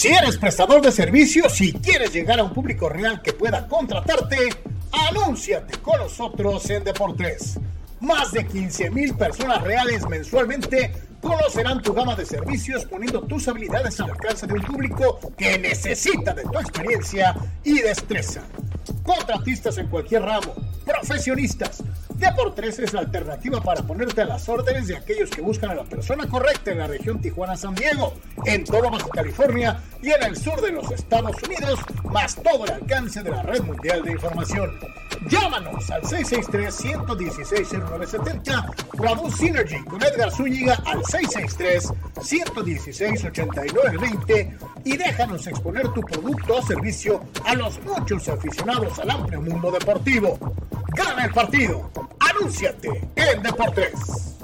Si eres prestador de servicios y quieres llegar a un público real que pueda contratarte, anúnciate con nosotros en Deportes. Más de 15 mil personas reales mensualmente conocerán tu gama de servicios poniendo tus habilidades al alcance de un público que necesita de tu experiencia y destreza. Contratistas en cualquier ramo, profesionistas, Deportes es la alternativa para ponerte a las órdenes de aquellos que buscan a la persona correcta en la región Tijuana-San Diego, en todo Baja California y en el sur de los Estados Unidos, más todo el alcance de la red mundial de información. Llámanos al 663-116-0970 o Synergy con Edgar Zúñiga al 663-116-8920 y déjanos exponer tu producto o servicio a los muchos aficionados al amplio mundo deportivo. Gana el partido. Anúnciate en Deportes.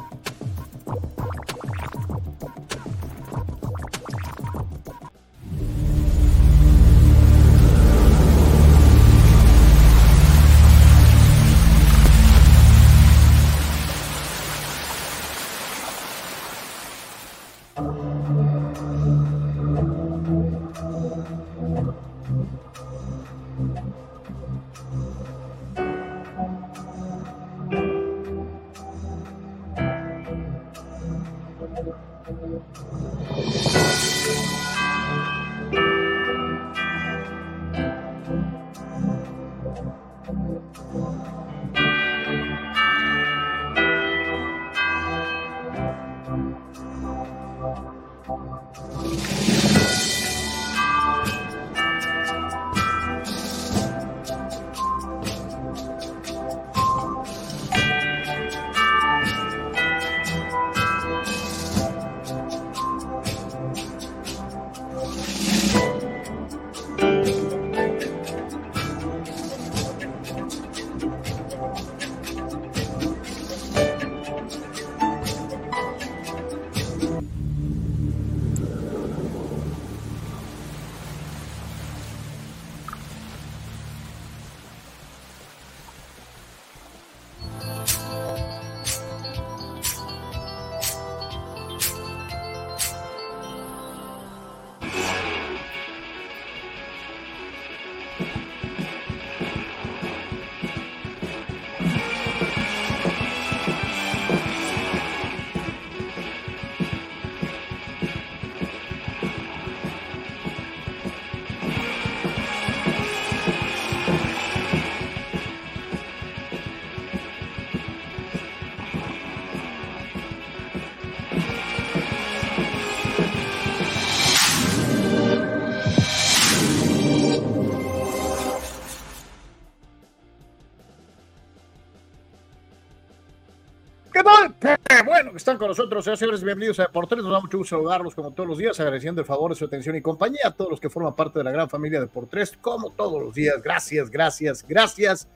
Están con nosotros, señores, bienvenidos a Deportes. Nos da mucho gusto saludarlos como todos los días, agradeciendo el favor de su atención y compañía a todos los que forman parte de la gran familia de Deportes, como todos los días. Gracias, gracias, gracias.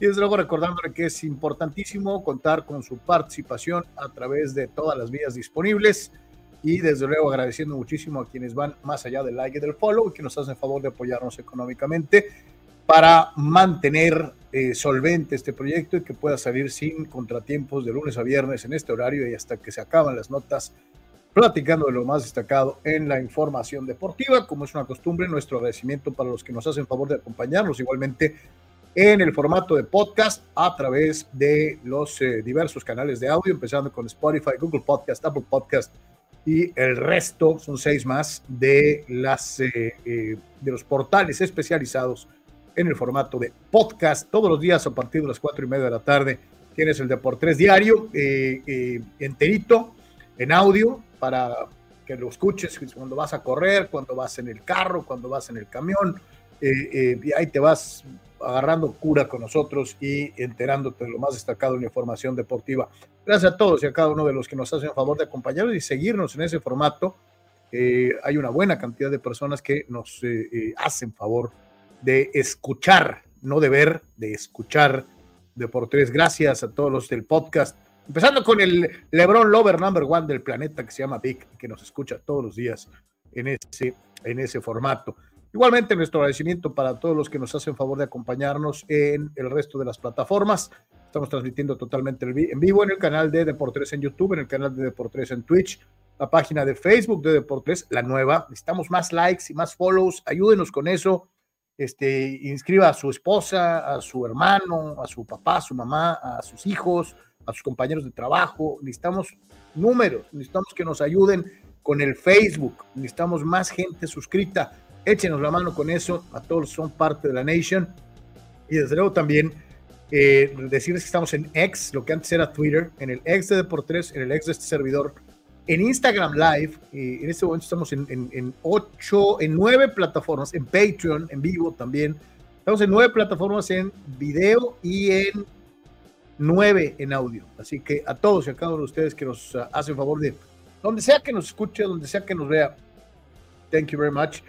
Y desde luego recordándole que es importantísimo contar con su participación a través de todas las vías disponibles y desde luego agradeciendo muchísimo a quienes van más allá del like y del follow y que nos hacen favor de apoyarnos económicamente para mantener eh, solvente este proyecto y que pueda salir sin contratiempos de lunes a viernes en este horario y hasta que se acaban las notas, platicando de lo más destacado en la información deportiva. Como es una costumbre, nuestro agradecimiento para los que nos hacen favor de acompañarnos igualmente en el formato de podcast a través de los eh, diversos canales de audio, empezando con Spotify, Google Podcast, Apple Podcast y el resto, son seis más, de, las, eh, de los portales especializados en el formato de podcast todos los días a partir de las cuatro y media de la tarde. Tienes el Deportes Diario eh, eh, enterito en audio para que lo escuches cuando vas a correr, cuando vas en el carro, cuando vas en el camión. Eh, y ahí te vas agarrando cura con nosotros y enterándote de lo más destacado en la información deportiva. Gracias a todos y a cada uno de los que nos hacen favor de acompañarnos y seguirnos en ese formato. hay una buena cantidad de personas que nos hacen favor de escuchar, no de ver, de escuchar Deportes. Gracias a todos los del podcast. Empezando con el Lebron Lover number one del planeta que se llama Vic, que nos escucha todos los días en ese, en ese formato. Igualmente, nuestro agradecimiento para todos los que nos hacen favor de acompañarnos en el resto de las plataformas. Estamos transmitiendo totalmente en vivo en el canal de Deportes en YouTube, en el canal de Deportes en Twitch, la página de Facebook de Deportes, la nueva. Necesitamos más likes y más follows. Ayúdenos con eso. Este, inscriba a su esposa, a su hermano, a su papá, a su mamá, a sus hijos, a sus compañeros de trabajo. Necesitamos números, necesitamos que nos ayuden con el Facebook. Necesitamos más gente suscrita. Échenos la mano con eso. A todos son parte de la Nation. Y desde luego también eh, decirles que estamos en X, lo que antes era Twitter, en el X de Deportes, en el X de este servidor, en Instagram Live. y en este momento estamos en, ocho, en nueve plataformas, en Patreon, en vivo también. Estamos en nueve plataformas en video y en nueve en audio. Así que a todos y a cada uno de ustedes que nos uh, hacen favor de donde sea que nos escuche, donde sea que nos vea. Thank you very much.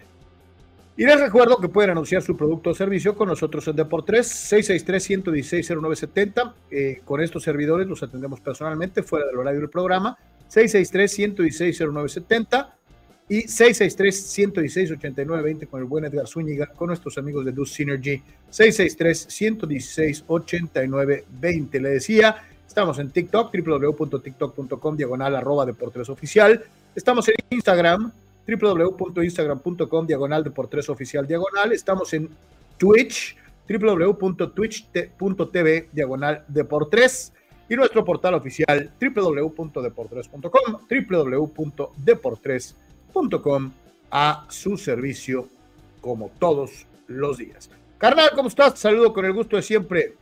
Y les recuerdo que pueden anunciar su producto o servicio con nosotros en Deportes 663-116-0970. Eh, con estos servidores los atendemos personalmente fuera del horario del programa. 663-116-0970 y 663-116-8920 con el buen Edgar Zúñiga, con nuestros amigos de Luz Synergy. 663-116-8920. Le decía, Estamos en TikTok, www.tiktok.com, diagonal arroba deportes oficial. Estamos en Instagram, www.instagram.com, diagonal deportes oficial, diagonal. Estamos en Twitch, www.twitch.tv, diagonal deportes. Y nuestro portal oficial, www.deportres.com, www.deportres.com, a su servicio como todos los días. Carnal, ¿cómo estás? saludo con el gusto de siempre.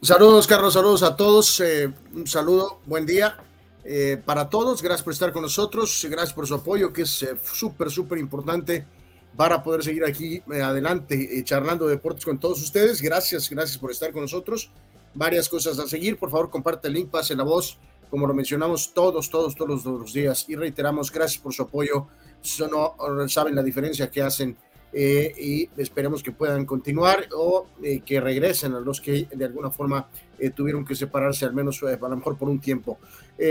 Saludos, Carlos, saludos a todos. Eh, un saludo, buen día eh, para todos. Gracias por estar con nosotros. Gracias por su apoyo, que es eh, súper, súper importante para poder seguir aquí adelante charlando de deportes con todos ustedes. Gracias, gracias por estar con nosotros. Varias cosas a seguir. Por favor, comparte el link, pase la voz, como lo mencionamos todos, todos, todos los días. Y reiteramos, gracias por su apoyo. Eso no saben la diferencia que hacen eh, y esperemos que puedan continuar o eh, que regresen a los que de alguna forma eh, tuvieron que separarse al menos a lo mejor por un tiempo.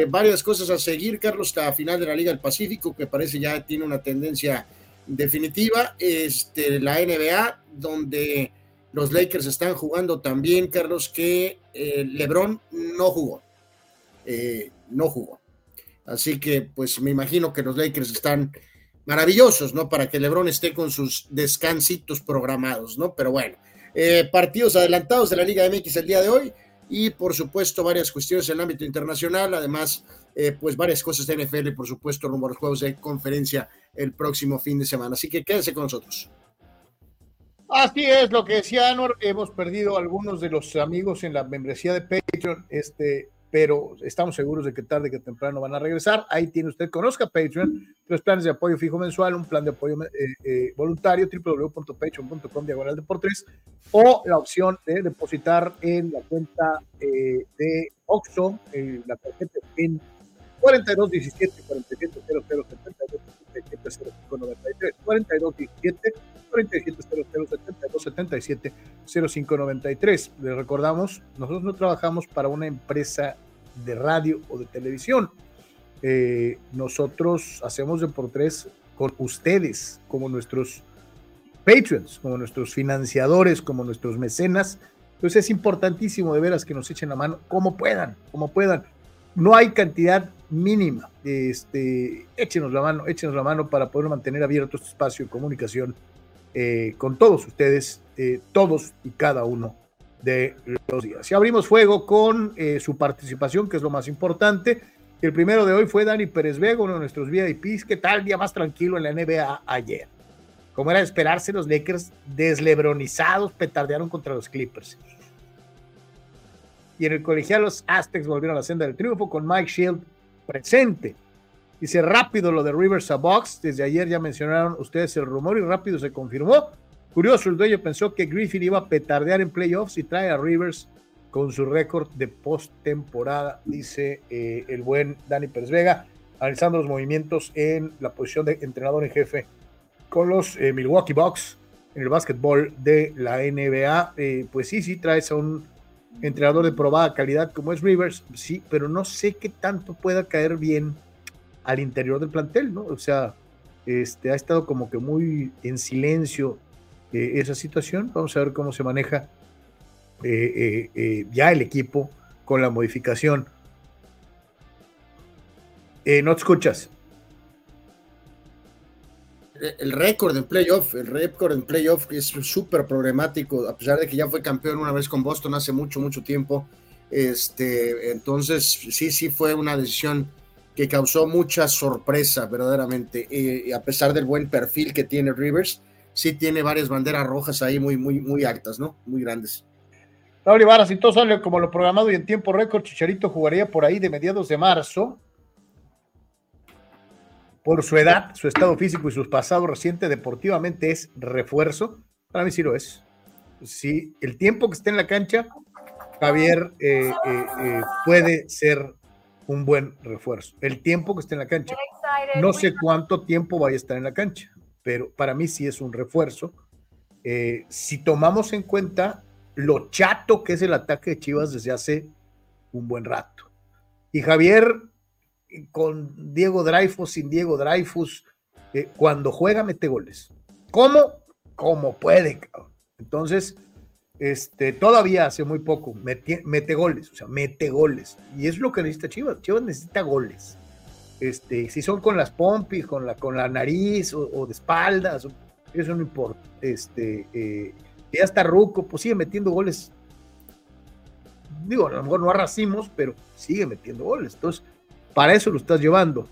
varias cosas a seguir, Carlos, hasta final de la Liga del Pacífico, que parece ya tiene una tendencia definitiva. Este, la NBA, donde los Lakers están jugando también, Carlos, que LeBron no jugó. no jugó. Así que, pues me imagino que los Lakers están maravillosos, ¿no? Para que Lebron esté con sus descansitos programados, ¿no? Pero bueno, eh, partidos adelantados de la Liga MX el día de hoy y por supuesto varias cuestiones en el ámbito internacional, además eh, pues varias cosas de NFL por supuesto rumbo a los juegos de conferencia el próximo fin de semana. Así que quédense con nosotros. Así es, lo que decía Anor, hemos perdido algunos de los amigos en la membresía de Patreon, este, pero estamos seguros de que tarde que temprano van a regresar. Ahí tiene usted, conozca Patreon, tres planes de apoyo fijo mensual, un plan de apoyo eh, eh, voluntario, www.patreon.com diagonal de por tres, o la opción de depositar en la cuenta eh, de Oxxo, la tarjeta PIN 4217 4700 72 0593 4217 4700 77 0593 les recordamos nosotros no trabajamos para una empresa de radio o de televisión. Eh, nosotros hacemos de por tres con ustedes como nuestros patrons como nuestros financiadores como nuestros mecenas. Entonces es importantísimo de veras que nos echen la mano como puedan como puedan no hay cantidad mínima. Este, échenos la mano, échenos la mano para poder mantener abierto este espacio de comunicación eh, con todos ustedes, eh, todos y cada uno de los días. Y abrimos fuego con eh, su participación, que es lo más importante. El primero de hoy fue Dani Pérez Vega, uno de nuestros VIPs. ¿Qué tal? Día más tranquilo en la NBA ayer. Como era de esperarse, los Lakers deslebronizados petardearon contra los Clippers y en el colegial los Aztecs volvieron a la senda del triunfo con Mike Shield presente. Dice rápido lo de Rivers a Box. Desde ayer ya mencionaron ustedes el rumor y rápido se confirmó. Curioso, el dueño pensó que Griffin iba a petardear en playoffs y trae a Rivers con su récord de postemporada, dice eh, el buen Dani Pérez Vega, analizando los movimientos en la posición de entrenador en jefe con los eh, Milwaukee Bucks en el básquetbol de la NBA. Eh, pues sí, sí, traes a un entrenador de probada calidad como es Rivers, sí, pero no sé qué tanto pueda caer bien al interior del plantel, ¿no? O sea, este, ha estado como que muy en silencio eh, esa situación. Vamos a ver cómo se maneja eh, eh, ya el equipo con la modificación. No te escuchas. El récord en playoff, el récord en playoff es súper problemático, a pesar de que ya fue campeón una vez con Boston hace mucho, mucho tiempo. Este, entonces, sí, sí fue una decisión que causó mucha sorpresa, verdaderamente. y a pesar del buen perfil que tiene Rivers, sí tiene varias banderas rojas ahí muy, muy, muy altas, ¿no? Muy grandes. Raúl Ibarra, si todo sale como lo programado y en tiempo récord, Chicharito jugaría por ahí de mediados de marzo. Por su edad, su estado físico y su pasado reciente deportivamente es refuerzo. Para mí sí lo es. Sí, el tiempo que esté en la cancha, Javier eh, eh, eh, puede ser un buen refuerzo. El tiempo que esté en la cancha. No sé cuánto tiempo vaya a estar en la cancha, pero para mí sí es un refuerzo. si tomamos en cuenta lo chato que es el ataque de Chivas desde hace un buen rato. Y Javier, con Diego Dreyfus, sin Diego Dreyfus, eh, cuando juega mete goles. ¿Cómo? Como puede. Entonces, este, todavía hace muy poco mete, goles, o sea, mete goles. Y es lo que necesita Chivas. Chivas necesita goles. Este, si son con las pompis, con la, con la nariz o, de espaldas, eso no importa. Este, eh, ya está Ruco, pues sigue metiendo goles. Digo, a lo mejor no arracimos, pero sigue metiendo goles. Entonces, para eso lo estás llevando.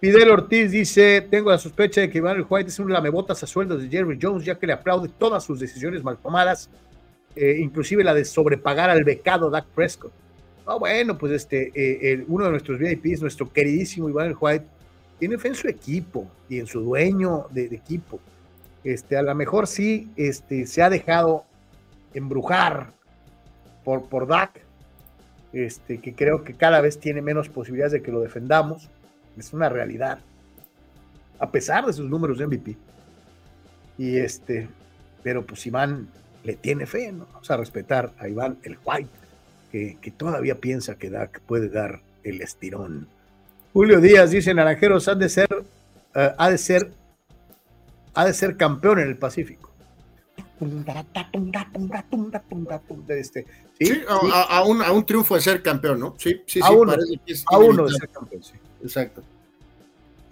Fidel Ortiz dice: Tengo la sospecha de que Iván White es un lamebotas a sueldos de Jerry Jones, ya que le aplaude todas sus decisiones mal tomadas, eh, inclusive la de sobrepagar al becado Dak Prescott. Ah, bueno, pues este, eh, uno de nuestros VIPs, nuestro queridísimo Iván White, tiene fe en su equipo y en su dueño de equipo. Este, a lo mejor sí este, se ha dejado embrujar por, por Dak, este, que creo que cada vez tiene menos posibilidades de que lo defendamos. Es una realidad. A pesar de sus números de MVP. Y este, pero pues Iván le tiene fe, ¿no? Vamos a respetar a Iván el White, que, todavía piensa que Dak puede dar el estirón. Julio Díaz dice: Naranjeros han de ser, uh, ha de ser ha de ser campeón en el Pacífico. Este, sí, A, un, triunfo de ser campeón, ¿no? Sí, sí, sí. A uno, a uno de ser campeón, sí. Exacto.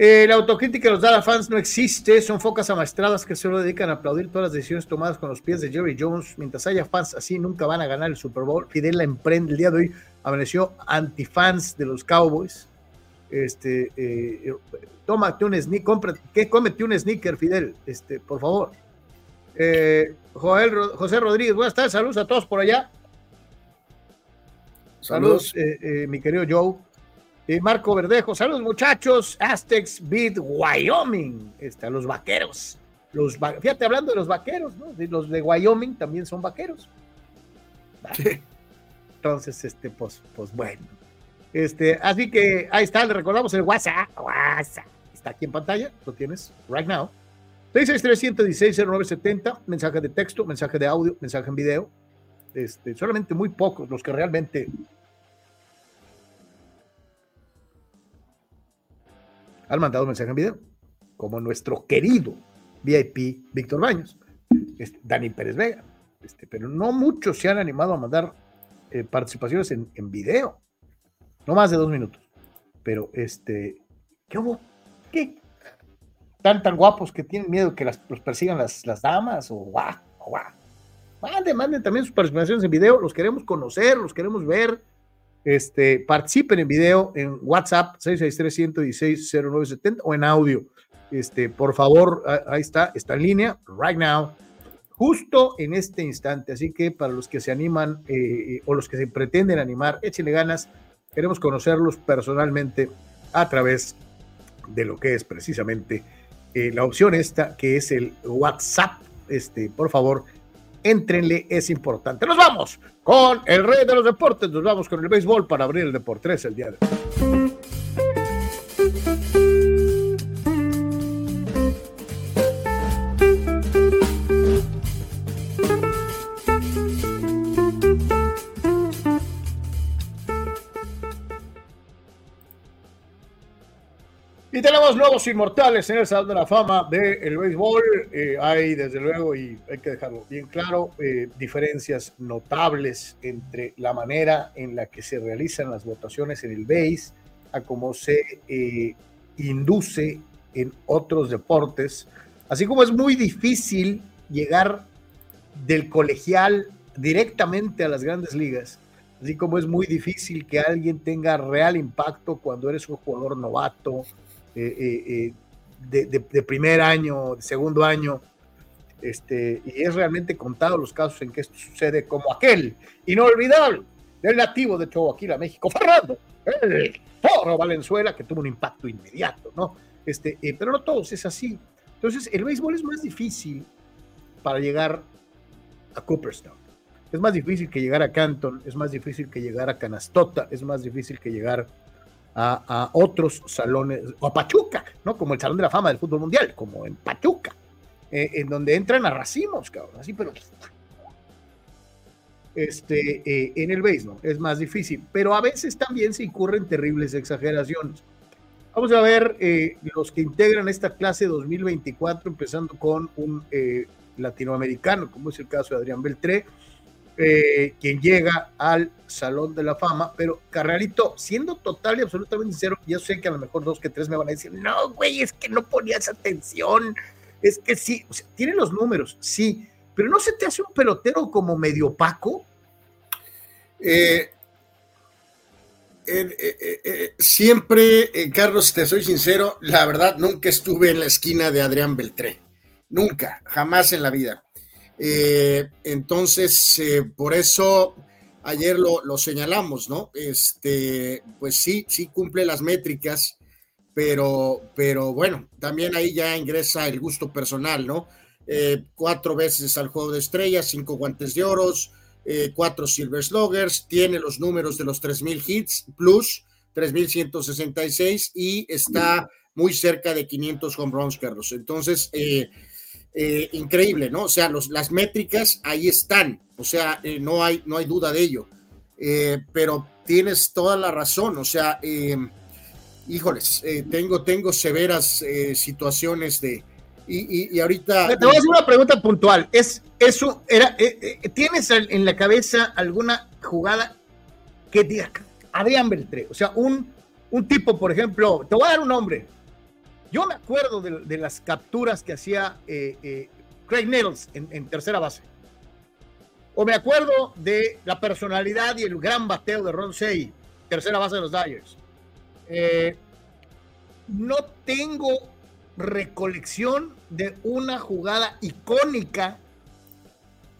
Eh, la autocrítica de los Dada fans no existe, son focas amaestradas que solo dedican a aplaudir todas las decisiones tomadas con los pies de Jerry Jones. Mientras haya fans así, nunca van a ganar el Super Bowl. Fidel la emprende el día de hoy, amaneció antifans de los Cowboys. Este, eh, tómate un sneaker, compra, ¿qué? Cómete un sneaker, Fidel, este, por favor. Eh, Joel, José Rodríguez, buenas tardes, saludos a todos por allá. Saludos, eh, mi querido Joe. Marco Verdejo, saludos muchachos, Aztecs Beat Wyoming, a los vaqueros. Los, fíjate, hablando de los vaqueros, ¿no? los de Wyoming también son vaqueros. Entonces, este, pues, pues bueno. Este, así que ahí está, le recordamos el WhatsApp. WhatsApp. Está aquí en pantalla, lo tienes right now. 663-116-0970, mensaje de texto, mensaje de audio, mensaje en video. Este, solamente muy pocos los que realmente han mandado mensaje en video, como nuestro querido VIP Víctor Baños, este, Dani Pérez Vega, este, pero no muchos se han animado a mandar eh, participaciones en, en video no más de dos minutos. Pero este, ¿qué hubo? ¿Qué? Tan tan guapos que tienen miedo que las, los persigan las, las damas o guau, guau. Manden, manden también sus participaciones en video, los queremos conocer, los queremos ver. Este, participen en video en WhatsApp 663-116-0970 o en audio. Este, por favor, ahí está, está en línea, right now, justo en este instante. Así que para los que se animan eh, eh, o los que se pretenden animar, échenle ganas Queremos conocerlos personalmente a través de lo que es precisamente eh, la opción esta, que es el WhatsApp. Este, por favor, entrenle, es importante. Nos vamos con el rey de los deportes, nos vamos con el béisbol para abrir el Deportes el día de hoy. Y tenemos nuevos inmortales en el Salón de la Fama del béisbol. Eh, hay, desde luego, y hay que dejarlo bien claro, eh, diferencias notables entre la manera en la que se realizan las votaciones en el béis a cómo se eh, induce en otros deportes. Así como es muy difícil llegar del colegial directamente a las grandes ligas, así como es muy difícil que alguien tenga real impacto cuando eres un jugador novato, eh, eh, eh, de, primer año, de segundo año, este, y es realmente contado los casos en que esto sucede como aquel inolvidable del nativo de Chihuahua, México, Fernando, el Toro Valenzuela, que tuvo un impacto inmediato, ¿no? Este, pero no todos es así. Entonces, el béisbol es más difícil para llegar a Cooperstown. Es más difícil que llegar a Canton, es más difícil que llegar a Canastota, es más difícil que llegar a, otros salones, o a Pachuca, ¿no? Como el Salón de la Fama del Fútbol Mundial, como en Pachuca, eh, en donde entran a racimos, cabrón, así, pero este, eh, en el ¿no? Es más difícil, pero a veces también se incurren terribles exageraciones. Vamos a ver eh, los que integran esta clase 2024, empezando con un latinoamericano, como es el caso de Adrián Beltré, eh, quien llega al Salón de la Fama, pero Carrerito, siendo total y absolutamente sincero, yo sé que a lo mejor dos que tres me van a decir, no, güey, es que no ponías atención, es que sí, tiene los números, sí, pero ¿no se te hace un pelotero como medio opaco? Eh, eh, siempre, Carlos, te soy sincero, la verdad, nunca estuve en la esquina de Adrián Beltré, nunca, jamás en la vida. Eh, entonces, eh, por eso ayer lo, señalamos, ¿no? Este, pues sí, sí cumple las métricas, pero, pero bueno, también ahí ya ingresa el gusto personal, ¿no? Eh, cuatro veces al juego de estrellas, cinco guantes de oros, cuatro Silver Sluggers, tiene los números de los 3.000 hits plus 3.166 y está muy cerca de 500 home runs, Carlos. Entonces, eh, eh, increíble, ¿no? O sea, los, las métricas ahí están, o sea, eh, no, hay, no hay duda de ello. Eh, pero tienes toda la razón, o sea, híjoles, tengo, tengo severas situaciones de... Y, ahorita... Te voy a hacer una pregunta puntual. ¿Es eso, era, ¿Tienes en la cabeza alguna jugada que diga Adrián Beltré? O sea, un, un tipo, por ejemplo, te voy a dar un nombre, yo me acuerdo de, las capturas que hacía eh, eh, Craig Nettles en, tercera base. O me acuerdo de la personalidad y el gran bateo de Ron Sey, tercera base de los Dodgers. Eh, no tengo recolección de una jugada icónica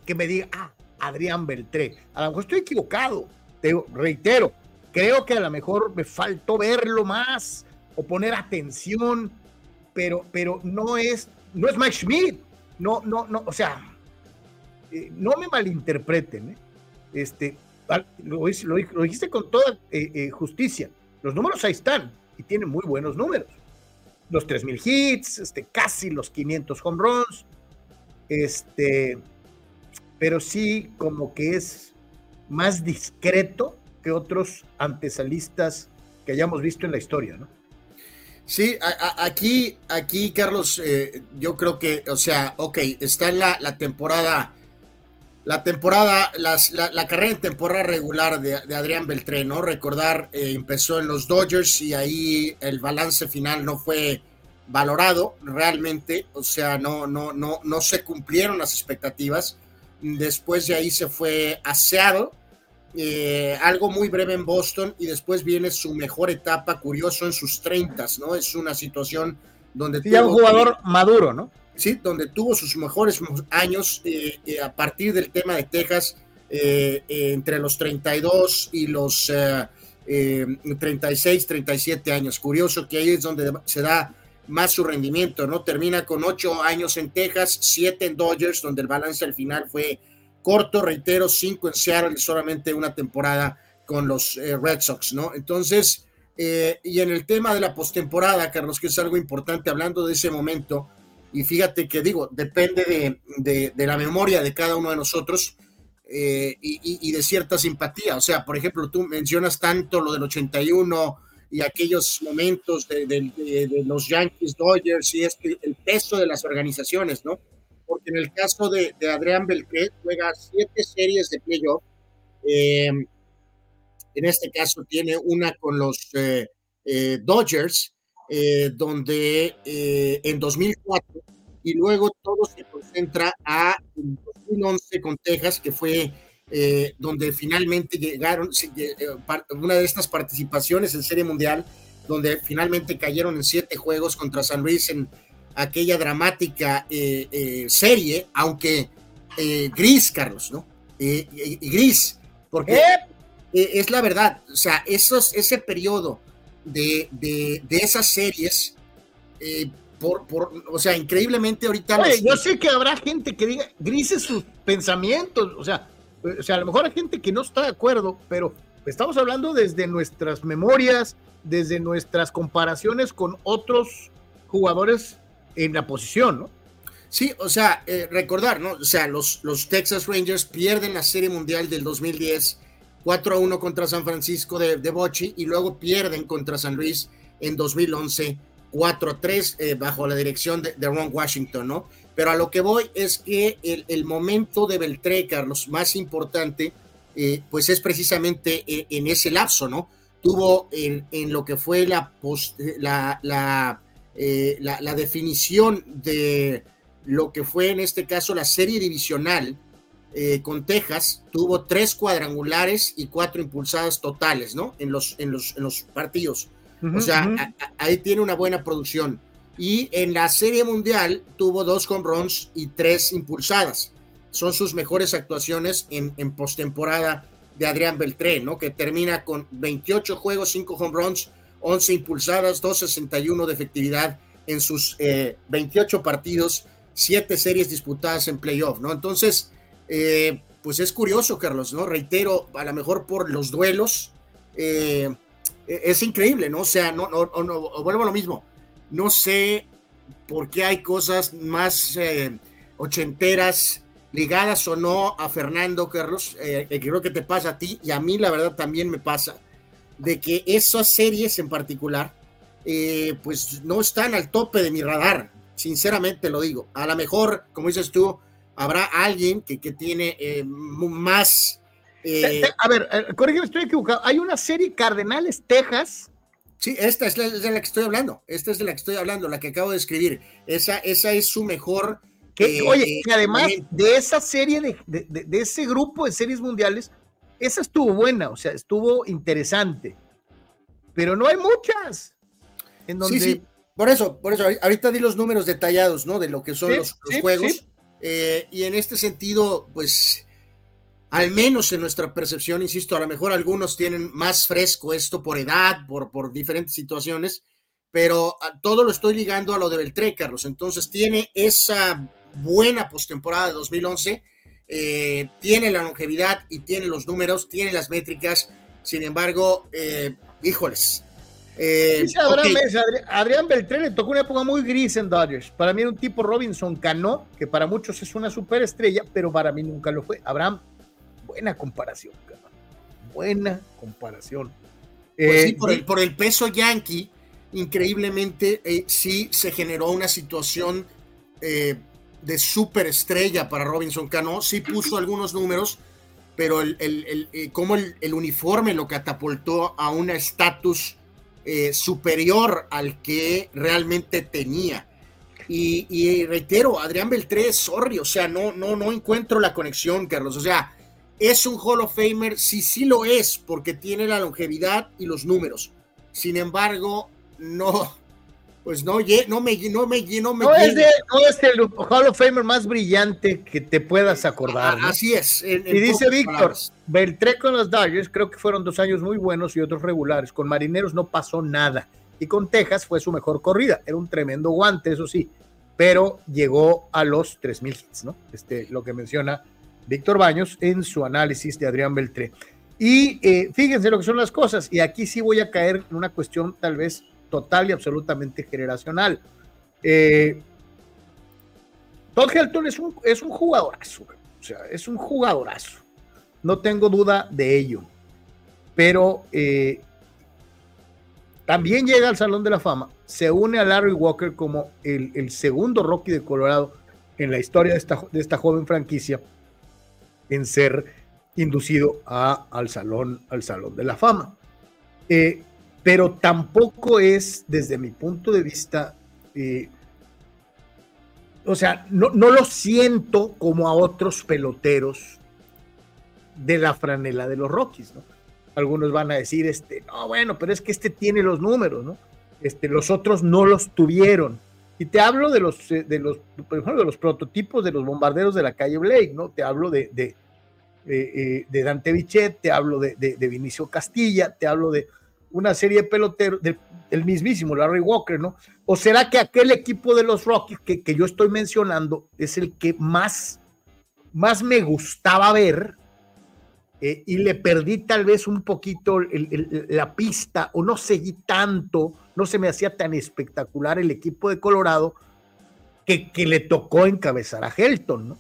que me diga, ah, Adrián Beltré. A lo mejor estoy equivocado, te reitero, creo que a lo mejor me faltó verlo más o poner atención, pero, pero no es, no es Mike Schmidt, no, no, no, o sea, eh, no me malinterpreten, ¿eh? este, lo, dijiste con toda eh, justicia, los números ahí están y tienen muy buenos números, los 3.000 hits, este, casi los 500 home runs, este, pero sí como que es más discreto que otros antesalistas que hayamos visto en la historia, ¿no? Sí, aquí, aquí, Carlos, eh, yo creo que, o sea, ok, está en la, temporada, la temporada, la, carrera en temporada regular de, Adrián Beltré, ¿no? Recordar, eh, empezó en los Dodgers y ahí el balance final no fue valorado realmente, o sea, no, no, no, no se cumplieron las expectativas. Después de ahí se fue aseado eh, algo muy breve en Boston y después viene su mejor etapa, curioso, en sus 30, ¿no? Es una situación donde... Sí, un jugador maduro, ¿no? Sí, donde tuvo sus mejores años eh, eh, a partir del tema de Texas, entre los 32 y los 36, 37 años. Curioso que ahí es donde se da más su rendimiento, ¿no? Termina con 8 años en Texas, 7 en Dodgers, donde el balance al final fue corto, reitero, cinco en Seattle y solamente una temporada con los eh, Red Sox, ¿no? Entonces, eh, y en el tema de la postemporada, Carlos, que es algo importante hablando de ese momento, y fíjate que digo, depende de, la memoria de cada uno de nosotros eh, y, de cierta simpatía. O sea, por ejemplo, tú mencionas tanto lo del 81 y aquellos momentos de, los Yankees, Dodgers y este, el peso de las organizaciones, ¿no? Porque en el caso de, Adrián Beltré juega siete series de playoff. Eh, en este caso tiene una con los eh, eh, Dodgers, donde en 2004, y luego todo se concentra a 2011 con Texas, que fue eh, donde finalmente llegaron, eh, una de estas participaciones en Serie Mundial, donde finalmente cayeron en siete juegos contra San Luis en aquella dramática eh, serie, aunque gris, Carlos, ¿no? gris, porque es la verdad, o sea, esos, ese periodo de, de, esas series, por, por, o sea, increíblemente ahorita... yo sé que habrá gente que diga grises sus pensamientos, o sea, o sea, a lo mejor hay gente que no está de acuerdo, pero estamos hablando desde nuestras memorias, desde nuestras comparaciones con otros jugadores en la posición, ¿no? Sí, o sea, eh, recordar, ¿no? O sea, los, los Texas Rangers pierden la Serie Mundial del 2010 4 a 1 contra San Francisco de, de Bochi y luego pierden contra San Luis en 2011 4 a 3 eh, bajo la dirección de, de, Ron Washington, ¿no? Pero a lo que voy es que el, momento de Beltré, Carlos, más importante, eh, pues es precisamente en, ese lapso, ¿no? Tuvo en, lo que fue la, la, eh, la, la, definición de lo que fue en este caso la serie divisional con Texas, tuvo tres cuadrangulares y cuatro impulsadas totales, ¿no? En los, en los, en los partidos. o sea, ahí tiene una buena producción y en la Serie Mundial tuvo dos home runs y tres impulsadas. Son sus mejores actuaciones en, en postemporada de Adrián Beltré, ¿no? Que termina con 28 juegos, 5 home runs, 11 impulsadas, 2.61 de efectividad en sus 28 eh, partidos, 7 series disputadas en playoff, ¿no? Entonces, eh, pues es curioso, Carlos, ¿no? Reitero, a lo mejor por los duelos, eh, e-, es increíble, ¿no? O sea, no, no, no, vuelvo a lo mismo no sé por qué hay cosas más eh, ochenteras ligadas o no a Fernando Carlos, eh, que creo que te pasa a ti y a mí la verdad también me pasa, de que esas series en particular, eh, pues no están al tope de mi radar, sinceramente lo digo. A lo mejor, como dices tú, habrá alguien que, que tiene más... a ver, corrígeme, estoy equivocado. Hay una serie Cardenales Texas Sí, esta es, la, de la que estoy hablando. Esta es de la que estoy hablando, la que acabo de escribir. Esa, esa es su mejor. Eh, oye, y además de esa serie, de, de, ese grupo de series mundiales, esa estuvo buena, o sea, estuvo interesante. Pero no hay muchas. En donde... Sí, sí. Por eso, por eso, ahorita di los números detallados, ¿no? De lo que son los, juegos. Eh, y en este sentido, pues al menos en nuestra percepción, insisto, a lo mejor algunos tienen más fresco esto por edad, por, por diferentes situaciones, pero todo lo estoy ligando a lo de Beltré, Carlos. Entonces tiene esa buena postemporada de 2011, eh, tiene la longevidad y tiene los números, tiene las métricas, sin embargo, eh, híjoles. Eh, Adrián, Beltré le tocó una época muy gris en Dodgers. Para mí era un tipo Robinson Cano, que para muchos es una superestrella, pero para mí nunca lo fue. Abraham buena comparación, buena comparación. Pues sí, eh, por, el, peso yankee, increíblemente sí se generó una situación eh, de superestrella para Robinson Cano, sí puso algunos números, pero el, el, como el, uniforme lo catapultó a un estatus superior al que realmente tenía. Y, reitero, Adrián Beltré, sorry, o sea, no, no, no encuentro la conexión, Carlos. O sea, ¿Es un Hall of Famer? Sí, sí lo es, porque tiene la longevidad y los números. Sin embargo, no, pues no, no me, no me, no me. No es, el Hall of Famer más brillante que te puedas acordar. Así es. y dice Víctor, Beltré con los Dodgers, creo que fueron dos años muy buenos y otros regulares. Con Marineros no pasó nada. Y con Texas fue su mejor corrida. Era un tremendo guante, eso sí. Pero llegó a los 3.000 hits, ¿no? Este, lo que menciona Víctor Baños en su análisis de Adrián Beltré. Y eh, fíjense lo que son las cosas, y aquí sí voy a caer en una cuestión tal vez total y absolutamente generacional. Eh, Todd Helton es un, es un jugadorazo, o sea, es un jugadorazo, no tengo duda de ello, pero eh, también llega al Salón de la Fama, se une a Larry Walker como el, segundo Rocky de Colorado en la historia de esta, de esta joven franquicia en ser inducido a, al, salón, al Salón de la Fama. Eh, pero tampoco es, desde mi punto de vista, eh, o sea, no, lo siento como a otros peloteros de la franela de los Rockies, ¿no? Algunos van a decir, este, no, bueno, pero es que este tiene los números, ¿no? Este, los otros no los tuvieron. Y te hablo de los, eh, de los, de los prototipos de los bombarderos de la calle Blake, ¿no? Te hablo de, de, eh, de Dante Bichet, te hablo de, de, Vinicio Castilla, te hablo de una serie de peloteros, del mismísimo Larry Walker, ¿no? ¿O será que aquel equipo de los Rockies que, que yo estoy mencionando es el que más, más me gustaba ver eh, y le perdí tal vez un poquito la pista o no seguí tanto, no se me hacía tan espectacular el equipo de Colorado que, que le tocó encabezar a Helton, ¿no?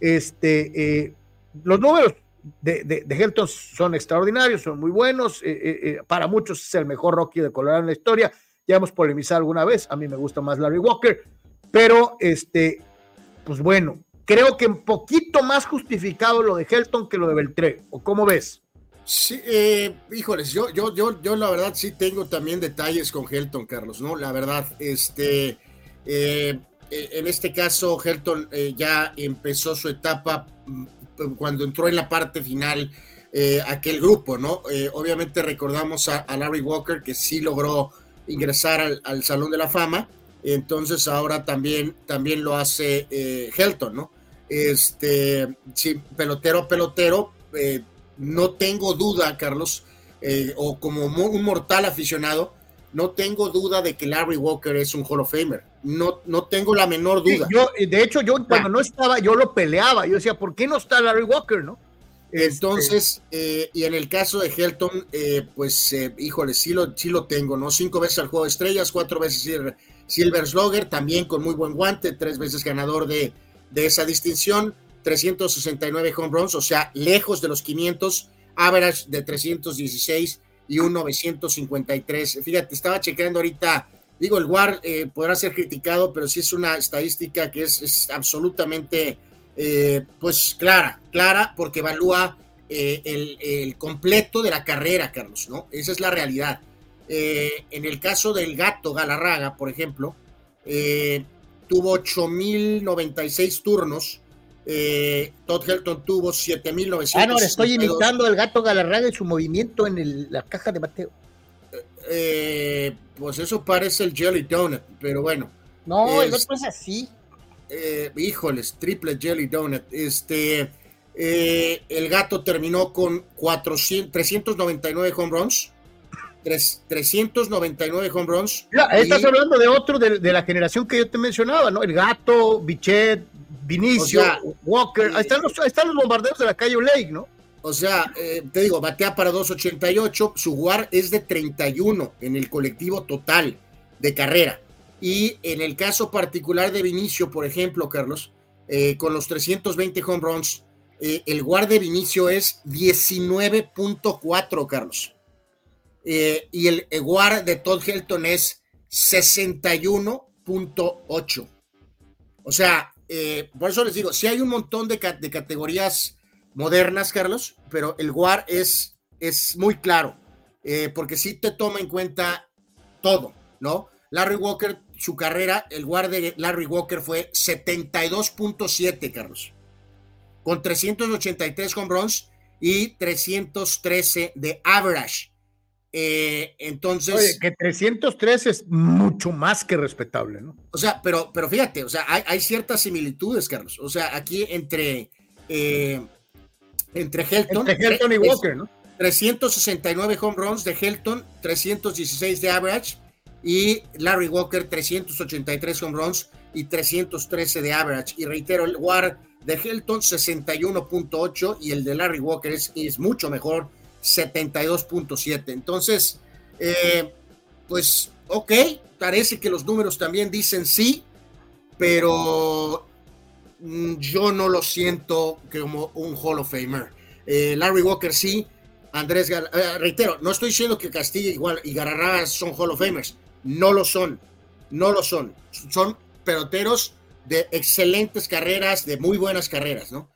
Este, eh, los números de, de, Helton son extraordinarios, son muy buenos. Eh, eh, eh, para muchos es el mejor Rocky de Colorado en la historia. Ya hemos polemizado alguna vez. A mí me gusta más Larry Walker. Pero, este, pues bueno, creo que un poquito más justificado lo de Helton que lo de Beltré. ¿O cómo ves? Sí, híjoles, yo, yo, yo, yo la verdad sí tengo también detalles con Helton, Carlos, ¿no? La verdad, este, en este caso, Helton ya empezó su etapa mm, cuando entró en la parte final eh, aquel grupo, ¿no? Eh, obviamente recordamos a, Larry Walker que sí logró ingresar al, Salón de la Fama, entonces ahora también, también lo hace eh, Helton, ¿no? Este, sí, pelotero, pelotero, no tengo duda, Carlos, o como un mortal aficionado, no tengo duda de que Larry Walker es un Hall of Famer. No, no tengo la menor duda. yo, de hecho, yo cuando no estaba, yo lo peleaba. Yo decía, ¿por qué no está Larry Walker, no? Entonces, eh, y en el caso de Helton, eh, pues, eh, híjole, sí lo, sí lo tengo, ¿no? Cinco veces al juego de estrellas, cuatro veces Silver Slugger, también con muy buen guante, tres veces ganador de, de esa distinción, 369 home runs, o sea, lejos de los 500, average de 316 y un 953. Fíjate, estaba chequeando ahorita, digo, el WAR eh, podrá ser criticado, pero sí es una estadística que es, absolutamente, eh, pues, clara, clara, porque evalúa eh, el, completo de la carrera, Carlos, ¿no? Esa es la realidad. en el caso del gato Galarraga, por ejemplo, tuvo 8.096 turnos, eh, Todd Helton tuvo 7.900. Ah, no, le estoy imitando al gato Galarraga y su movimiento en la caja de bateo. Eh, pues eso parece el Jelly Donut, pero bueno. No, el otro es así. Eh, híjoles, triple Jelly Donut. Este, el gato terminó con 400, 399 home runs. 399 home runs. estás hablando de otro de, de, la generación que yo te mencionaba, ¿no? El gato, Bichet, Vinicio, Walker, ahí están, los, están los bombarderos de la calle Lake, ¿no? O sea, eh, te digo, batea para 2.88, su WAR es de 31 en el colectivo total de carrera. Y en el caso particular de Vinicio, por ejemplo, Carlos, eh, con los 320 home runs, eh, el WAR de Vinicio es 19.4, Carlos. y el, el WAR de Todd Helton es 61.8. O sea, eh, por eso les digo, si hay un montón de, categorías modernas, Carlos, pero el WAR es, es muy claro, eh, porque sí te toma en cuenta todo, ¿no? Larry Walker, su carrera, el WAR de Larry Walker fue 72.7, Carlos, con 383 home runs y 313 de average. Eh, entonces. Oye, que 303 es mucho más que respetable, ¿no? O sea, pero, pero fíjate, o sea, hay, ciertas similitudes, Carlos. O sea, aquí entre. Eh, entre Helton. y Walker, ¿no? 369 home runs de Helton, 316 de average. Y Larry Walker, 383 home runs y 313 de average. Y reitero, el WAR de Helton, 61.8 y el de Larry Walker es, es mucho mejor 72.7. Entonces, eh, pues, ok, parece que los números también dicen sí, pero mm, yo no lo siento como un Hall of Famer. Eh, Larry Walker sí, Andrés, eh, reitero, no estoy diciendo que Castilla igual y Gararraga son Hall of Famers, no lo son, no lo son, son peloteros de excelentes carreras, de muy buenas carreras, ¿no?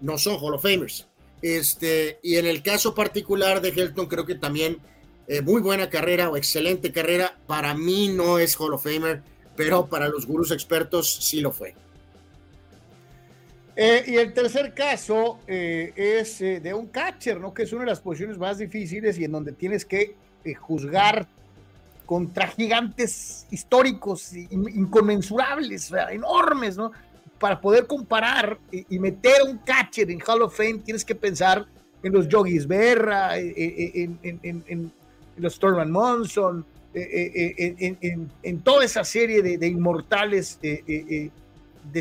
No son Hall of Famers. Este, y en el caso particular de Helton, creo que también eh, muy buena carrera o excelente carrera. Para mí no es Hall of Famer, pero para los gurús expertos sí lo fue. Eh, y el tercer caso es de un catcher, ¿no? Que es una de las posiciones más difíciles y en donde tienes que juzgar contra gigantes históricos inconmensurables, enormes, ¿no? Para poder comparar y, meter un catcher en Hall of Fame, tienes que pensar en los Yogis Berra, eh, eh, en, los Thurman Monson, eh, en, toda esa serie de, inmortales de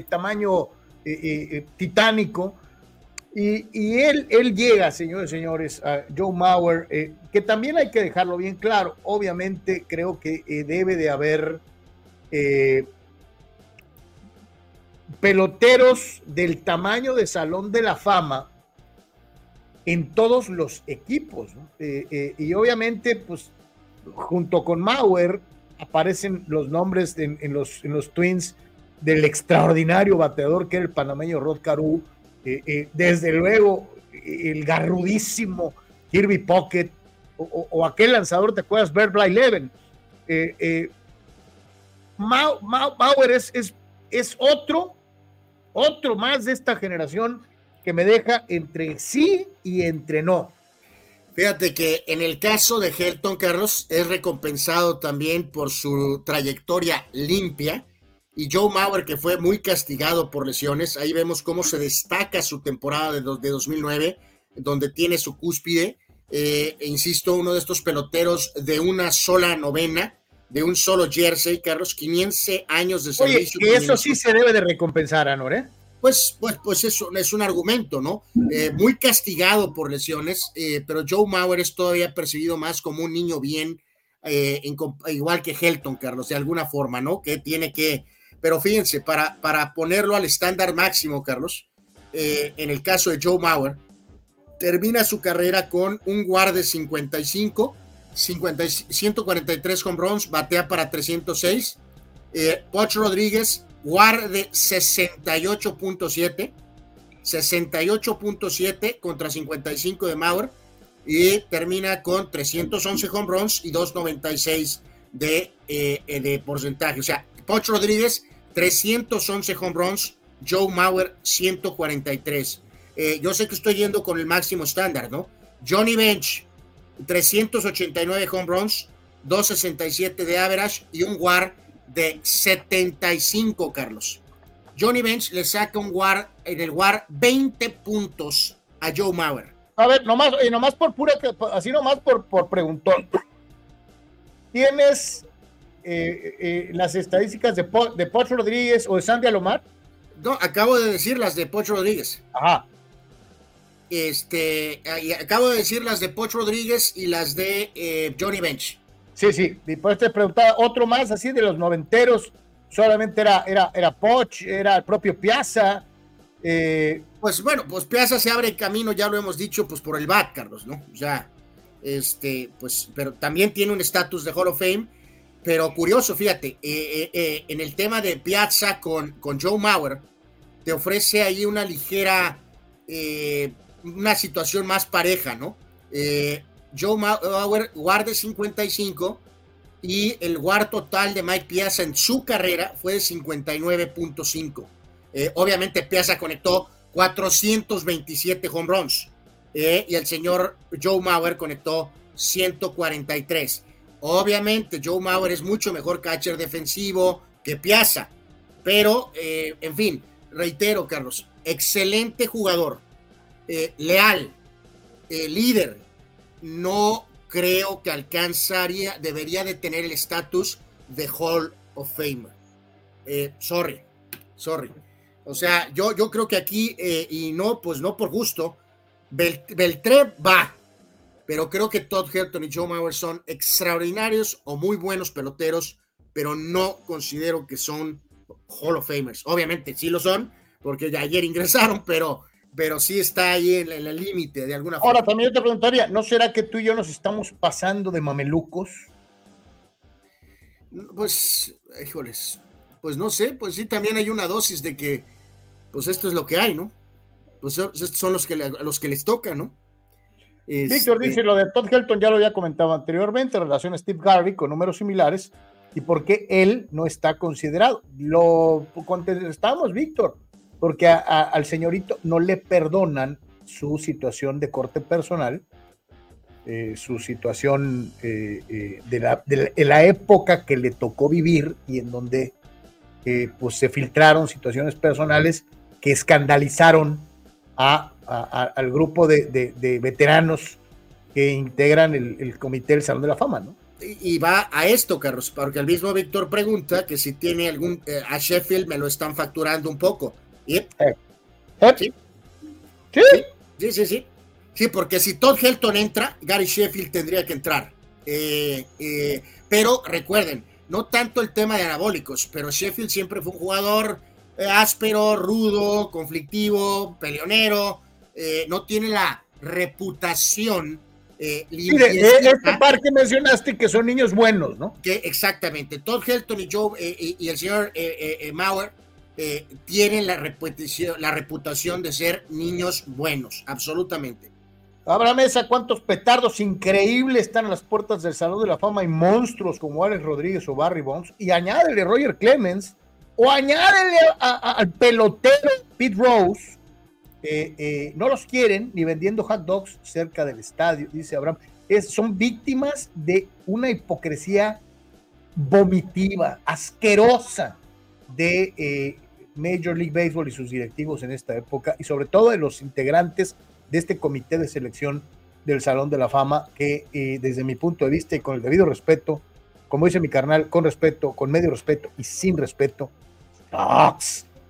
tamaño titánico. Y, él, llega, señores y señores, a Joe Mauer, que también hay que dejarlo bien claro. Obviamente creo que debe de haber peloteros del tamaño de Salón de la Fama en todos los equipos. Eh, eh, y obviamente, pues, junto con Mauer, aparecen los nombres en, los, en los Twins del extraordinario bateador que era el panameño Rod Caru, eh, desde luego el garrudísimo Kirby Pocket o, aquel lanzador, ¿te acuerdas? Bert Blyleven. Mauer es, es, es otro otro más de esta generación que me deja entre sí y entre no. Fíjate que en el caso de Helton Carlos es recompensado también por su trayectoria limpia y Joe Mauer que fue muy castigado por lesiones. Ahí vemos cómo se destaca su temporada de, de 2009 donde tiene su cúspide. Eh, e insisto, uno de estos peloteros de una sola novena, de un solo jersey, Carlos, 500 años de servicio. Oye, eso sí se debe de recompensar, Anor, ¿eh? Pues, pues, pues eso es un argumento, ¿no? Eh, muy castigado por lesiones, eh, pero Joe Mauer es todavía percibido más como un niño bien, eh, igual que Helton, Carlos, de alguna forma, ¿no? Que tiene que, pero fíjense, para, para ponerlo al estándar máximo, Carlos, en el caso de Joe Mauer, termina su carrera con un guarde 55, 50, 143 home runs, batea para 306. Poch Rodríguez, WAR de 68.7, 68.7 contra 55 de Mauer y termina con 311 home runs y 296 de, eh, de porcentaje. O sea, Poch Rodríguez, 311 home runs, Joe Mauer, 143. Eh, yo sé que estoy yendo con el máximo estándar, ¿no? Johnny Bench, 389 home runs, 267 de average y un WAR de 75, Carlos. Johnny Bench le saca un war, en el war 20 puntos a Joe Mauer. A ver, nomás, y nomás por pura, así nomás por, por preguntón. ¿Tienes eh, eh, las estadísticas de, de Poch Rodríguez o de Sandy Alomar? No, acabo de decir las de Poch Rodríguez. Ajá. Este, acabo de decir las de Poch Rodríguez y las de eh, Johnny Bench. Sí, sí, después te preguntaba otro más así de los noventeros, solamente era, era, era Poch, era el propio Piazza. Eh, pues bueno, pues Piazza se abre el camino, ya lo hemos dicho, pues por el bat, Carlos, ¿no? Ya, este, pues, pero también tiene un estatus de Hall of Fame, pero curioso, fíjate, eh, eh, en el tema de Piazza con, con Joe Mauer, te ofrece ahí una ligera, una situación más pareja, ¿no? Joe Mauer guarde 55 y el guard total de Mike Piazza en su carrera fue de 59.5. Eh, obviamente Piazza conectó 427 home runs eh, y el señor Joe Mauer conectó 143. Obviamente Joe Mauer es mucho mejor catcher defensivo que Piazza, pero eh, en fin, reitero Carlos, excelente jugador, leal, líder, no creo que alcanzaría, debería de tener el estatus de Hall of Fame. Eh, sorry, sorry. O sea, yo, yo creo que aquí, eh, y no, pues no por gusto, Beltré va, pero creo que Todd Helton y Joe Mauer son extraordinarios o muy buenos peloteros, pero no considero que son Hall of Famers. Obviamente sí lo son, porque ya ayer ingresaron, pero pero sí está ahí en, el límite de alguna forma. Ahora, también yo te preguntaría, ¿no será que tú y yo nos estamos pasando de mamelucos? Pues, híjoles, pues no sé, pues sí, también hay una dosis de que, pues esto es lo que hay, ¿no? Pues estos son los que, los que les toca, ¿no? Víctor dice, lo de Todd Helton ya lo había comentado anteriormente, relación a Steve Garvey con números similares y por qué él no está considerado. Lo contestamos, Víctor, porque al señorito no le perdonan su situación de corte personal, eh, su situación eh, eh, de, la, de, la, época que le tocó vivir y en donde pues se filtraron situaciones personales que escandalizaron a al grupo de, veteranos que integran el, comité del Salón de la Fama, ¿no? Y, va a esto, Carlos, porque el mismo Víctor pregunta que si tiene algún, eh, a Sheffield me lo están facturando un poco. ¿Y? Eh, eh. ¿Sí? ¿Sí? ¿Sí? sí, sí, porque si Todd Helton entra, Gary Sheffield tendría que entrar. pero recuerden, no tanto el tema de anabólicos, pero Sheffield siempre fue un jugador áspero, rudo, conflictivo, peleonero, eh, no tiene la reputación eh, este par que mencionaste que son niños buenos, ¿no? Que exactamente. Todd Helton y Joe eh, y el señor Mauer tienen la reputación, la reputación de ser niños buenos, absolutamente. Abra mesa, cuántos petardos increíbles están en las puertas del Salón de la Fama y monstruos como Alex Rodríguez o Barry Bonds. Y añádele Roger Clemens o añádele al pelotero Pete Rose eh, eh, no los quieren ni vendiendo hot dogs cerca del estadio, dice Abraham. Son víctimas de una hipocresía vomitiva, asquerosa de eh, Major League Baseball y sus directivos en esta época y sobre todo de los integrantes de este comité de selección del Salón de la Fama que desde mi punto de vista y con el debido respeto, como dice mi carnal, con respeto, con medio respeto y sin respeto,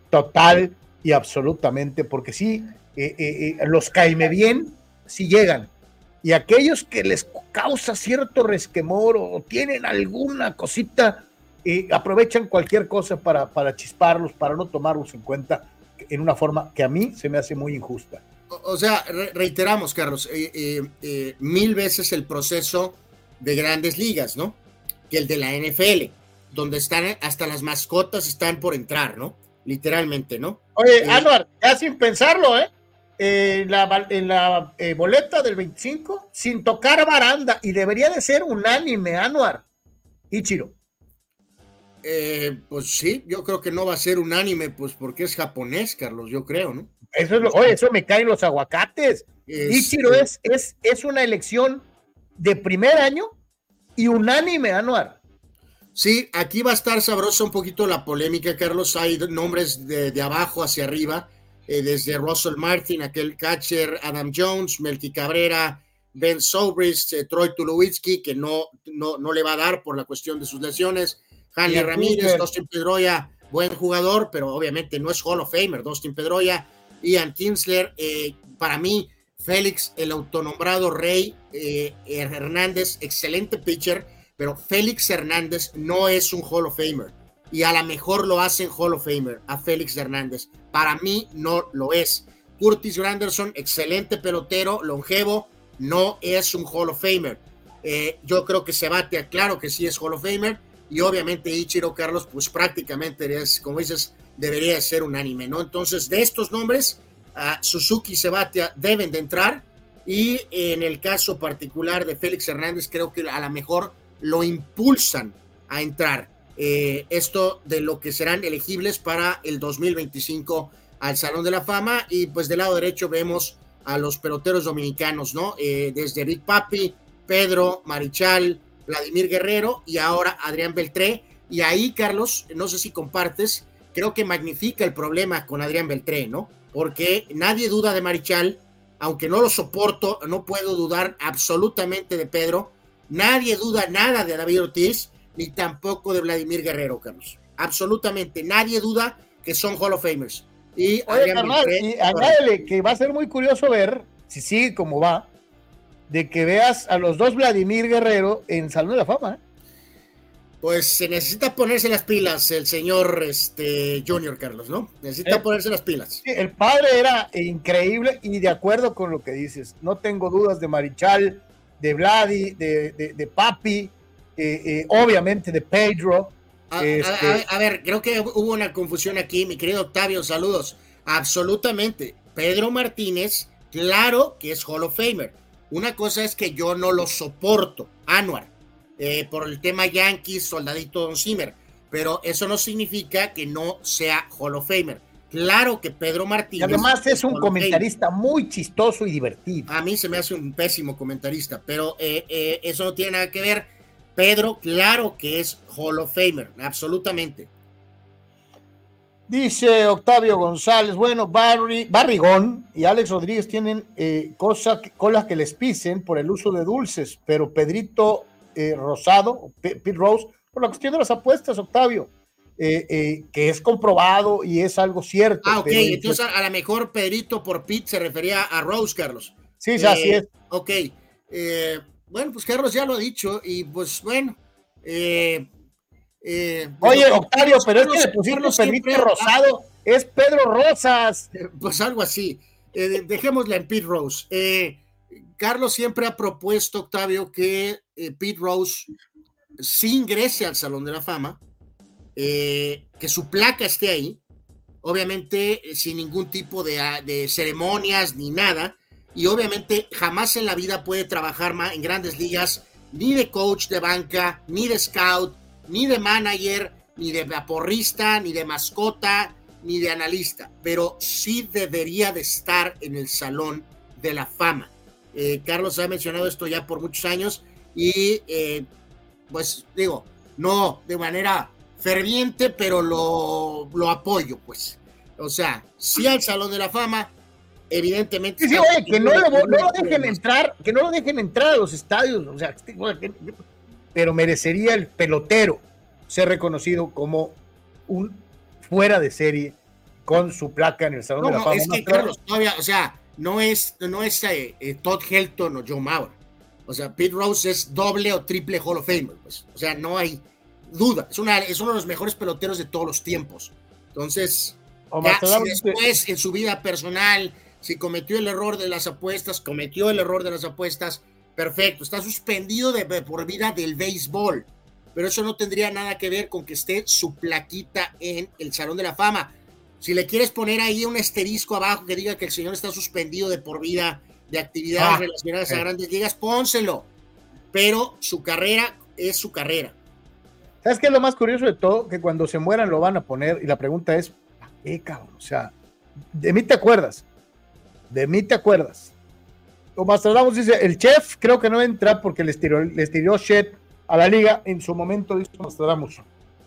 total y absolutamente, porque sí, eh, eh, eh, los caime bien, si llegan. Y aquellos que les causa cierto resquemor o tienen alguna cosita, aprovechan cualquier cosa para, para chisparlos, para no tomarlos en cuenta en una forma que a mí se me hace muy injusta. O, sea, reiteramos, Carlos, mil veces el proceso de grandes ligas, ¿no? Que el de la NFL, donde están hasta las mascotas están por entrar, ¿no? literalmente, ¿no? Oye, eh, Anuar, ya sin pensarlo, ¿eh? en la, en la eh, boleta del 25, sin tocar baranda, y debería de ser unánime, Anuar. Ichiro. Eh, pues sí, yo creo que no va a ser unánime, pues porque es japonés, Carlos, yo creo, ¿no? Eso es lo, oye, eso me caen los aguacates. Ichiro es, es, es una elección de primer año y unánime, Anuar. Sí, aquí va a estar sabrosa un poquito la polémica, Carlos. Hay nombres de, abajo hacia arriba, eh, desde Russell Martin, aquel catcher, Adam Jones, Melky Cabrera, Ben Sobris, eh, Troy Tulowitzki, que no, no, no, le va a dar por la cuestión de sus lesiones, Hanley Ramírez, Dustin Pedroya, buen jugador, pero obviamente no es Hall of Famer, Dustin Pedroya, Ian Kinsler, eh, para mí, Félix, el autonombrado Rey Hernández, excelente pitcher pero Félix Hernández no es un Hall of Famer y a lo mejor lo hacen Hall of Famer a Félix Hernández. Para mí no lo es. Curtis Granderson, excelente pelotero, longevo, no es un Hall of Famer. Eh, yo creo que se bate, claro que sí es Hall of Famer, y obviamente Ichiro Carlos, pues prácticamente es, como dices, debería ser unánime, ¿no? Entonces, de estos nombres, Suzuki y Sebatia deben de entrar, y en el caso particular de Félix Hernández, creo que a lo mejor lo impulsan a entrar. Eh, esto de lo que serán elegibles para el 2025 al Salón de la Fama. Y pues del lado derecho vemos a los peloteros dominicanos, ¿no? Eh, desde Big Papi, Pedro, Marichal, Vladimir Guerrero y ahora Adrián Beltré. Y ahí, Carlos, no sé si compartes, creo que magnifica el problema con Adrián Beltré, ¿no? Porque nadie duda de Marichal, aunque no lo soporto, no puedo dudar absolutamente de Pedro Nadie duda nada de David Ortiz, ni tampoco de Vladimir Guerrero, Carlos. Absolutamente nadie duda que son Hall of Famers. Y, Oye, carnal, y que va a ser muy curioso ver, si sigue como va, de que veas a los dos Vladimir Guerrero en Salón de la Fama. ¿eh? Pues se necesita ponerse las pilas el señor este, Junior Carlos, ¿no? Necesita eh, ponerse las pilas. el padre era increíble y de acuerdo con lo que dices. No tengo dudas de Marichal, de Vladi, de, de, Papi, eh, eh, obviamente de Pedro. Este a, ver, creo que hubo una confusión aquí, mi querido Octavio, saludos. Absolutamente. Pedro Martínez, claro que es Hall of Famer. Una cosa es que yo no lo soporto, Anuar eh, por el tema Yankees, soldadito Don Zimmer, pero eso no significa que no sea Hall of Famer. Claro que Pedro Martínez. Y además es un comentarista muy chistoso y divertido. A mí se me hace un pésimo comentarista, pero eh, eh, eso no tiene nada que ver. Pedro, claro que es Hall of Famer, absolutamente. Dice Octavio González, bueno, Barry, Barrigón y Alex Rodríguez tienen cosas, colas que les pisen por el uso de dulces, pero Pedrito eh, Rosado, Pete Rose, por la cuestión de las apuestas, Octavio, eh, eh, que es comprobado y es algo cierto. Ah, ok, entonces a, lo mejor Pedrito por Pete se refería a Rose, Carlos. Sí, así es. Ok, bueno, pues Carlos ya lo ha dicho y pues bueno. Oye, Octavio, pero es que le pusieron Pedrito Rosado, es Pedro Rosas. Pues algo así. dejémosla en Pete Rose. Carlos siempre ha propuesto, Octavio, que eh, Pete Rose sí ingrese al Salón de la Fama, eh, que su placa esté ahí, obviamente eh, sin ningún tipo de, ah, de, ceremonias ni nada, y obviamente jamás en la vida puede trabajar en grandes ligas, ni de coach de banca, ni de scout, ni de manager, ni de vaporrista, ni de mascota, ni de analista, pero sí debería de estar en el Salón de la Fama. Eh, Carlos ha mencionado esto ya por muchos años y eh, pues digo, no de manera ferviente, pero lo, lo apoyo, pues. O sea, sí al Salón de la Fama, evidentemente. Sí, oye, que no lo, dejen entrar, que no lo dejen entrar a los estadios, o sea, pero merecería el pelotero ser reconocido como un fuera de serie con su placa en el Salón de la Fama. Es que, Carlos, todavía, o sea, no es, no es eh, eh, Todd Helton o Joe Mauer. O sea, Pete Rose es doble o triple Hall of Famer. Pues. O sea, no hay duda. Es, una, es uno de los mejores peloteros de todos los tiempos. Entonces, después en su vida personal, si cometió el error de las apuestas, cometió el error de las apuestas, perfecto. Está suspendido de, por vida del béisbol. Pero eso no tendría nada que ver con que esté su plaquita en el Salón de la Fama. Si le quieres poner ahí un asterisco abajo que diga que el señor está suspendido de por vida de actividades ah, relacionadas a grandes ligas, pónselo. Pero su carrera es su carrera. ¿Sabes qué es lo más curioso de todo? Que cuando se mueran lo van a poner y la pregunta es, qué cabrón? O sea, de mí te acuerdas. De mí te acuerdas. Como Nostradamus dice, el chef creo que no entra porque les tiró, les tiró shit a la liga en su momento, dice Nostradamus.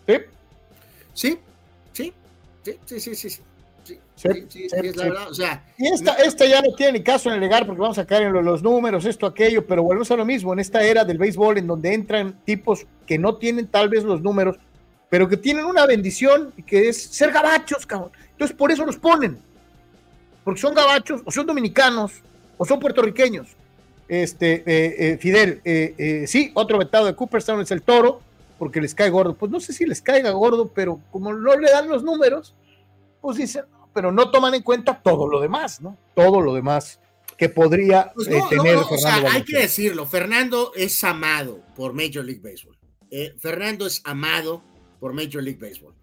¿Sí? Sí, sí. Sí, sí, sí, sí. Sí, sí, es la verdad. O sea, y esta, esta, ya no tiene ni caso en alegar porque vamos a caer en los números, esto, aquello, pero volvemos a lo mismo, en esta era del béisbol en donde entran tipos que no tienen tal vez los números, pero que tienen una bendición que es ser gabachos, cabrón. Entonces por eso los ponen, porque son gabachos, o son dominicanos, o son puertorriqueños. Este, eh, eh, Fidel, eh, sí, otro vetado de Cooperstown es el toro, porque les cae gordo. Pues no sé si les caiga gordo, pero como no le dan los números, pues dicen, pero no toman en cuenta todo lo demás, ¿no? Todo lo demás que podría pues eh, tener Fernando. O sea, hay que decirlo, Fernando es amado por Major League Baseball. Fernando es amado por Major League Baseball.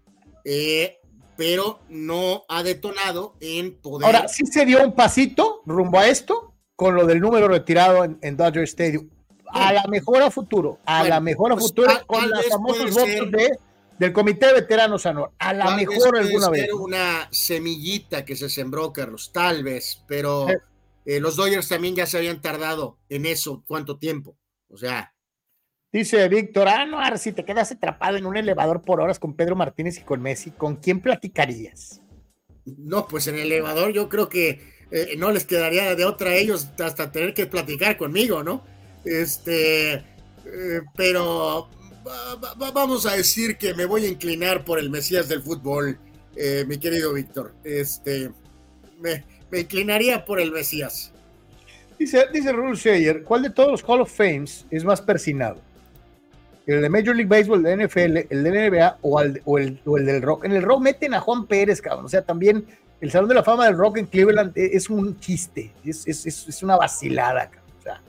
Eh, pero no ha detonado en poder. Ahora, sí se dio un pasito rumbo a esto con lo del número retirado en, en Dodger Stadium a la mejor a futuro, a la mejor a pues, futuro con los famosos votos de, del Comité de Veteranos Anor. A la mejor alguna vez. una semillita que se sembró, Carlos, tal vez, pero eh, los Dodgers también ya se habían tardado en eso, ¿cuánto tiempo? O sea. Dice Víctor, ah, si te quedas atrapado en un elevador por horas con Pedro Martínez y con Messi, ¿con quién platicarías? No, pues en el elevador yo creo que eh, no les quedaría de otra a ellos hasta tener que platicar conmigo, ¿no? Este, eh, pero vamos a decir que me voy a inclinar por el Mesías del fútbol, eh, mi querido Víctor. Este, me, inclinaría por el Mesías. Dice, dice Rule ¿cuál de todos los Hall of Fames es más persinado? El de Major League Baseball, el de NFL, el de NBA o, el, o, el, o el del rock. En el rock meten a Juan Pérez, cabrón. O sea, también el Salón de la Fama del Rock en Cleveland e, es un chiste, es, es, es una vacilada. O sea,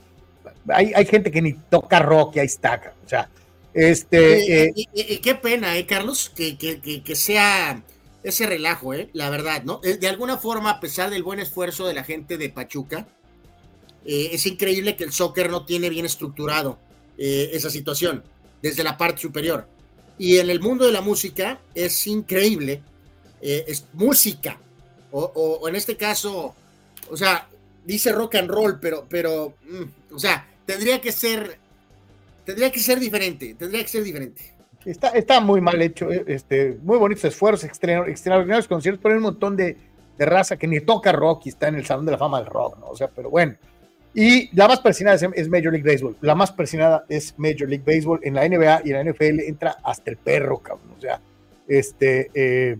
hay, hay, gente que ni toca rock y ahí está. O sea, este. Eh, y, y, y, qué pena, ¿eh, Carlos? Que, que, que, que, sea ese relajo, ¿eh? La verdad, ¿no? De alguna forma, a pesar del buen esfuerzo de la gente de Pachuca, eh, es increíble que el soccer no tiene bien estructurado eh, esa situación desde la parte superior. Y en el mundo de la música es increíble, eh, es música, o, o, o, en este caso, o sea, dice rock and roll, pero, pero, mm, o sea, tendría que ser, tendría que ser diferente, tendría que ser diferente. Está, está muy mal hecho, este, muy bonitos esfuerzos, extraordinarios conciertos, pero hay un montón de, de, raza que ni toca rock y está en el Salón de la Fama del Rock, ¿no? O sea, pero bueno. Y la más persinada es, Major League Baseball. La más persinada es Major League Baseball. En la NBA y en la NFL entra hasta el perro, cabrón. O sea, este. Eh,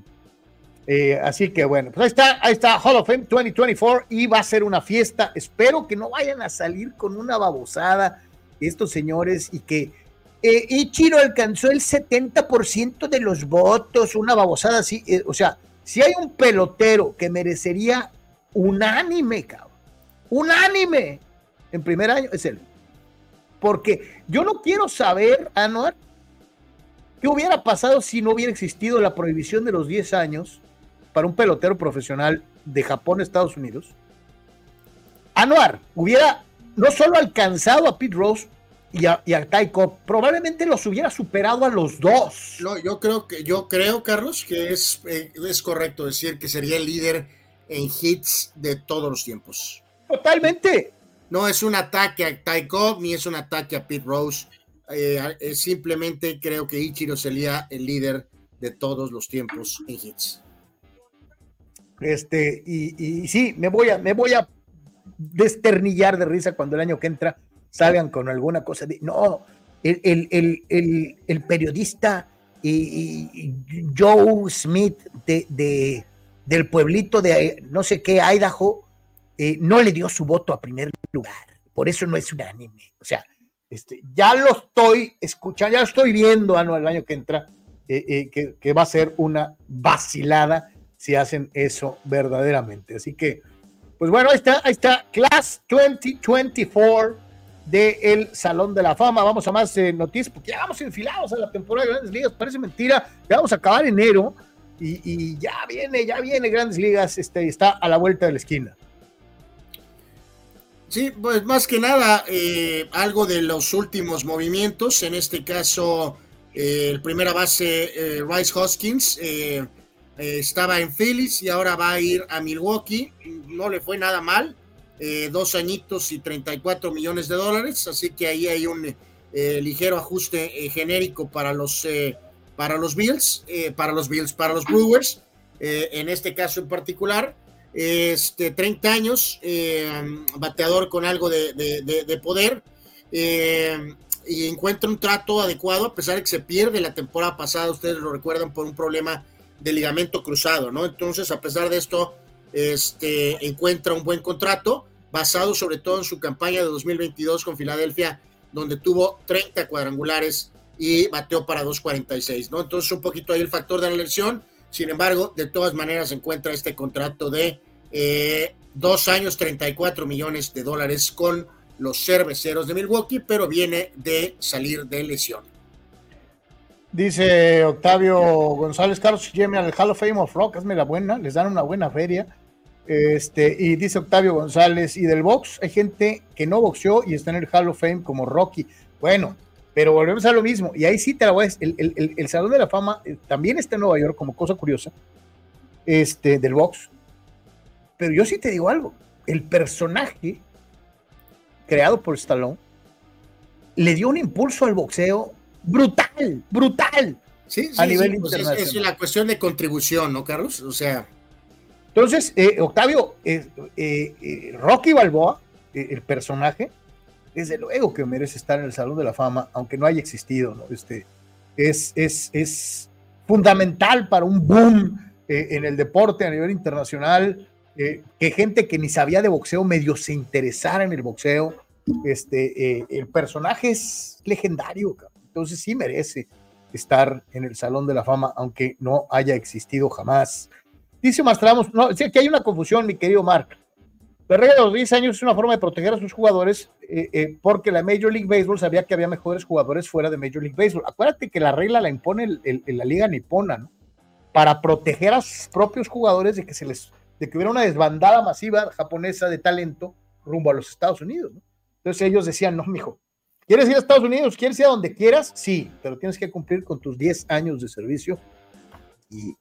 eh, así que bueno, pues ahí está, ahí está Hall of Fame 2024 y va a ser una fiesta. Espero que no vayan a salir con una babosada estos señores y que eh, Ichiro alcanzó el 70% de los votos, una babosada así. Eh, o sea, si hay un pelotero que merecería unánime, cabrón, unánime en primer año, es él. Porque yo no quiero saber, Anuar, qué hubiera pasado si no hubiera existido la prohibición de los 10 años para un pelotero profesional de Japón, Estados Unidos. Anuar hubiera no solo alcanzado a Pete Rose, y a, Taiko, probablemente los hubiera superado a los dos. No, yo creo que, yo creo, Carlos, que es, eh, es correcto decir que sería el líder en hits de todos los tiempos. Totalmente. No es un ataque a Taiko, ni es un ataque a Pete Rose. Eh, simplemente creo que Ichiro sería el líder de todos los tiempos en hits. Este, y, y sí, me voy a, me voy a desternillar de risa cuando el año que entra salgan con alguna cosa de, no, el, el, el, el periodista y, Joe Smith de, de, del pueblito de no sé qué, Idaho, eh, no le dio su voto a primer lugar. Por eso no es unánime. O sea, este, ya lo estoy escuchando, ya lo estoy viendo ano, el año que entra, eh, eh, que, va a ser una vacilada si hacen eso verdaderamente. Así que, pues bueno, ahí está, ahí está, Class 2024 del Salón de la Fama. Vamos a más noticias, porque ya vamos enfilados a la temporada de Grandes Ligas. Parece mentira, ya vamos a acabar enero y, y ya viene, ya viene Grandes Ligas, este, está a la vuelta de la esquina. Sí, pues más que nada, eh, algo de los últimos movimientos, en este caso, eh, el primera base, eh, Rice Hoskins, estaba en Phillies y ahora va a ir a Milwaukee, no le fue nada mal, eh, dos añitos y 34 millones de dólares, así que ahí hay un eh, ligero ajuste eh, genérico para los, para los Bills, para los Bills, para los Brewers, en este caso en particular. Este, 30 años, bateador con algo de, de, de poder, y encuentra un trato adecuado, a pesar de que se pierde la temporada pasada, ustedes lo recuerdan, por un problema de ligamento cruzado, ¿no? Entonces, a pesar de esto, este, encuentra un buen contrato basado sobre todo en su campaña de 2022 con Filadelfia, donde tuvo 30 cuadrangulares y bateó para 2.46, ¿no? Entonces un poquito ahí el factor de la lesión, sin embargo, de todas maneras encuentra este contrato de eh, dos años, 34 millones de dólares con los cerveceros de Milwaukee, pero viene de salir de lesión. Dice Octavio González, Carlos, llame al Hall of Fame of Rock, hazme la buena, les dan una buena feria. Este, y dice Octavio González, y del box hay gente que no boxeó y está en el Hall of Fame como Rocky. Bueno, pero volvemos a lo mismo, y ahí sí te la voy a decir, el, el, el, Salón de la Fama eh, también está en Nueva York como cosa curiosa, este, del box. Pero yo sí te digo algo, el personaje creado por Stallone le dio un impulso al boxeo brutal, brutal. Sí, sí, a nivel sí, pues internacional. Es, es la cuestión de contribución, ¿no, Carlos? O sea, entonces, eh, Octavio, eh, eh, Rocky Balboa, el personaje, desde luego que merece estar en el Salón de la Fama, aunque no haya existido, ¿no? Este, es, es, es fundamental para un boom en el deporte a nivel internacional, que gente que ni sabía de boxeo medio se interesara en el boxeo. Este, el personaje es legendario, Entonces sí merece estar en el Salón de la Fama, aunque no haya existido jamás. Dice Mastramos, no, sí, que hay una confusión, mi querido Mark. La regla de los 10 años es una forma de proteger a sus jugadores eh, eh, porque la Major League Baseball sabía que había mejores jugadores fuera de Major League Baseball. Acuérdate que la regla la impone la liga nipona, ¿no? Para proteger a sus propios jugadores de que se les, de que hubiera una desbandada masiva japonesa de talento rumbo a los Estados Unidos, ¿no? Entonces ellos decían, no, mijo, ¿quieres ir a Estados Unidos? ¿Quieres ir a donde quieras? Sí, pero tienes que cumplir con tus 10 años de servicio. Y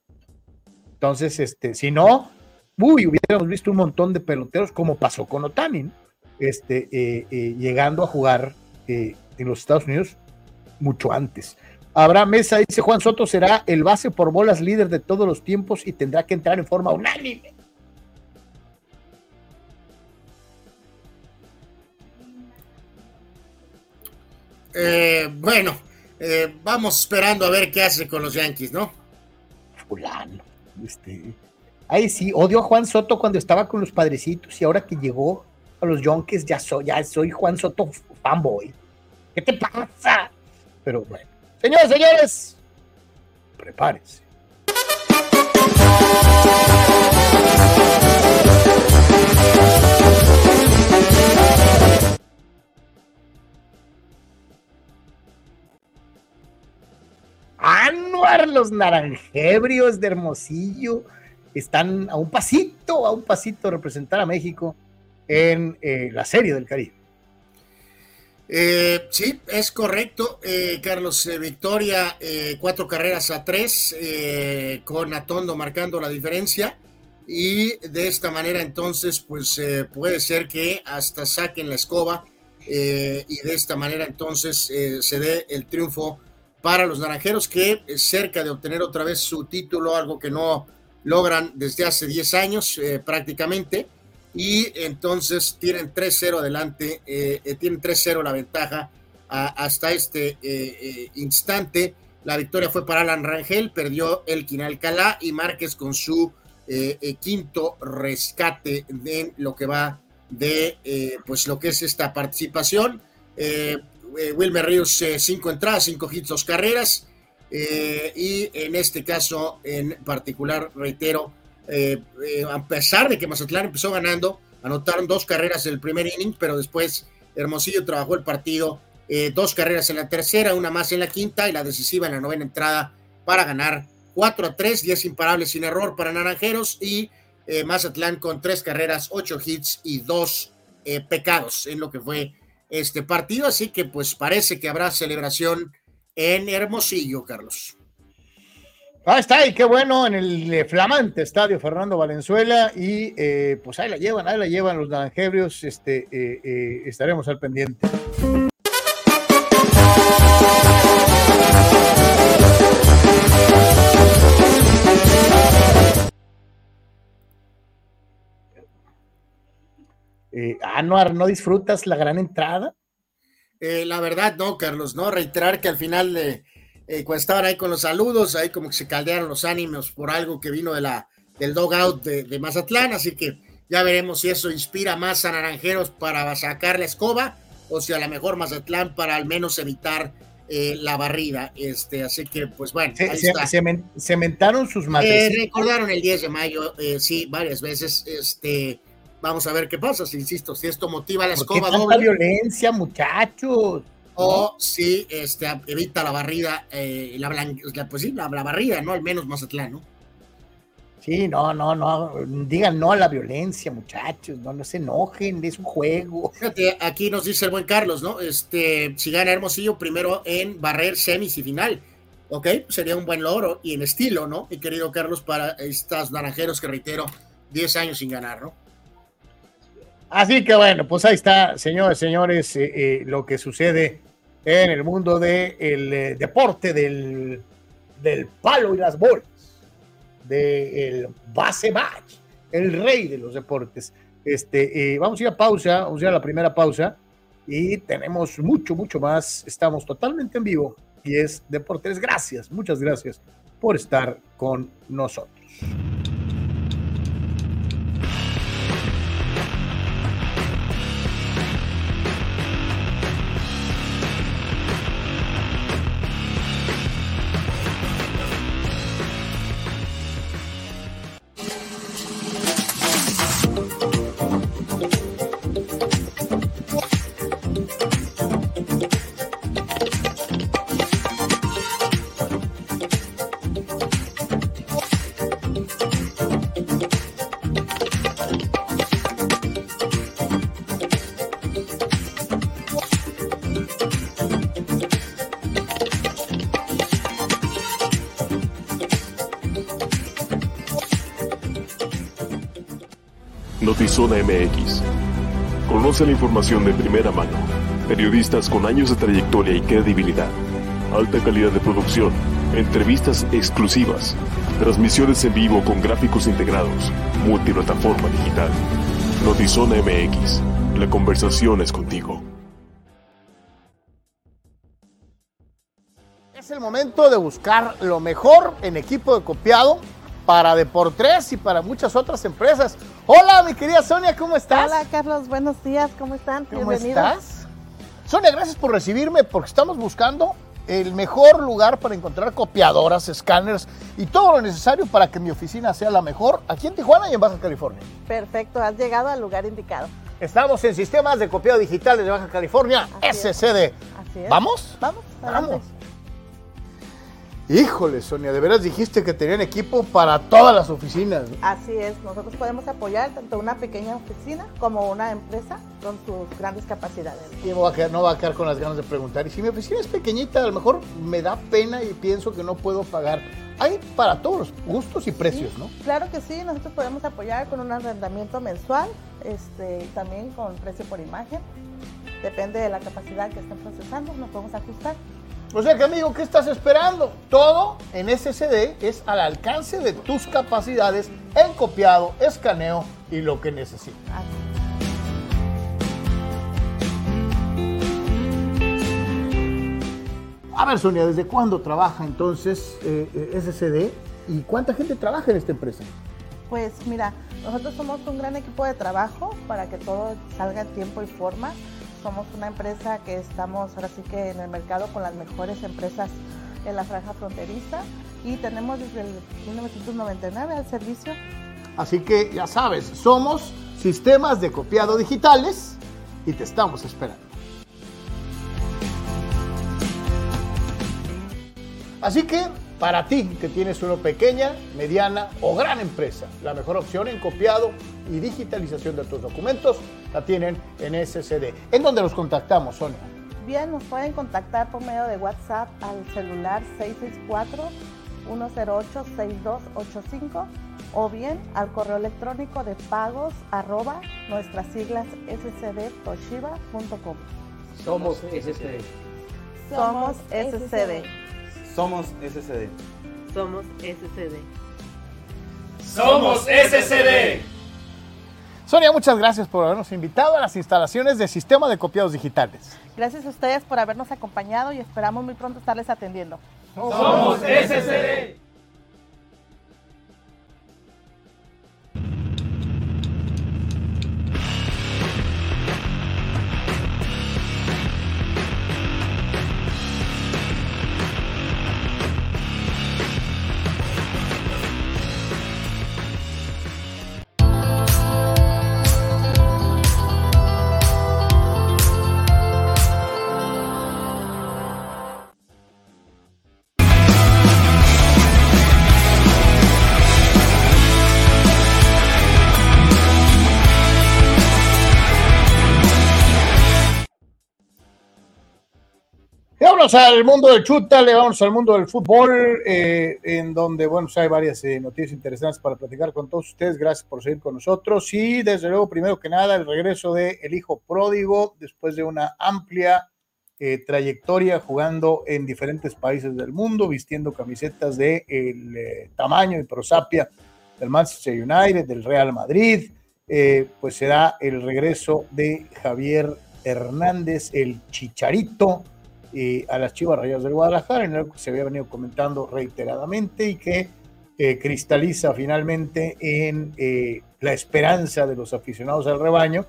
entonces, este, si no, uy, hubiéramos visto un montón de peloteros como pasó con Otani, este, eh, eh, llegando a jugar eh, en los Estados Unidos mucho antes. Abraham Mesa dice, Juan Soto será el base por bolas líder de todos los tiempos y tendrá que entrar en forma unánime. bueno, vamos esperando a ver qué hace con los Yankees, ¿no? Fulano. Este, Ay, sí, odio a Juan Soto cuando estaba con los padrecitos y ahora que llegó a los Yonkes ya soy, Juan Soto fanboy. ¿Qué te pasa? Pero bueno, señores, señores, prepárense. Anuar los naranjebrios de Hermosillo están a un pasito, a un pasito de representar a México en eh, la Serie del Caribe. Eh, sí, es correcto, eh, Carlos. victoria, cuatro carreras a tres, con Atondo marcando la diferencia. Y de esta manera, entonces, pues puede ser que hasta saquen la escoba. y de esta manera, entonces, se dé el triunfo para los naranjeros, que cerca de obtener otra vez su título, algo que no logran desde hace 10 años eh, prácticamente y entonces tienen 3-0 adelante, eh, eh, tienen 3-0 la ventaja hasta este instante. La victoria fue para Alan Rangel, perdió el Alcalá y Márquez con su quinto rescate de lo que va de pues lo que es esta participación. Wilmer Ríos, cinco entradas, cinco hits, dos carreras. Eh, y en este caso en particular, reitero, eh, eh, a pesar de que Mazatlán empezó ganando, anotaron dos carreras en el primer inning, pero después Hermosillo trabajó el partido, dos carreras en la tercera, una más en la quinta y la decisiva en la novena entrada para ganar 4 a 3, 10 imparables sin error para Naranjeros y Mazatlán con tres carreras, ocho hits y dos pecados en lo que fue este partido. Así que pues parece que habrá celebración en Hermosillo, Carlos. Ah, está, y qué bueno, en el eh, flamante estadio Fernando Valenzuela, y eh, pues ahí la llevan, ahí la llevan los naranjebrios, este, eh, estaremos al pendiente. Anuar, ¿no disfrutas la gran entrada? Eh, la verdad, no, Carlos, ¿no? Reiterar que al final, de, eh, cuando estaban ahí con los saludos, ahí como que se caldearon los ánimos por algo que vino de la, del dogout de, de Mazatlán, así que ya veremos si eso inspira más a Naranjeros para sacar la escoba o si a lo mejor Mazatlán para al menos evitar eh, la barrida. Este, así que, pues bueno, ahí está. cementaron sus madres. recordaron el 10 de mayo, sí, varias veces. Este, Vamos a ver qué pasa, si insisto, si esto motiva la escoba doble. violencia, muchachos. O si este, evita la barrida, eh, la, pues sí, la, barrida, ¿no? Al menos Mazatlán, ¿no? Sí, no, no, no, digan no a la violencia, muchachos, no, no se enojen, es un juego. Fíjate, aquí nos dice el buen Carlos, ¿no? Este, si gana Hermosillo, primero en barrer semis y final, ¿ok? Sería un buen logro y en estilo, ¿no? Mi querido Carlos, para estos naranjeros que reitero, 10 años sin ganar, ¿no? Así que bueno, pues ahí está, señores, señores, eh, eh, lo que sucede en el mundo del eh, deporte del, del, palo y las bolas, del base match, el rey de los deportes. Este, vamos a ir a pausa, vamos a ir a la primera pausa y tenemos mucho, mucho más. Estamos totalmente en vivo y es Deportes. Gracias, muchas gracias por estar con nosotros. Notizona MX. Conoce la información de primera mano. Periodistas con años de trayectoria y credibilidad. Alta calidad de producción. Entrevistas exclusivas. Transmisiones en vivo con gráficos integrados. Multiplataforma digital. Notizona MX. La conversación es contigo. Es el momento de buscar lo mejor en equipo de copiado para Deportes y para muchas otras empresas. Hola, mi querida Sonia, ¿cómo estás? Hola, Carlos, buenos días, ¿cómo están? ¿Cómo Bienvenidos. estás? Sonia, gracias por recibirme porque estamos buscando el mejor lugar para encontrar copiadoras, escáneres y todo lo necesario para que mi oficina sea la mejor aquí en Tijuana y en Baja California. Perfecto, has llegado al lugar indicado. Estamos en sistemas de copiado digitales de Baja California, Así es. SCD. Así es. ¿Vamos? Vamos. Vamos. Híjole, Sonia, de veras dijiste que tenían equipo para todas las oficinas. Así es, nosotros podemos apoyar tanto una pequeña oficina como una empresa con sus grandes capacidades. Y no va, a quedar, no va a quedar con las ganas de preguntar. Y si mi oficina es pequeñita, a lo mejor me da pena y pienso que no puedo pagar. Hay para todos los gustos y precios, ¿no? Claro que sí, nosotros podemos apoyar con un arrendamiento mensual, este, también con precio por imagen. Depende de la capacidad que estén procesando, nos podemos ajustar. O sea que, amigo, ¿qué estás esperando? Todo en SCD es al alcance de tus capacidades en copiado, escaneo y lo que necesites. Así. A ver, Sonia, ¿desde cuándo trabaja entonces eh, eh, SCD y cuánta gente trabaja en esta empresa? Pues mira, nosotros somos un gran equipo de trabajo para que todo salga en tiempo y forma. Somos una empresa que estamos ahora sí que en el mercado con las mejores empresas en la franja fronteriza y tenemos desde el 1999 al servicio. Así que ya sabes, somos sistemas de copiado digitales y te estamos esperando. Así que para ti que tienes una pequeña, mediana o gran empresa, la mejor opción en copiado y digitalización de tus documentos la tienen en SCD. ¿En dónde los contactamos, Sonia? Bien, nos pueden contactar por medio de WhatsApp al celular 664-108-6285 o bien al correo electrónico de pagos arroba nuestras siglas scdtoshiba.com. Somos SCD. Somos SCD. Somos SCD. Somos SCD. Somos SCD. Sonia, muchas gracias por habernos invitado a las instalaciones de Sistema de Copiados Digitales. Gracias a ustedes por habernos acompañado y esperamos muy pronto estarles atendiendo. Somos SCD. Vámonos al mundo del chútale, vamos al mundo del fútbol, eh, en donde, bueno, pues hay varias eh, noticias interesantes para platicar con todos ustedes. Gracias por seguir con nosotros. Y desde luego, primero que nada, el regreso de el hijo pródigo, después de una amplia eh, trayectoria jugando en diferentes países del mundo, vistiendo camisetas de el tamaño y prosapia del Manchester United, del Real Madrid, pues será el regreso de Javier Hernández, el Chicharito, eh, a las Chivas Rayas del Guadalajara, en algo que se había venido comentando reiteradamente y que eh, cristaliza finalmente en eh, la esperanza de los aficionados al rebaño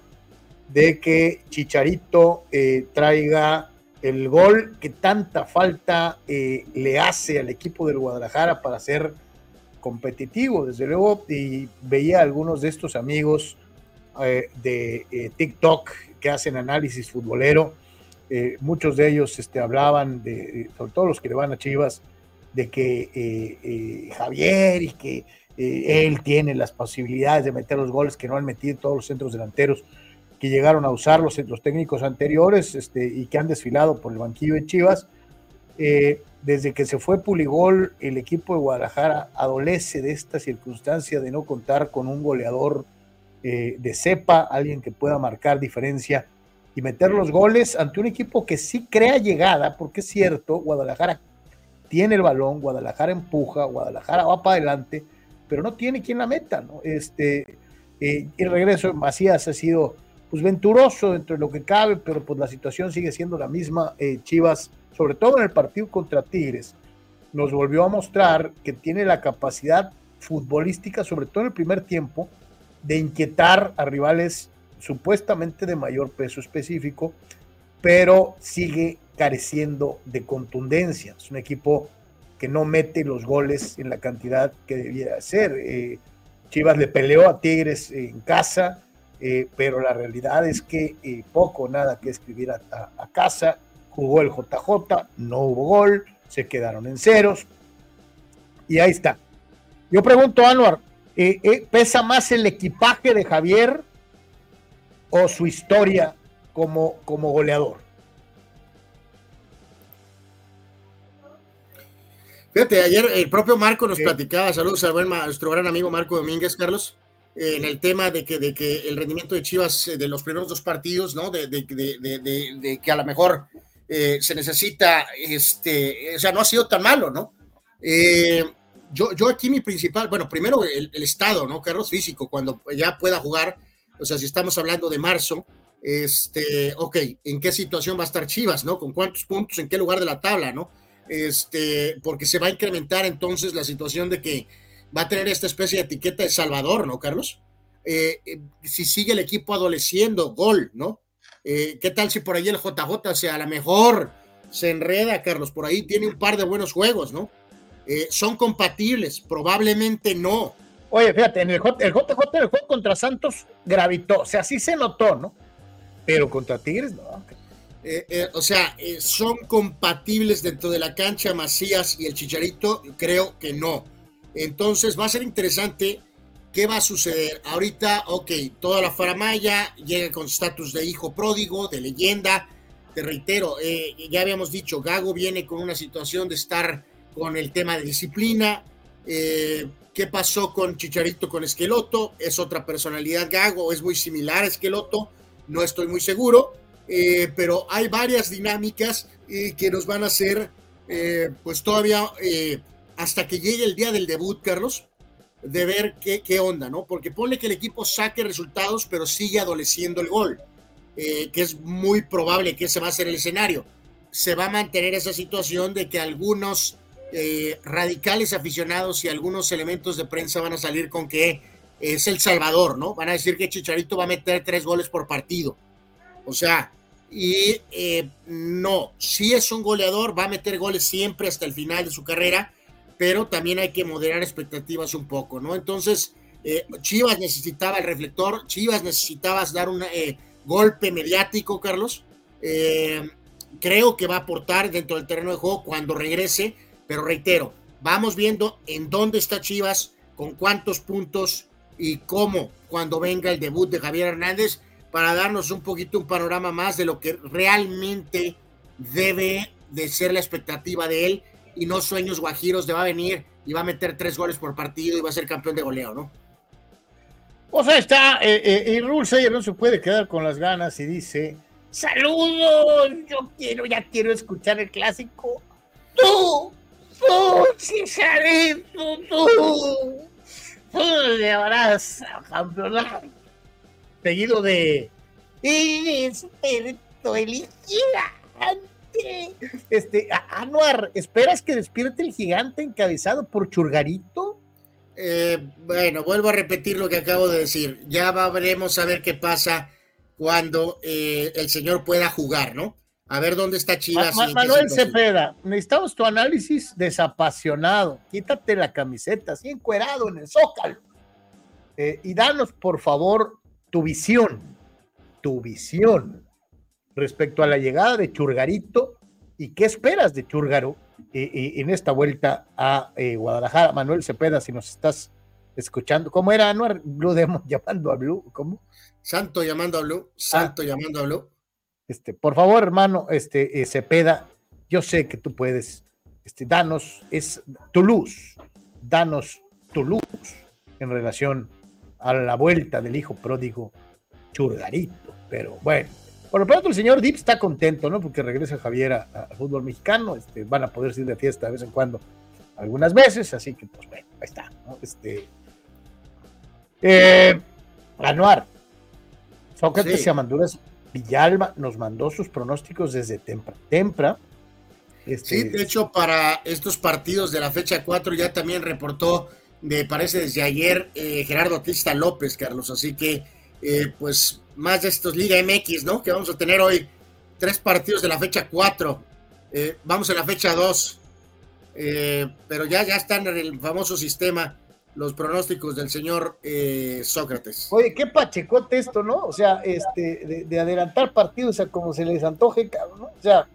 de que Chicharito eh, traiga el gol que tanta falta le hace al equipo del Guadalajara para ser competitivo, desde luego, y veía a algunos de estos amigos de TikTok que hacen análisis futbolero, eh, muchos de ellos este, hablaban, de, sobre todo los que le van a Chivas, de que eh, eh, Javier y que eh, él tiene las posibilidades de meter los goles que no han metido todos los centros delanteros que llegaron a usar los, los técnicos anteriores este, y que han desfilado por el banquillo de Chivas. Desde que se fue Puligol, el equipo de Guadalajara adolece de esta circunstancia de no contar con un goleador de cepa, alguien que pueda marcar diferencia y meter los goles ante un equipo que sí crea llegada, porque es cierto, Guadalajara tiene el balón, Guadalajara empuja, Guadalajara va para adelante, pero no tiene quien la meta, ¿no? Este, eh, el regreso de Macías ha sido pues venturoso dentro de lo que cabe, pero pues la situación sigue siendo la misma. Eh, Chivas, sobre todo en el partido contra Tigres, nos volvió a mostrar que tiene la capacidad futbolística, sobre todo en el primer tiempo, de inquietar a rivales supuestamente de mayor peso específico, pero sigue careciendo de contundencia. Es un equipo que no mete los goles en la cantidad que debiera ser. Eh, Chivas le peleó a Tigres en casa, eh, pero la realidad es que eh, poco, nada que escribir a, casa. Jugó el JJ, no hubo gol, se quedaron en ceros. Y ahí está. Yo pregunto, Anuar, ¿pesa más el equipaje de Javier o su historia como, como goleador? Fíjate, ayer el propio Marco nos platicaba, saludos a nuestro gran amigo Marco Domínguez, Carlos, en el tema de que, de que el rendimiento de Chivas eh, de los primeros dos partidos, ¿no? De, de, de que a lo mejor eh, se necesita, este, o sea, no ha sido tan malo, ¿no? Eh, yo, yo aquí mi principal, bueno, primero el, el, estado, ¿no? Carlos físico, cuando ya pueda jugar, o sea, si estamos hablando de marzo, este, ok, ¿en qué situación va a estar Chivas, ¿no? ¿Con cuántos puntos, en qué lugar de la tabla, ¿no? Este, porque se va a incrementar entonces la situación de que va a tener esta especie de etiqueta de Salvador, ¿no, Carlos? Eh, eh, si sigue el equipo adoleciendo, gol, ¿no? Eh, ¿Qué tal si por ahí el JJ, sea, a lo mejor se enreda, Carlos? Por ahí tiene un par de buenos juegos, ¿no? ¿Son compatibles? Probablemente no. Oye, fíjate, en el, J, el JJ, el juego contra Santos gravitó, o sea, sí se notó, ¿no? Pero contra Tigres, no. o sea, ¿son compatibles dentro de la cancha Macías y el Chicharito? Creo que no. Entonces va a ser interesante qué va a suceder. Ahorita, ok, toda la faramaya llega con estatus de hijo pródigo, de leyenda. Te reitero, eh, ya habíamos dicho, Gago viene con una situación de estar con el tema de disciplina. Eh, ¿Qué pasó con Chicharito con Esqueloto? ¿Es otra personalidad Gago? ¿Es muy similar a Esqueloto? No estoy muy seguro, eh, pero hay varias dinámicas que nos van a hacer, pues todavía hasta que llegue el día del debut, Carlos, de ver qué, qué onda, ¿no? Porque pone que el equipo saque resultados, pero sigue adoleciendo el gol, eh, que es muy probable que ese va a ser el escenario. Se va a mantener esa situación de que algunos eh, radicales aficionados y algunos elementos de prensa van a salir con que es el Salvador, ¿no? Van a decir que Chicharito va a meter tres goles por partido. O sea, y eh, no, si es un goleador, va a meter goles siempre hasta el final de su carrera pero también hay que moderar expectativas un poco, ¿no? Entonces, eh, Chivas necesitaba el reflector, Chivas necesitaba dar un golpe mediático, Carlos. Creo que va a aportar dentro del terreno de juego cuando regrese, pero reitero, vamos viendo en dónde está Chivas, con cuántos puntos y cómo cuando venga el debut de Javier Hernández para darnos un poquito un panorama más de lo que realmente debe de ser la expectativa de él y no sueños guajiros de va a venir y va a meter tres goles por partido y va a ser campeón de goleo, ¿no? O sea, está, eh, eh, y Rule no se puede quedar con las ganas y dice, saludos, yo quiero, ya quiero escuchar el clásico. Tú, Chicharito, tú, tú llevarás a campeonato. Seguido de, experto el gigante este, Anuar, ¿esperas que despierte el gigante encabezado por Churgarito? Eh, bueno, vuelvo a repetir lo que acabo de decir. Ya veremos a ver qué pasa cuando eh, el señor pueda jugar, ¿no? A ver dónde está Chivas. Manuel Cepeda, necesitamos tu análisis desapasionado. Quítate la camiseta, así encuerado en el zócalo. Eh, y danos, por favor, tu visión, tu visión respecto a la llegada de Churgarito y qué esperas de Churgaro eh, eh, en esta vuelta a eh, Guadalajara. Manuel Cepeda, si nos estás escuchando, ¿cómo era Anuar? Blue Demon llamando a Blue, ¿cómo? Santo llamando a Blue, Santo ah. llamando a Blue. Este, por favor, hermano, este, Cepeda, yo sé que tú puedes, este, danos, es tu luz, danos tu luz en relación a la vuelta del hijo pródigo Churgarito. Pero bueno, por lo pronto el señor Dip está contento, ¿no? Porque regresa Javier al fútbol mexicano, este, van a poder ir de fiesta de vez en cuando, algunas veces, así que pues bueno, ahí está, ¿no? Este, eh, Anuar, Sócrates y Amanduras Villalba nos mandó sus pronósticos desde Tempra. Tempra. Este... Sí, de hecho, para estos partidos de la fecha 4 ya también reportó, me parece desde ayer, eh, Gerardo Batista López, Carlos. Así que, eh, pues, más de estos Liga MX, ¿no? Que vamos a tener hoy tres partidos de la fecha 4. Eh, vamos a la fecha 2. pero ya, ya están en el famoso sistema los pronósticos del señor eh, Sócrates. Oye, qué pachecote esto, ¿no? O sea, este, de, adelantar partidos a como se les antoje, cabrón, ¿no? O sea.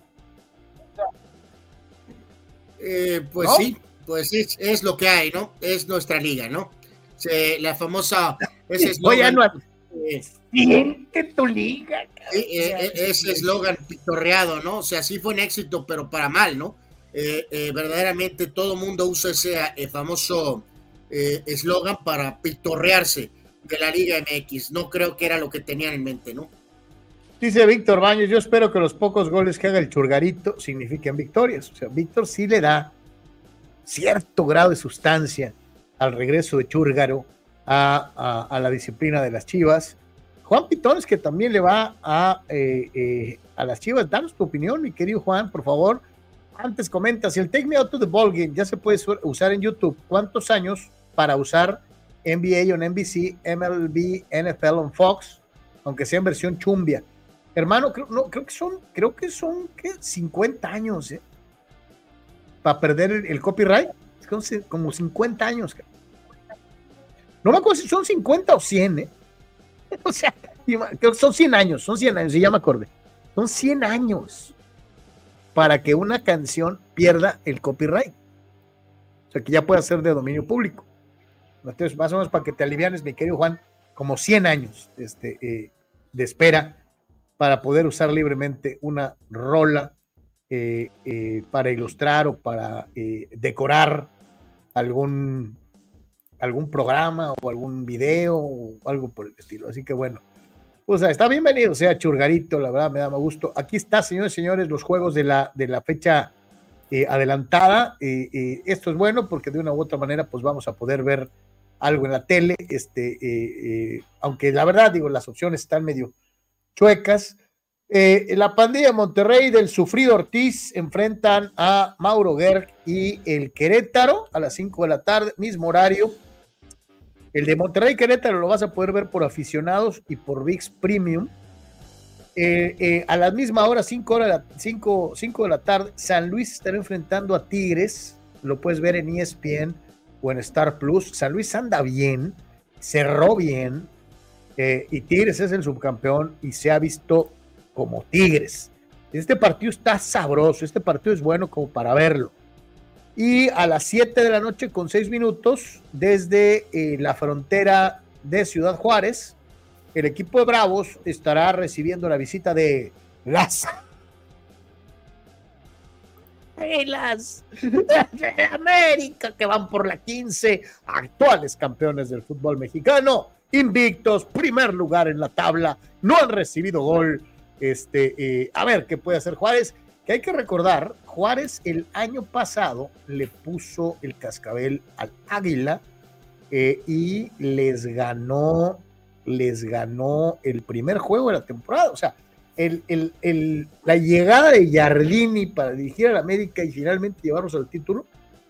Eh, pues sí, pues es, es, lo que hay, ¿no? Es nuestra liga, ¿no? la famosa. Ese eslogan, Oye, siente tu liga. Eh, ese eslogan pitorreado, ¿no? O sea, sí fue un éxito, pero para mal, ¿no? verdaderamente todo mundo usa ese famoso eh, eslogan para pitorrearse de la Liga MX. No creo que era lo que tenían en mente, ¿no? Dice Víctor Baños, yo espero que los pocos goles que haga el churgarito signifiquen victorias. O sea, Víctor sí le da cierto grado de sustancia al regreso de Churgaro a, la disciplina de las Chivas. Juan Pitones, que también le va a, eh, eh, a las Chivas. Danos tu opinión, mi querido Juan, por favor. Antes comenta, si el Take Me Out to the Ball Game ya se puede usar en YouTube, ¿cuántos años para usar NBA on NBC, MLB, NFL on Fox, aunque sea en versión chumbia. Hermano, creo, no, creo que son, creo que son ¿qué? 50 años, ¿eh? Para perder el, copyright. Es como 50 años. No me acuerdo si son 50 o 100, ¿eh? O sea, creo que son 100 años, son 100 años, y ya me acordé. Son 100 años para que una canción pierda el copyright. O sea, que ya pueda ser de dominio público. Entonces, más o menos para que te alivianes, mi querido Juan, como 100 años este, eh, de espera para poder usar libremente una rola eh, eh, para ilustrar o para decorar algún, algún programa o algún video o algo por el estilo. Así que bueno, pues está bienvenido, sea Churgarito, la verdad me da más gusto. Aquí está, señores y señores, los juegos de la, de la fecha adelantada. esto es bueno porque de una u otra manera pues vamos a poder ver algo en la tele, este, eh, eh, aunque la verdad, digo, las opciones están medio chuecas. Eh, la pandilla Monterrey del sufrido Ortiz enfrentan a Mauro Gerg y el Querétaro a las 5 de la tarde, mismo horario. El de Monterrey Querétaro lo vas a poder ver por aficionados y por VIX Premium. a la misma hora, 5 horas, 5, 5 de la tarde, San Luis estará enfrentando a Tigres. Lo puedes ver en ESPN o en Star Plus. San Luis anda bien, cerró bien, eh, y Tigres es el subcampeón y se ha visto como Tigres. Este partido está sabroso, este partido es bueno como para verlo. Y a las 7 de la noche con 6 minutos, desde eh, la frontera de Ciudad Juárez, el equipo de Bravos estará recibiendo la visita de Laza las de América que van por la 15, actuales campeones del fútbol mexicano, invictos, primer lugar en la tabla, no han recibido gol. Este, eh, a ver qué puede hacer Juárez, que hay que recordar, Juárez el año pasado le puso el cascabel al Águila eh, y les ganó, les ganó el primer juego de la temporada, o sea, la llegada de Jardini para dirigir a la América y finalmente llevarlos al título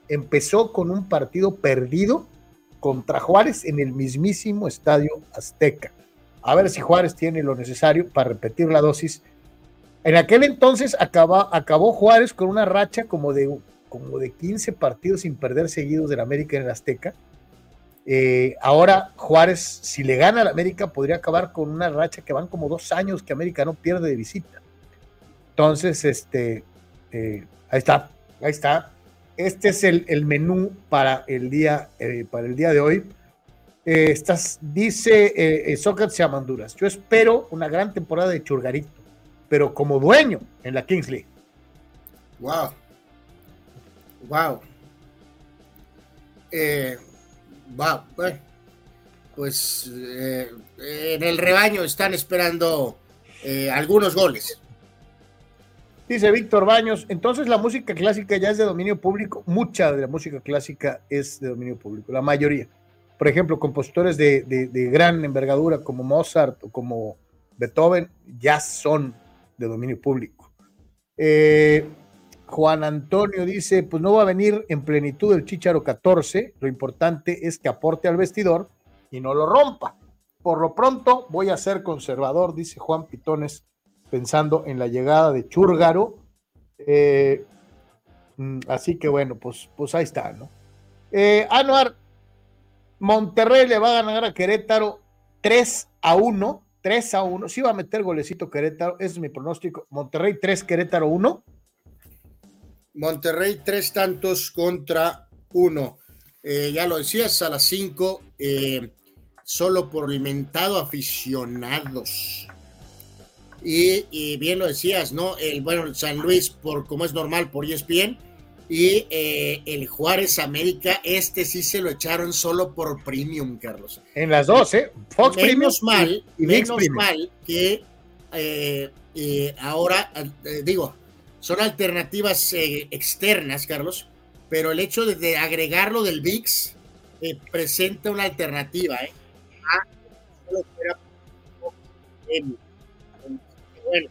empezó con un partido perdido contra Juárez en el mismísimo estadio Azteca. A ver si Juárez tiene lo necesario para repetir la dosis. En aquel entonces acabó Juárez con una racha como de, como de 15 partidos sin perder seguidos del América en el Azteca eh, ahora Juárez, si le gana al América, podría acabar con una racha que van como dos años que América no pierde de visita. Entonces, este, eh, ahí está, ahí está. Este es el, menú para el día, eh, para el día de hoy. Estás, dice Sócrates y Amanduras, yo espero una gran temporada de Churgarito, pero como dueño en la Kings League. Wow. Wow. Eh, va, pues eh, en el rebaño están esperando eh, algunos goles. Dice Víctor Baños, entonces la música clásica ya es de dominio público. Mucha de la música clásica es de dominio público, la mayoría. Por ejemplo, compositores de, de gran envergadura como Mozart o como Beethoven ya son de dominio público. Eh, Juan Antonio dice, pues no va a venir en plenitud el Chicharo 14, lo importante es que aporte al vestidor y no lo rompa. Por lo pronto voy a ser conservador, dice Juan Pitones, pensando en la llegada de Chúrgaro. Eh, mm, así que bueno, pues, pues ahí está, ¿no? Eh, Anuar, Monterrey le va a ganar a Querétaro 3 a 1. 3 a 1. Sí va a meter golecito Querétaro, ese es mi pronóstico. Monterrey 3, Querétaro 1. Monterrey tres tantos contra uno. Eh, ya lo decías, a las 5, eh, solo por alimentado aficionados. Y, bien lo decías, ¿no? El bueno, San Luis, por como es normal, por ESPN. Y eh, el Juárez América, este sí se lo echaron solo por premium, Carlos. En las dos, ¿eh? Fox menos mal, y menos mal que ahora, digo, son alternativas eh, externas, Carlos, pero el hecho de, agregarlo del VIX eh, presenta una alternativa. ¿eh? Ah, bueno,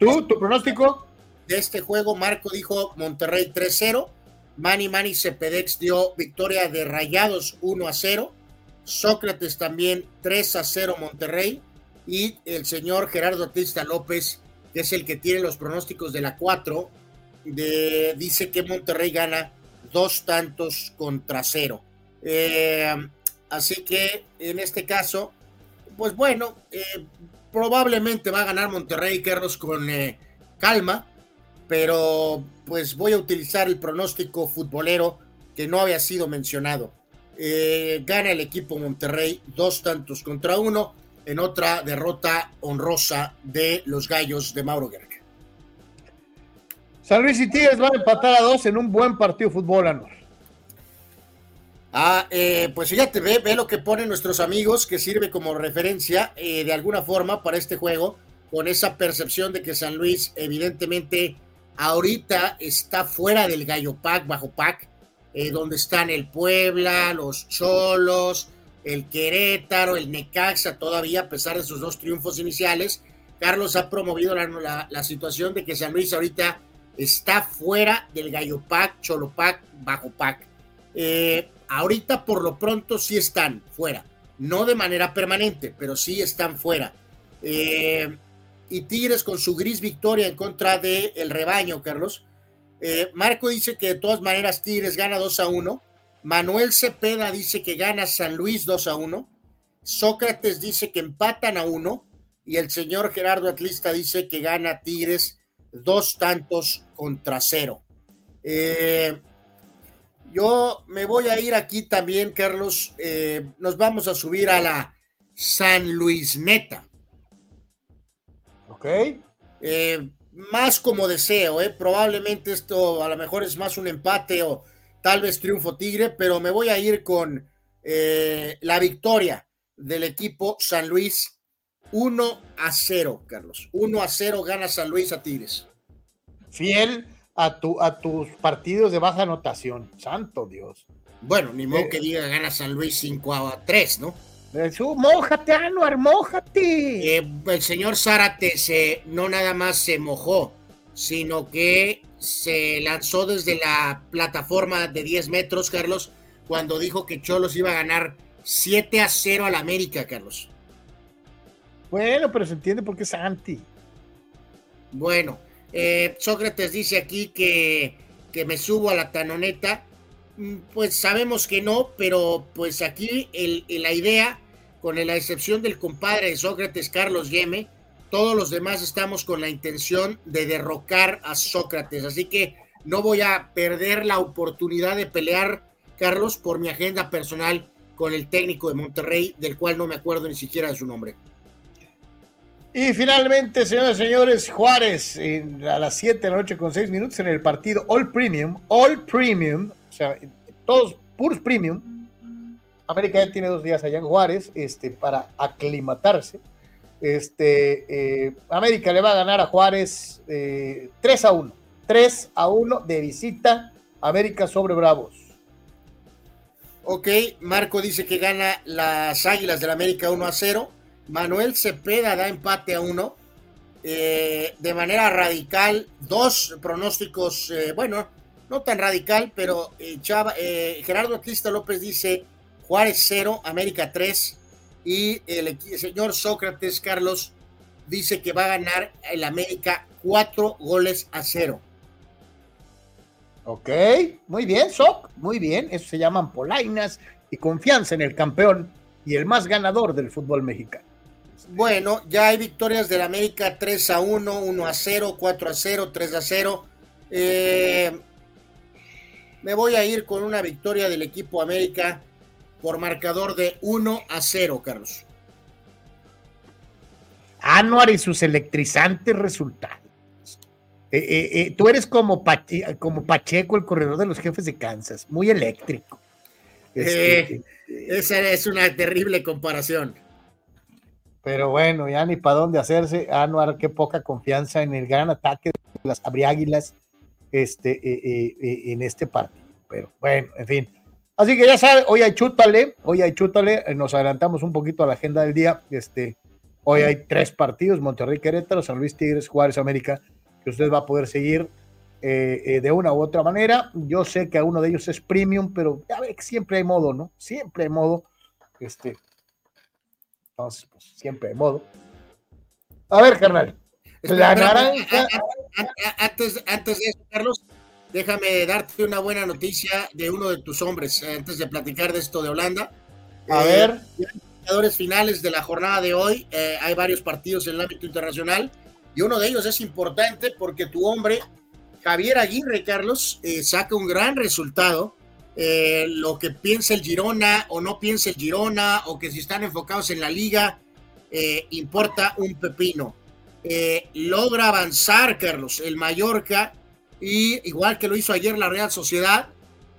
¿Tú, tu pronóstico? De este juego, Marco dijo Monterrey 3-0. Manny Manny Cepedex dio victoria de Rayados 1 a 0. Sócrates también 3 a 0 Monterrey y el señor Gerardo Artista López, que es el que tiene los pronósticos de la 4, de, dice que Monterrey gana dos tantos contra cero. Eh, así que en este caso, pues bueno, eh, probablemente va a ganar Monterrey, Carlos, con eh, calma, pero pues voy a utilizar el pronóstico futbolero que no había sido mencionado. gana el equipo Monterrey dos tantos contra uno en otra derrota honrosa de los gallos de Mauro Guerra. San Luis y Tigres van a empatar a dos en un buen partido de fútbol, Anor. Ah, eh, pues fíjate, ve, ve, lo que ponen nuestros amigos, que sirve como referencia eh, de alguna forma para este juego, con esa percepción de que San Luis, evidentemente, ahorita está fuera del Gallo Pack, bajo Pack, eh, donde están el Puebla, los Cholos, el Querétaro, el Necaxa todavía, a pesar de sus dos triunfos iniciales. Carlos ha promovido la, situación de que San Luis ahorita está fuera del Gallo Pac, Cholo Pac, Bajo Pac. Eh, ahorita por lo pronto sí están fuera, no de manera permanente, pero sí están fuera. Eh, y Tigres con su gris victoria en contra del el rebaño, Carlos. Eh, Marco dice que de todas maneras Tigres gana 2 a 1. Manuel Cepeda dice que gana San Luis 2 a 1. Sócrates dice que empatan a 1. Y el señor Gerardo Atlista dice que gana Tigres dos tantos contra cero. Eh, yo me voy a ir aquí también, Carlos. Eh, nos vamos a subir a la San Luis Neta. Ok. Eh, más como deseo, probablemente esto a lo mejor es más un empate o tal vez triunfo Tigre, pero me voy a ir con eh, la victoria del equipo San Luis 1 a 0, Carlos. 1 a 0 gana San Luis a Tigres. Fiel a, tu, a tus partidos de baja anotación, santo Dios. Bueno, ni modo eh, que diga gana San Luis 5 a 3, ¿no? Eso, mójate, Anuar, mójate. Eh, el señor Zárate se, no nada más se mojó, sino que se lanzó desde la plataforma de 10 metros, Carlos, cuando dijo que Cholos iba a ganar 7 a 0 al América, Carlos. Bueno, pero se entiende por qué es anti. Bueno, eh, Sócrates dice aquí que, que me subo a la tanoneta. Mm, pues sabemos que no, pero pues aquí la idea, con la excepción del compadre de Sócrates, Carlos Yeme, todos los demás estamos con la intención de derrocar a Sócrates. Así que no voy a perder la oportunidad de pelear, Carlos, por mi agenda personal con el técnico de Monterrey, del cual no me acuerdo ni siquiera de su nombre. Y finalmente, señores y señores, Juárez a las 7 de la noche con 6 minutos en el partido All Premium, All Premium, o sea, todos Purs Premium. América ya tiene dos días allá en Juárez este, para aclimatarse. Este, eh, América le va a ganar a Juárez 3 eh, a 1. 3 a 1 de visita América sobre Bravos. Ok, Marco dice que gana las Águilas del América 1 a 0. Manuel Cepeda da empate a 1. Eh, de manera radical, dos pronósticos, bueno, no tan radical, pero Chava, Gerardo Batista López dice Juárez 0, América 3. Y el, señor Sócrates Carlos dice que va a ganar el América 4 goles a 0. Ok, muy bien, Soc, muy bien. Eso se llaman polainas y confianza en el campeón y el más ganador del fútbol mexicano. Bueno, ya hay victorias del América 3 a 1, 1 a 0, 4 a 0, 3 a 0. Eh, me voy a ir con una victoria del equipo América por marcador de 1 a 0, Carlos. Anuar y sus electrizantes resultados. Eh, eh, eh, tú eres como, como Pacheco, el corredor de los jefes de Kansas, muy eléctrico. Este, esa es una terrible comparación. Pero bueno, ya ni para dónde hacerse. Anuar, qué poca confianza en el gran ataque de las abriáguilas este, en este partido. Pero bueno, en fin. Así que ya sabe, hoy hay chútale, hoy hay chútale, eh, nos adelantamos un poquito a la agenda del día. Este, hoy hay tres partidos, Monterrey Querétaro, San Luis Tigres, Juárez América, que usted va a poder seguir eh, eh, de una u otra manera. Yo sé que a uno de ellos es premium, pero ya ve que siempre hay modo, ¿no? Siempre hay modo. Este, entonces, pues siempre hay modo. A ver, carnal. La naranja. Antes, antes de eso, Carlos, déjame darte una buena noticia de uno de tus hombres eh, antes de platicar de esto de Holanda. A ver. Eh, jugadores finales de la jornada de hoy. Eh, hay varios partidos en el ámbito internacional y uno de ellos es importante porque tu hombre, Javier Aguirre, Carlos, saca un gran resultado. lo que piensa el Girona o no piensa el Girona o que si están enfocados en la liga, importa un pepino. logra avanzar, Carlos, el Mallorca y igual que lo hizo ayer la Real Sociedad,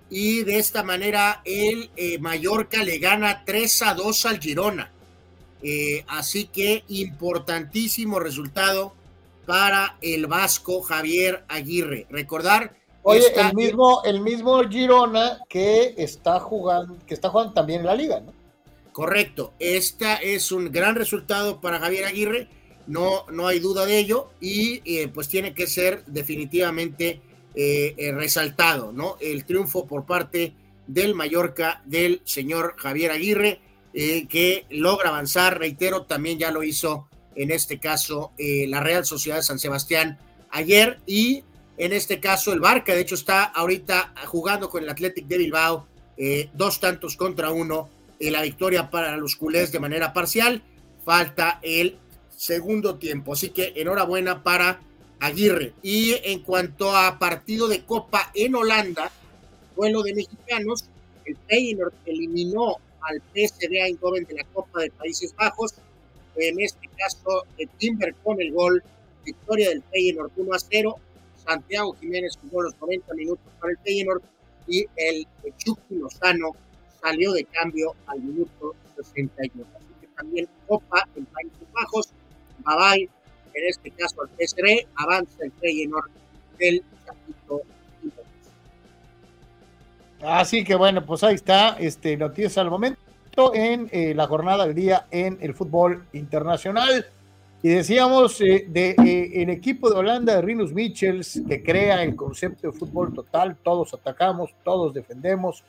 y de esta manera el eh, Mallorca le gana 3 a 2 al Girona. Eh, así que importantísimo resultado para el vasco Javier Aguirre. Recordar. Oye, el mismo, el mismo Girona que está jugando, que está jugando también en la liga, ¿no? Correcto. Esta es un gran resultado para Javier Aguirre no, no hay duda de ello, y eh, pues tiene que ser definitivamente eh, eh, resaltado, ¿no? El triunfo por parte del Mallorca del señor Javier Aguirre, que logra avanzar, reitero, también ya lo hizo en este caso la Real Sociedad de San Sebastián ayer, y en este caso el Barca, de hecho está ahorita jugando con el Athletic de Bilbao, dos tantos contra uno, la victoria para los culés de manera parcial, falta el segundo tiempo. Así que enhorabuena para Aguirre. Y en cuanto a partido de Copa en Holanda, vuelo de mexicanos, el Feyenoord eliminó al PSV Eindhoven de la Copa de Países Bajos. En este caso, Timber con el gol, victoria del Feyenoord 1 a 0. Santiago Jiménez jugó los 90 minutos para el Feyenoord y el Chucky Lozano salió de cambio al minuto 61. Así que también Copa en Países Bajos Babay, en este caso al PSR, avanza el Feyenoord del capítulo Así que bueno, pues ahí está, este, noticias al momento en eh, la jornada del día en el fútbol internacional. Y decíamos eh, de eh, el equipo de Holanda de Rinus Michels que crea el concepto de fútbol total, todos atacamos, todos defendemos,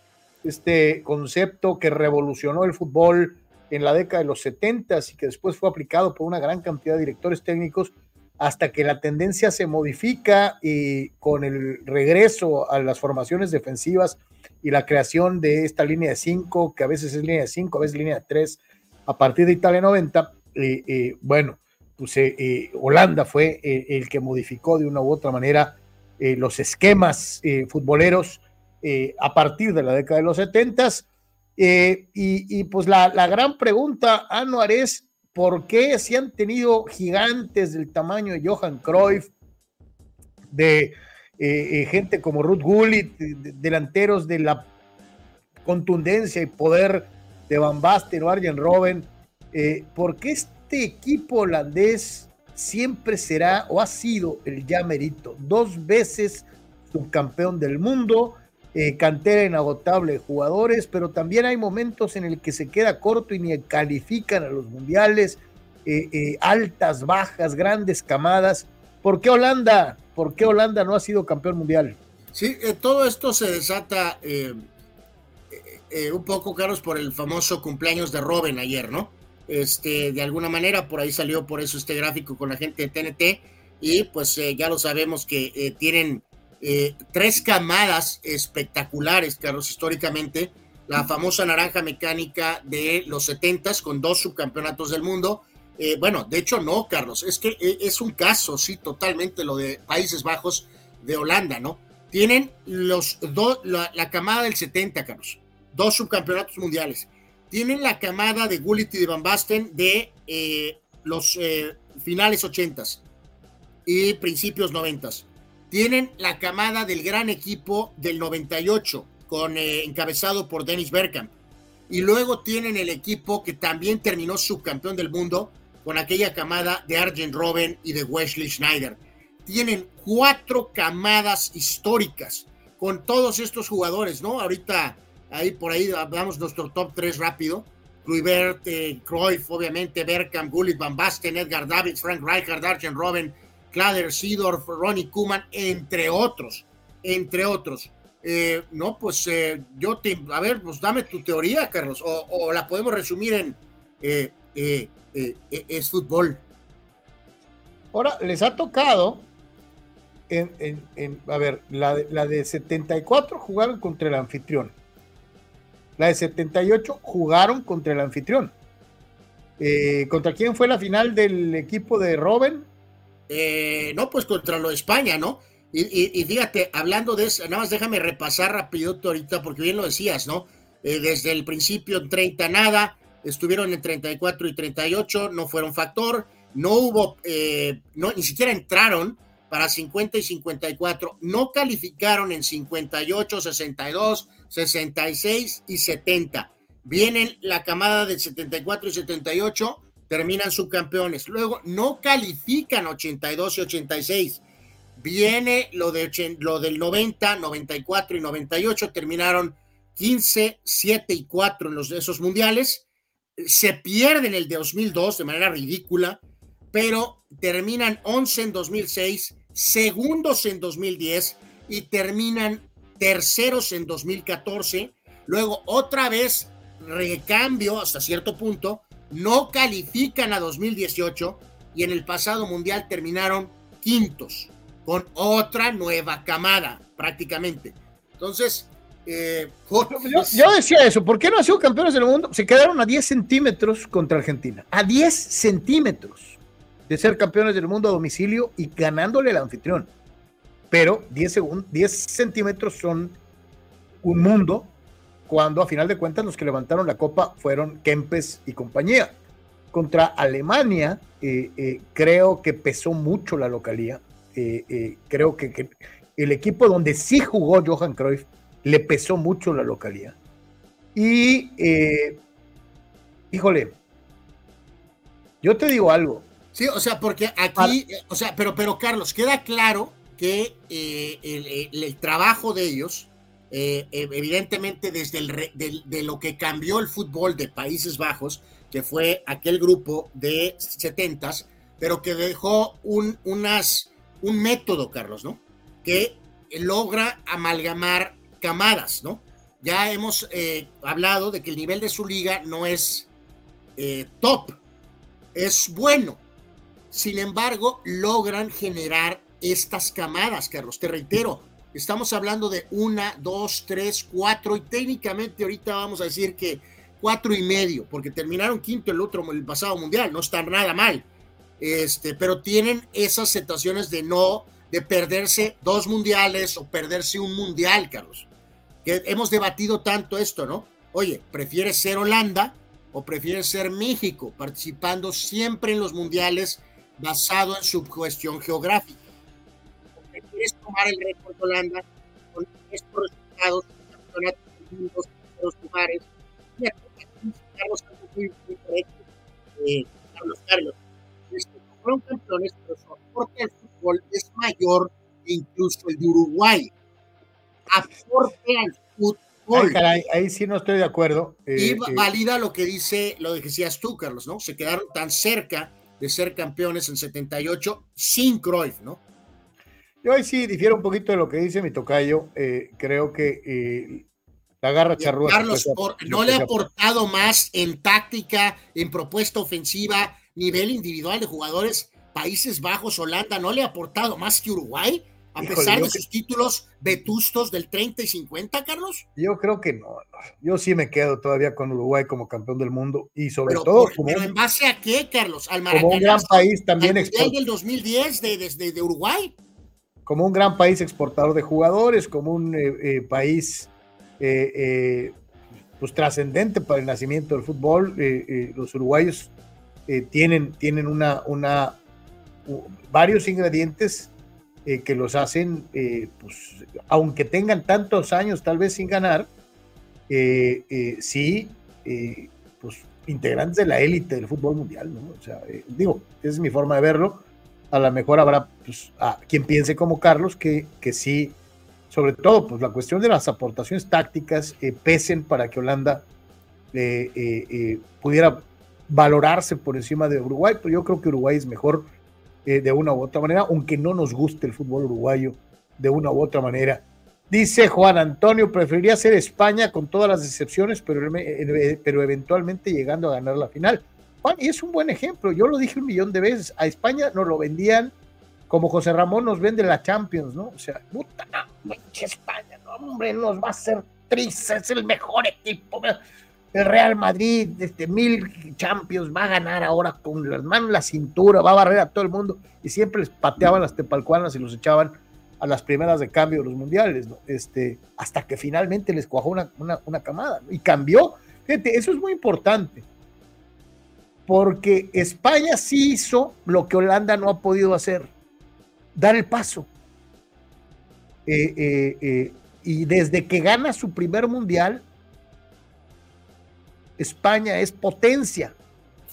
este concepto que revolucionó el fútbol en la década de los 70 y que después fue aplicado por una gran cantidad de directores técnicos hasta que la tendencia se modifica y con el regreso a las formaciones defensivas y la creación de esta línea de 5, que a veces es línea de 5, a veces línea de 3, a partir de Italia 90, eh, eh, bueno, pues eh, Holanda fue el que modificó de una u otra manera los esquemas futboleros a partir de la década de los 70 eh, y, pues la, gran pregunta, Anuar, es ¿por qué si han tenido gigantes del tamaño de Johan Cruyff, de eh, eh, gente como Ruth Gullit, delanteros de la contundencia y poder de Van Basten o Arjen Robben, ¿por qué este equipo holandés siempre será o ha sido el ya merito? Dos veces subcampeón del mundo, eh, cantera inagotable de jugadores, pero también hay momentos en el que se queda corto y ni califican a los mundiales, eh, eh, altas, bajas, grandes camadas. ¿Por qué Holanda? ¿Por qué Holanda no ha sido campeón mundial? Sí, todo esto se desata un poco, Carlos, por el famoso cumpleaños de Robin ayer, ¿no? Este, de alguna manera, por ahí salió por eso este gráfico con la gente de TNT, y pues ya lo sabemos que tienen eh, tres camadas espectaculares, Carlos, históricamente. La famosa naranja mecánica de los 70 con dos subcampeonatos del mundo. Eh, bueno, de hecho no, Carlos, es que eh, es un caso, sí, totalmente lo de Países Bajos de Holanda, ¿no? Tienen los dos, la, camada del 70, Carlos, dos subcampeonatos mundiales. Tienen la camada de Gullit y de Van Basten de los finales 80 y principios 90 tienen la camada del gran equipo del 98, con, eh, encabezado por Dennis Bergkamp. Y luego tienen el equipo que también terminó subcampeón del mundo con aquella camada de Arjen Robben y de Wesley Schneider. Tienen cuatro camadas históricas con todos estos jugadores, ¿no? Ahorita, ahí por ahí damos nuestro top 3 rápido. Kluivert, eh, Cruyff, obviamente, Bergkamp, Gullit, Van Basten, Edgar Davids, Frank Rijkaard, Arjen Robben, Klader, Sidorf, Ronnie Kuman, entre otros, entre otros. Eh, no, pues eh, yo te, a ver, pues dame tu teoría, Carlos, o, la podemos resumir en eh, es fútbol. Ahora, les ha tocado, a ver, la, de 74 jugaron contra el anfitrión, la de 78 jugaron contra el anfitrión. ¿Contra quién fue la final del equipo de Robben? Eh, no, pues contra lo de España, ¿no? Y, fíjate, hablando de eso, nada más déjame repasar rápido ahorita, porque bien lo decías, ¿no? Eh, desde el principio en 30 nada, estuvieron en 34 y 38, no fueron factor, no hubo, eh, no, ni siquiera entraron para 50 y 54, no calificaron en 58, 62, 66 y 70. Vienen la camada de 74 y 78 terminan subcampeones. Luego no califican 82 y 86. Viene lo, de, lo del 90, 94 y 98, terminaron 15, 7 y 4 en los esos mundiales. Se pierden el de 2002 de manera ridícula, pero terminan 11 en 2006, segundos en 2010 y terminan terceros en 2014. Luego otra vez recambio hasta cierto punto no califican a 2018 y en el pasado mundial terminaron quintos, con otra nueva camada prácticamente. Entonces, eh, yo, decía eso, ¿por qué no han sido campeones del mundo? Se quedaron a 10 centímetros contra Argentina, a 10 centímetros de ser campeones del mundo a domicilio y ganándole al anfitrión. Pero 10, 10 centímetros son un mundo cuando a final de cuentas los que levantaron la copa fueron Kempes y compañía. Contra Alemania eh, eh, creo que pesó mucho la localía. Eh, creo que, el equipo donde sí jugó Johan Cruyff le pesó mucho la localía. Y, híjole, yo te digo algo. Sí, o sea, porque aquí, o sea, pero, pero Carlos, queda claro que el trabajo de ellos eh, evidentemente desde lo que cambió el fútbol de Países Bajos, que fue aquel grupo de 70 pero que dejó un, método, Carlos, ¿no? Que logra amalgamar camadas, ¿no? Ya hemos eh, hablado de que el nivel de su liga no es eh, top, es bueno. Sin embargo, logran generar estas camadas, Carlos. Te reitero, Estamos hablando de una, dos, tres, cuatro y técnicamente ahorita vamos a decir que cuatro y medio, porque terminaron quinto el otro, el pasado mundial, no está nada mal. Este, pero tienen esas situaciones de no, de perderse dos mundiales o perderse un mundial, Carlos. Que hemos debatido tanto esto, ¿no? Oye, ¿prefieres ser Holanda o prefieres ser México, participando siempre en los mundiales basado en su cuestión geográfica? quieres tomar el récord Holanda con estos resultados, terceros lugares. Carlos, muy, muy correcto. Eh, Carlos Carlos, este, fueron campeones, pero su aporte al fútbol es mayor que incluso el de Uruguay. Aporte al fútbol. Ay, caray, ahí sí no estoy de acuerdo. y Eh, eh, valida lo que dice, lo que decías tú, Carlos, ¿no? Se quedaron tan cerca de ser campeones en 78 sin Cruyff, ¿no? Yo ahí sí difiero un poquito de lo que dice mi tocayo. eh, creo que eh, la garra charrúa. Carlos, por- se no le ha aportado más en táctica, en propuesta ofensiva, nivel individual de jugadores. Países Bajos, Holanda, no le ha aportado más que Uruguay, a Híjole, pesar de que- sus títulos vetustos del 30 y 50, Carlos. Yo creo que no. Yo sí me quedo todavía con Uruguay como campeón del mundo y sobre Pero, todo por- como, pero un, en base a qué, Carlos? Al como un gran país también al export- del 2010 de, de- de Uruguay. Como un gran país exportador de jugadores, como un eh, eh, país eh, eh, pues trascendente para el nacimiento del fútbol. Eh, eh, los uruguayos tienen, tienen una, una varios ingredientes que los hacen, pues, aunque tengan tantos años tal vez sin ganar, sí, pues integrantes de la élite del fútbol mundial, ¿no? O sea, digo, esa es mi forma de verlo. A lo mejor habrá pues, a quien piense como Carlos que, que sí, sobre todo, pues la cuestión de las aportaciones tácticas eh, pesen para que Holanda eh, eh, pudiera valorarse por encima de Uruguay, pero yo creo que Uruguay es mejor de una u otra manera, aunque no nos guste el fútbol uruguayo de una u otra manera. Dice Juan Antonio, preferiría ser España con todas las decepciones, pero, pero eventualmente llegando a ganar la final. Y es un buen ejemplo, yo lo dije un millón de veces, a España nos lo vendían como José Ramón nos vende la Champions, ¿no? O sea, puta, no, España, no, hombre, nos va a hacer triste, es el mejor equipo. El Real Madrid, este mil Champions, va a ganar ahora con las manos la cintura, va a barrer a todo el mundo, y siempre les pateaban las tepalcuanas y los echaban a las primeras de cambio de los mundiales, ¿no? Este, hasta que finalmente les cuajó una, una, una camada, ¿no? y cambió. Fíjate, eso es muy importante, porque España sí hizo lo que Holanda no ha podido hacer, dar el paso. Eh, eh, eh, y desde que gana su primer mundial, España es potencia,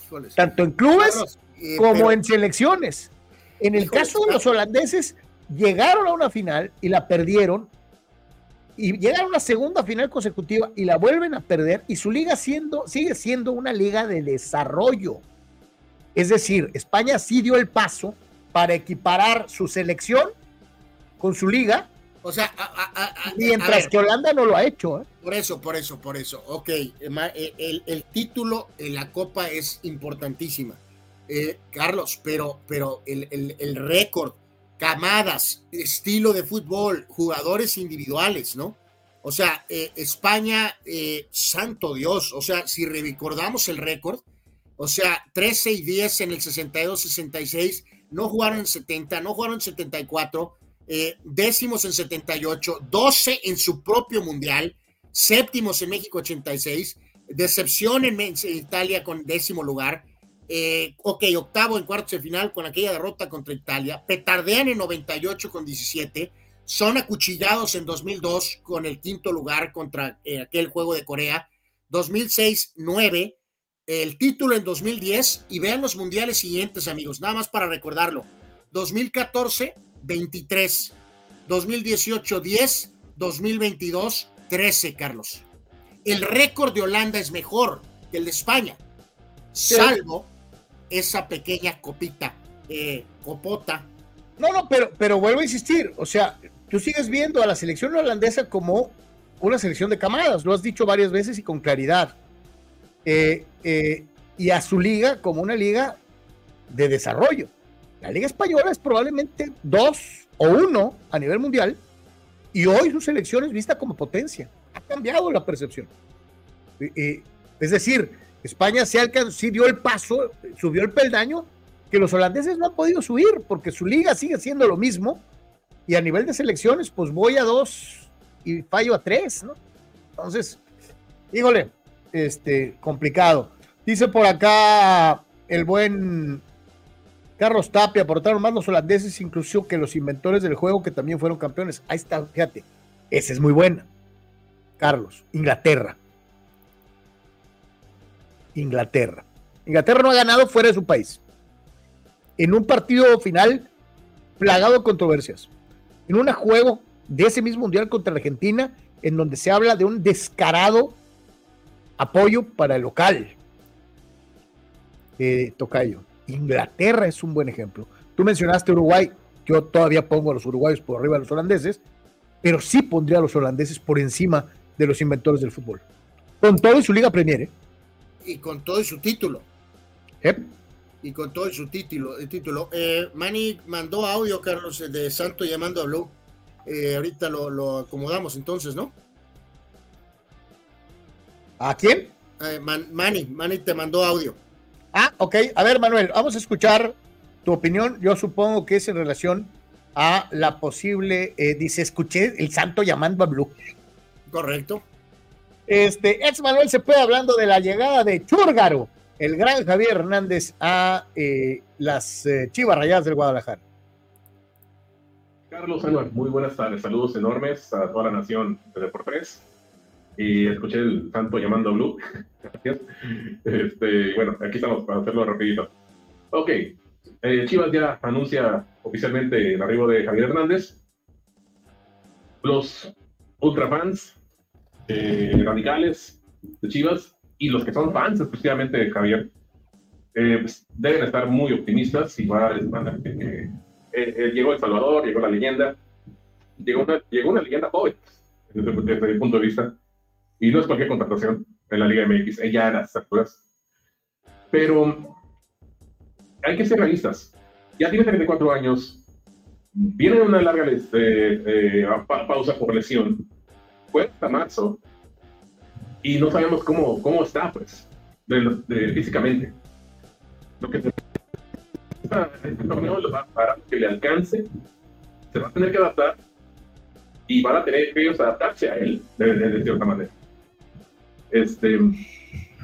Híjoles. tanto en clubes Carlos, como pero- en selecciones. En el caso de los holandeses, llegaron a una final y la perdieron, y llegaron a una segunda final consecutiva y la vuelven a perder, y su liga siendo, sigue siendo una liga de desarrollo. Es decir, España sí dio el paso para equiparar su selección con su liga, O sea, a- a- a- a- a mientras ver, que Holanda no lo ha hecho. ¿eh? Por eso, por eso, por eso. Ok, eh, el, el título en la Copa es importantísima. Eh, Carlos, pero, pero el, el- el récord, camadas, estilo de fútbol, jugadores individuales, ¿no? O sea, eh, España, eh, santo Dios, o sea, si recordamos el récord, o sea, 13 y 10 en el 62-66, no jugaron en 70, no jugaron en 74, eh, décimos en 78, 12 en su propio mundial, séptimos en México 86, decepción en, en Italia con décimo lugar, eh, ok, octavo en cuartos de final con aquella derrota contra Italia, petardean en 98 con 17, son acuchillados en 2002 con el quinto lugar contra eh, aquel juego de Corea, 2006 9, el título en 2010 y vean los mundiales siguientes amigos, nada más para recordarlo, 2014 23, 2018 10, 2022 13, Carlos. El récord de Holanda es mejor que el de España, salvo esa pequeña copita, eh, copota. No, no, pero, pero vuelvo a insistir, o sea, tú sigues viendo a la selección holandesa como una selección de camadas, lo has dicho varias veces y con claridad. Eh, eh, y a su liga como una liga de desarrollo. La liga española es probablemente dos o uno a nivel mundial y hoy su selección es vista como potencia. Ha cambiado la percepción. Es decir, España se alcanzó, sí dio el paso, subió el peldaño que los holandeses no han podido subir porque su liga sigue siendo lo mismo y a nivel de selecciones pues voy a dos y fallo a tres, ¿no? Entonces, híjole, este, complicado. Dice por acá el buen Carlos Tapia, aportaron más los holandeses incluso que los inventores del juego que también fueron campeones. Ahí está, fíjate, esa es muy buena. Carlos, Inglaterra. Inglaterra. Inglaterra no ha ganado fuera de su país. En un partido final plagado de controversias. En un juego de ese mismo mundial contra Argentina, en donde se habla de un descarado apoyo para el local. Eh, Tocayo. Inglaterra es un buen ejemplo. Tú mencionaste Uruguay, yo todavía pongo a los uruguayos por arriba de los holandeses, pero sí pondría a los holandeses por encima de los inventores del fútbol. Con todo y su Liga Premier. ¿eh? Y con todo y su título. Y con todo y su título. El título. Eh, Manny mandó audio, Carlos, de Santo llamando a Blue. Eh, ahorita lo, lo, acomodamos entonces, ¿no? ¿A quién? Eh, Manny, Manny te mandó audio. Ah, ok. A ver, Manuel, vamos a escuchar tu opinión. Yo supongo que es en relación a la posible, eh, dice, escuché el santo llamando a Blue. Correcto. Este, ex Manuel se puede hablando de la llegada de Chúrgaro, el gran Javier Hernández a eh, las eh, Chivas Rayadas del Guadalajara. Carlos Anual, muy buenas tardes, saludos enormes a toda la nación de Deportes. Y escuché el santo llamando a Blue. Gracias. Este, bueno, aquí estamos para hacerlo rapidito. Ok, eh, Chivas ya anuncia oficialmente el arribo de Javier Hernández. Los ultrafans eh, radicales de Chivas y los que son fans exclusivamente de Javier eh, pues, deben estar muy optimistas y va a que eh, llegó El Salvador, llegó la leyenda, llegó una, llegó una leyenda joven desde, desde, mi punto de vista y no es cualquier contratación en la Liga MX, ella a las alturas. Pero hay que ser realistas. Ya tiene 34 años, viene una larga este, eh, pausa por lesión, fue hasta marzo y no sabemos cómo, cómo está, pues, físicamente. Lo que este torneo para que le alcance, se va a tener que adaptar y van a tener que ellos adaptarse a él de, de cierta manera. Este,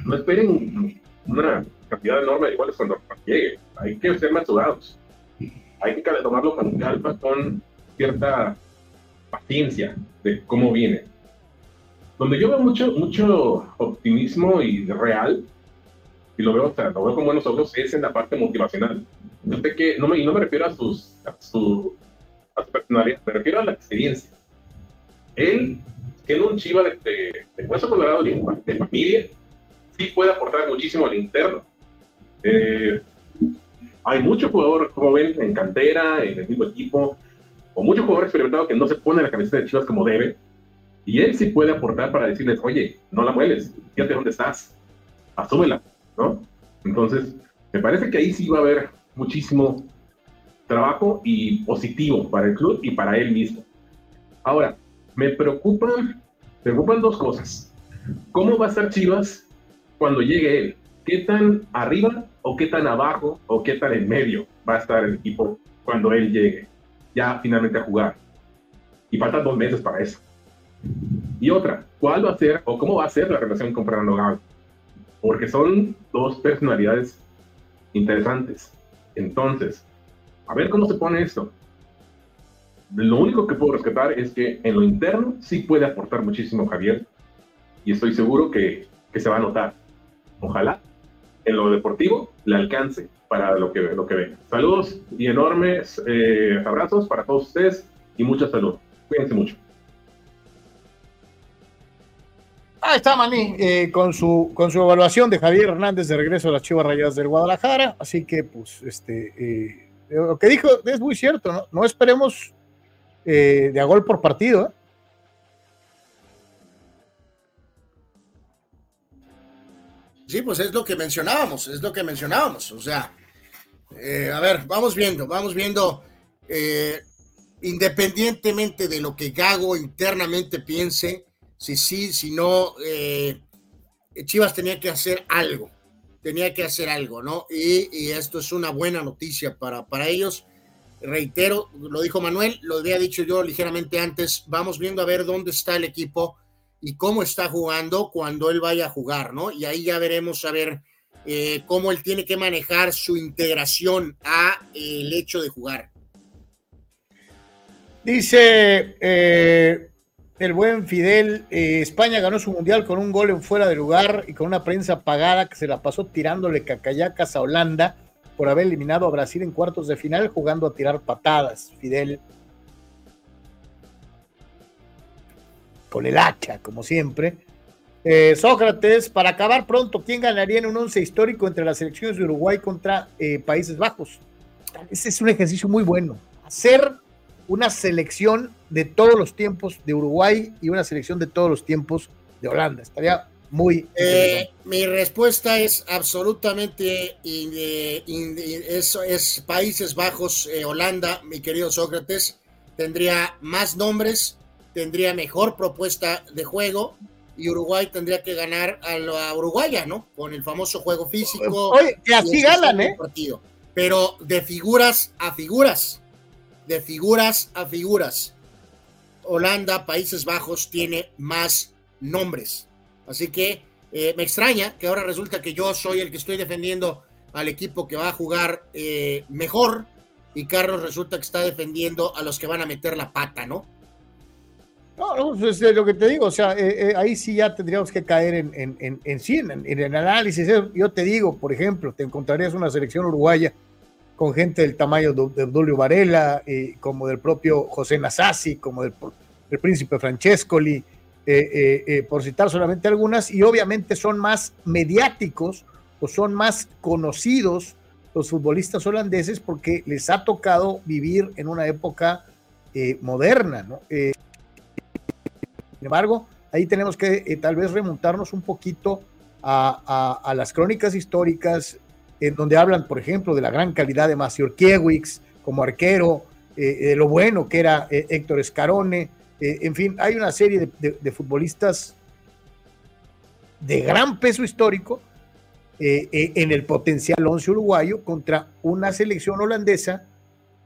no esperen una cantidad enorme de iguales cuando llegue. Hay que ser mesurados. Hay que tomarlo con calma, con cierta paciencia de cómo viene. Donde yo veo mucho, mucho optimismo y real, y lo veo, o sea, lo veo con buenos ojos, es en la parte motivacional. Yo sé que, no me, y no me refiero a, sus, a, su, a su personalidad, me refiero a la experiencia. Él, siendo un chiva de, de, de hueso colorado de familia, sí puede aportar muchísimo al interno. Eh, hay mucho jugador joven en cantera, en el mismo equipo, o mucho jugador experimentado que no se pone la camiseta de Chivas como debe, y él sí puede aportar para decirles, oye, no la mueles, fíjate dónde estás, asúmela, ¿no? Entonces, me parece que ahí sí va a haber muchísimo trabajo y positivo para el club y para él mismo. Ahora, me preocupan, me preocupan dos cosas. ¿Cómo va a estar Chivas cuando llegue él, qué tan arriba o qué tan abajo o qué tan en medio va a estar el equipo cuando él llegue ya finalmente a jugar. Y faltan dos meses para eso. Y otra, ¿cuál va a ser o cómo va a ser la relación con Fernando Gago? Porque son dos personalidades interesantes. Entonces, a ver cómo se pone esto. Lo único que puedo rescatar es que en lo interno sí puede aportar muchísimo Javier y estoy seguro que, que se va a notar ojalá en lo deportivo le alcance para lo que, lo que venga. Saludos y enormes eh, abrazos para todos ustedes y mucha salud. Cuídense mucho. Ahí está Maní, eh, con, su, con su evaluación de Javier Hernández de regreso a las Chivas Rayadas del Guadalajara. Así que, pues, este, eh, lo que dijo es muy cierto, ¿no? No esperemos de a gol por partido. Sí, pues es lo que mencionábamos, es lo que mencionábamos. O sea, eh, a ver, vamos viendo, vamos viendo, eh, independientemente de lo que Gago internamente piense, si sí, si no, eh, Chivas tenía que hacer algo, tenía que hacer algo, ¿no? Y, esto es una buena noticia para, para ellos. Reitero, lo dijo Manuel, lo había dicho yo ligeramente antes, vamos viendo a ver dónde está el equipo y cómo está jugando cuando él vaya a jugar, ¿no? Y ahí ya veremos a ver eh, cómo él tiene que manejar su integración a el hecho de jugar. Dice eh, el buen Fidel, eh, España ganó su mundial con un gol en fuera de lugar y con una prensa apagada que se la pasó tirándole cacayacas a Holanda por haber eliminado a Brasil en cuartos de final jugando a tirar patadas. Fidel con el hacha, como siempre. Eh, Sócrates, para acabar pronto, ¿quién ganaría en un once histórico entre las selecciones de Uruguay contra eh, Países Bajos? Ese es un ejercicio muy bueno. Hacer una selección de todos los tiempos de Uruguay y una selección de todos los tiempos de Holanda. Estaría muy. Eh, mi respuesta es absolutamente eso es, Países Bajos, eh, Holanda, mi querido Sócrates. Tendría más nombres, tendría mejor propuesta de juego y Uruguay tendría que ganar a la Uruguaya, ¿no? Con el famoso juego físico. Oye, que así ganan, ¿eh? Partido. Pero de figuras a figuras de figuras a figuras. Holanda, Países Bajos, tiene más nombres. Así que eh, me extraña que ahora resulta que yo soy el que estoy defendiendo al equipo que va a jugar eh, mejor y Carlos resulta que está defendiendo a los que van a meter la pata, ¿no? No, no, pues es lo que te digo, o sea, eh, ahí sí ya tendríamos que caer en, en, en, sí, en, en, el análisis. Yo te digo, por ejemplo, te encontrarías una selección uruguaya con gente del tamaño de Obdulio Varela, eh, como del propio José Nasasi, como del, príncipe Francescoli, eh, eh, por citar solamente algunas, y obviamente son más mediáticos o son más conocidos los futbolistas holandeses porque les ha tocado vivir en una época moderna, sin embargo, ahí tenemos que tal vez remontarnos un poquito a las crónicas históricas en donde hablan, por ejemplo, de la gran calidad de Macior Kiewicz como arquero, eh, de lo bueno que era eh, Héctor Escarone, eh, en fin, hay una serie de, futbolistas de gran peso histórico en el potencial once uruguayo contra una selección holandesa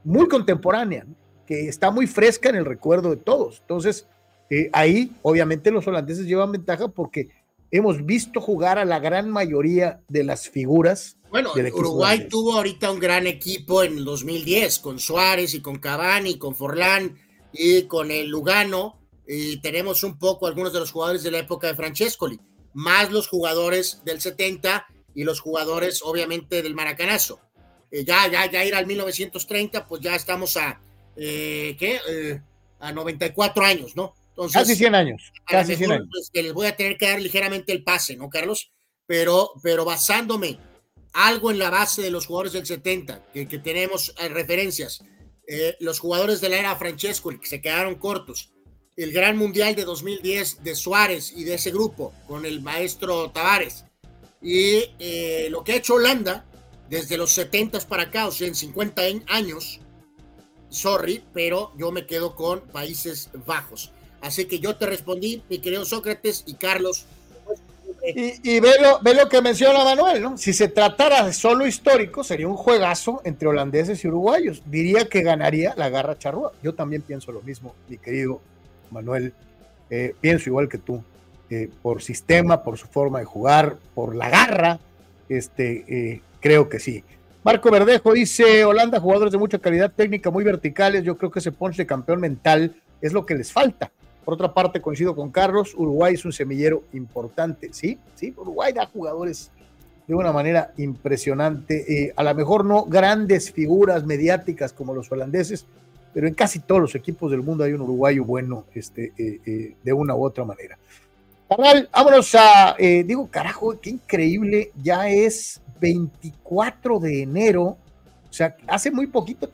muy contemporánea, que está muy fresca en el recuerdo de todos. Entonces, ahí obviamente los holandeses llevan ventaja porque hemos visto jugar a la gran mayoría de las figuras bueno, Uruguay tuvo ahorita un gran equipo en el 2010 con Suárez y con Cavani, con Forlán y con el Lugano. Y tenemos un poco algunos de los jugadores de la época de Francescoli, más los jugadores del 70 y los jugadores obviamente del Maracanazo. Eh, ya, ya, ya ir al 1930, pues ya estamos a, eh, ¿qué? Eh, a 94 años, ¿no? Entonces, casi 100 años. Casi 100 años. Pues, les voy a tener que dar ligeramente el pase, ¿no, Carlos? Pero, pero basándome algo en la base de los jugadores del 70, que, tenemos eh, referencias. Eh, los jugadores de la era Francesco, que se quedaron cortos. El Gran Mundial de 2010 de Suárez y de ese grupo, con el maestro Tavares. Y eh, lo que ha hecho Holanda desde los 70 para acá, o sea, en 50 años, sorry, pero yo me quedo con Países Bajos. Así que yo te respondí, mi querido Sócrates y Carlos, y, ve, lo, que menciona Manuel, ¿no? Si se tratara de solo histórico, sería un juegazo entre holandeses y uruguayos. Diría que ganaría la garra charrúa. Yo también pienso lo mismo, mi querido Manuel. Eh, pienso igual que tú. Por sistema, por su forma de jugar, por la garra, este, eh, creo que sí. Marco Verdejo dice, Holanda, jugadores de mucha calidad técnica, muy verticales, yo creo que ese ponche de campeón mental es lo que les falta. Por otra parte, coincido con Carlos, Uruguay es un semillero importante, ¿sí? Sí, Uruguay da jugadores de una manera impresionante. Eh, a lo mejor no grandes figuras mediáticas como los holandeses, pero en casi todos los equipos del mundo hay un uruguayo bueno este, eh, eh, de una u otra manera. Canal, vámonos a, digo, carajo, qué increíble, ya es 24 de enero, o sea, hace muy poquito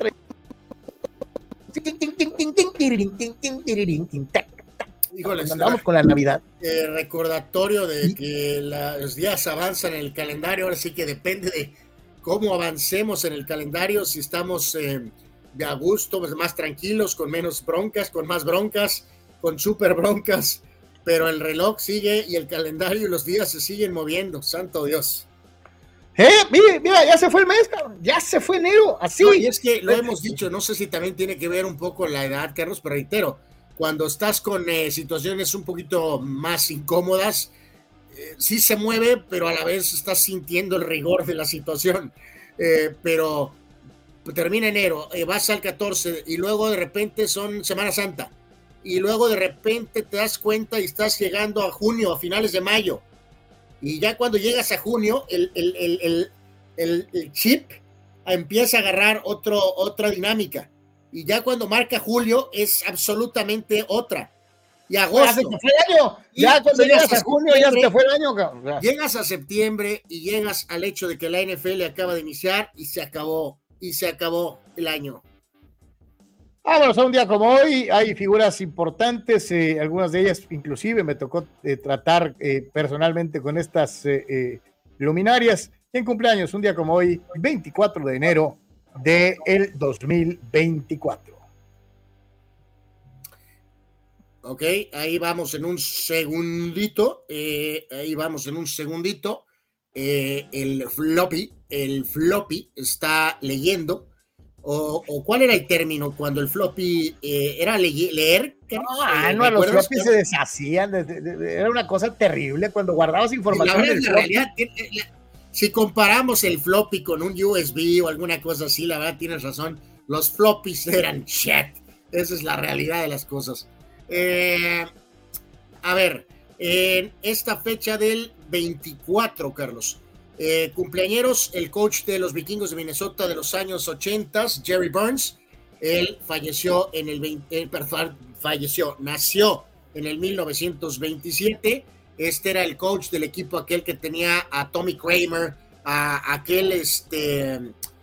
Híjole, andamos con la Navidad. Eh, recordatorio de que los días avanzan en el calendario, ahora sí que depende de cómo avancemos en el calendario, si estamos eh, de a gusto, pues, más tranquilos, con menos broncas, con más broncas, con super broncas, pero el reloj sigue y el calendario y los días se siguen moviendo, santo Dios. Eh, mire, mira, ya se fue el mes, ya se fue enero, así. y es que lo hemos dicho, no sé si también tiene que ver un poco la edad, Carlos, pero reitero, cuando estás con eh, situaciones un poquito más incómodas, eh, sí se mueve, pero a la vez estás sintiendo el rigor de la situación. Eh, pero termina enero, vas al 14 y luego de repente son Semana Santa y luego de repente te das cuenta y estás llegando a junio, a finales de mayo. Y ya cuando llegas a junio, el, el, el, el chip empieza a agarrar otro, otra dinámica. Y ya cuando marca julio es absolutamente otra. Y agosto. Ya cuando llegas a junio ya se fue el año. Llegas a septiembre y llegas al hecho de que la NFL acaba de iniciar y se acabó. Y se acabó el año. Vámonos a un día como hoy. Hay figuras importantes, eh, algunas de ellas inclusive me tocó eh, tratar eh, personalmente con estas luminarias. En cumpleaños, un día como hoy, 24 de enero del el 2024. Ok, ahí vamos en un segundito. Eh, ahí vamos en un segundito. Eh, el floppy, el floppy está leyendo. O, cuál era el término cuando el floppy eh, era leer? Ah, no, los floppies se deshacían. era una cosa terrible cuando guardabas información. La, realidad, si comparamos el floppy con un USB o alguna cosa así, la verdad tienes razón. Los floppies eran shit. Esa es la realidad de las cosas. Eh, a ver, en esta fecha del 24, Carlos. Eh, cumpleañeros, el coach de los vikingos de Minnesota de los años 80, Jerry Burns. Él falleció en el 20, eh, falleció, nació en el 1927 este era el coach del equipo, aquel que tenía a Tommy Kramer, a aquel este.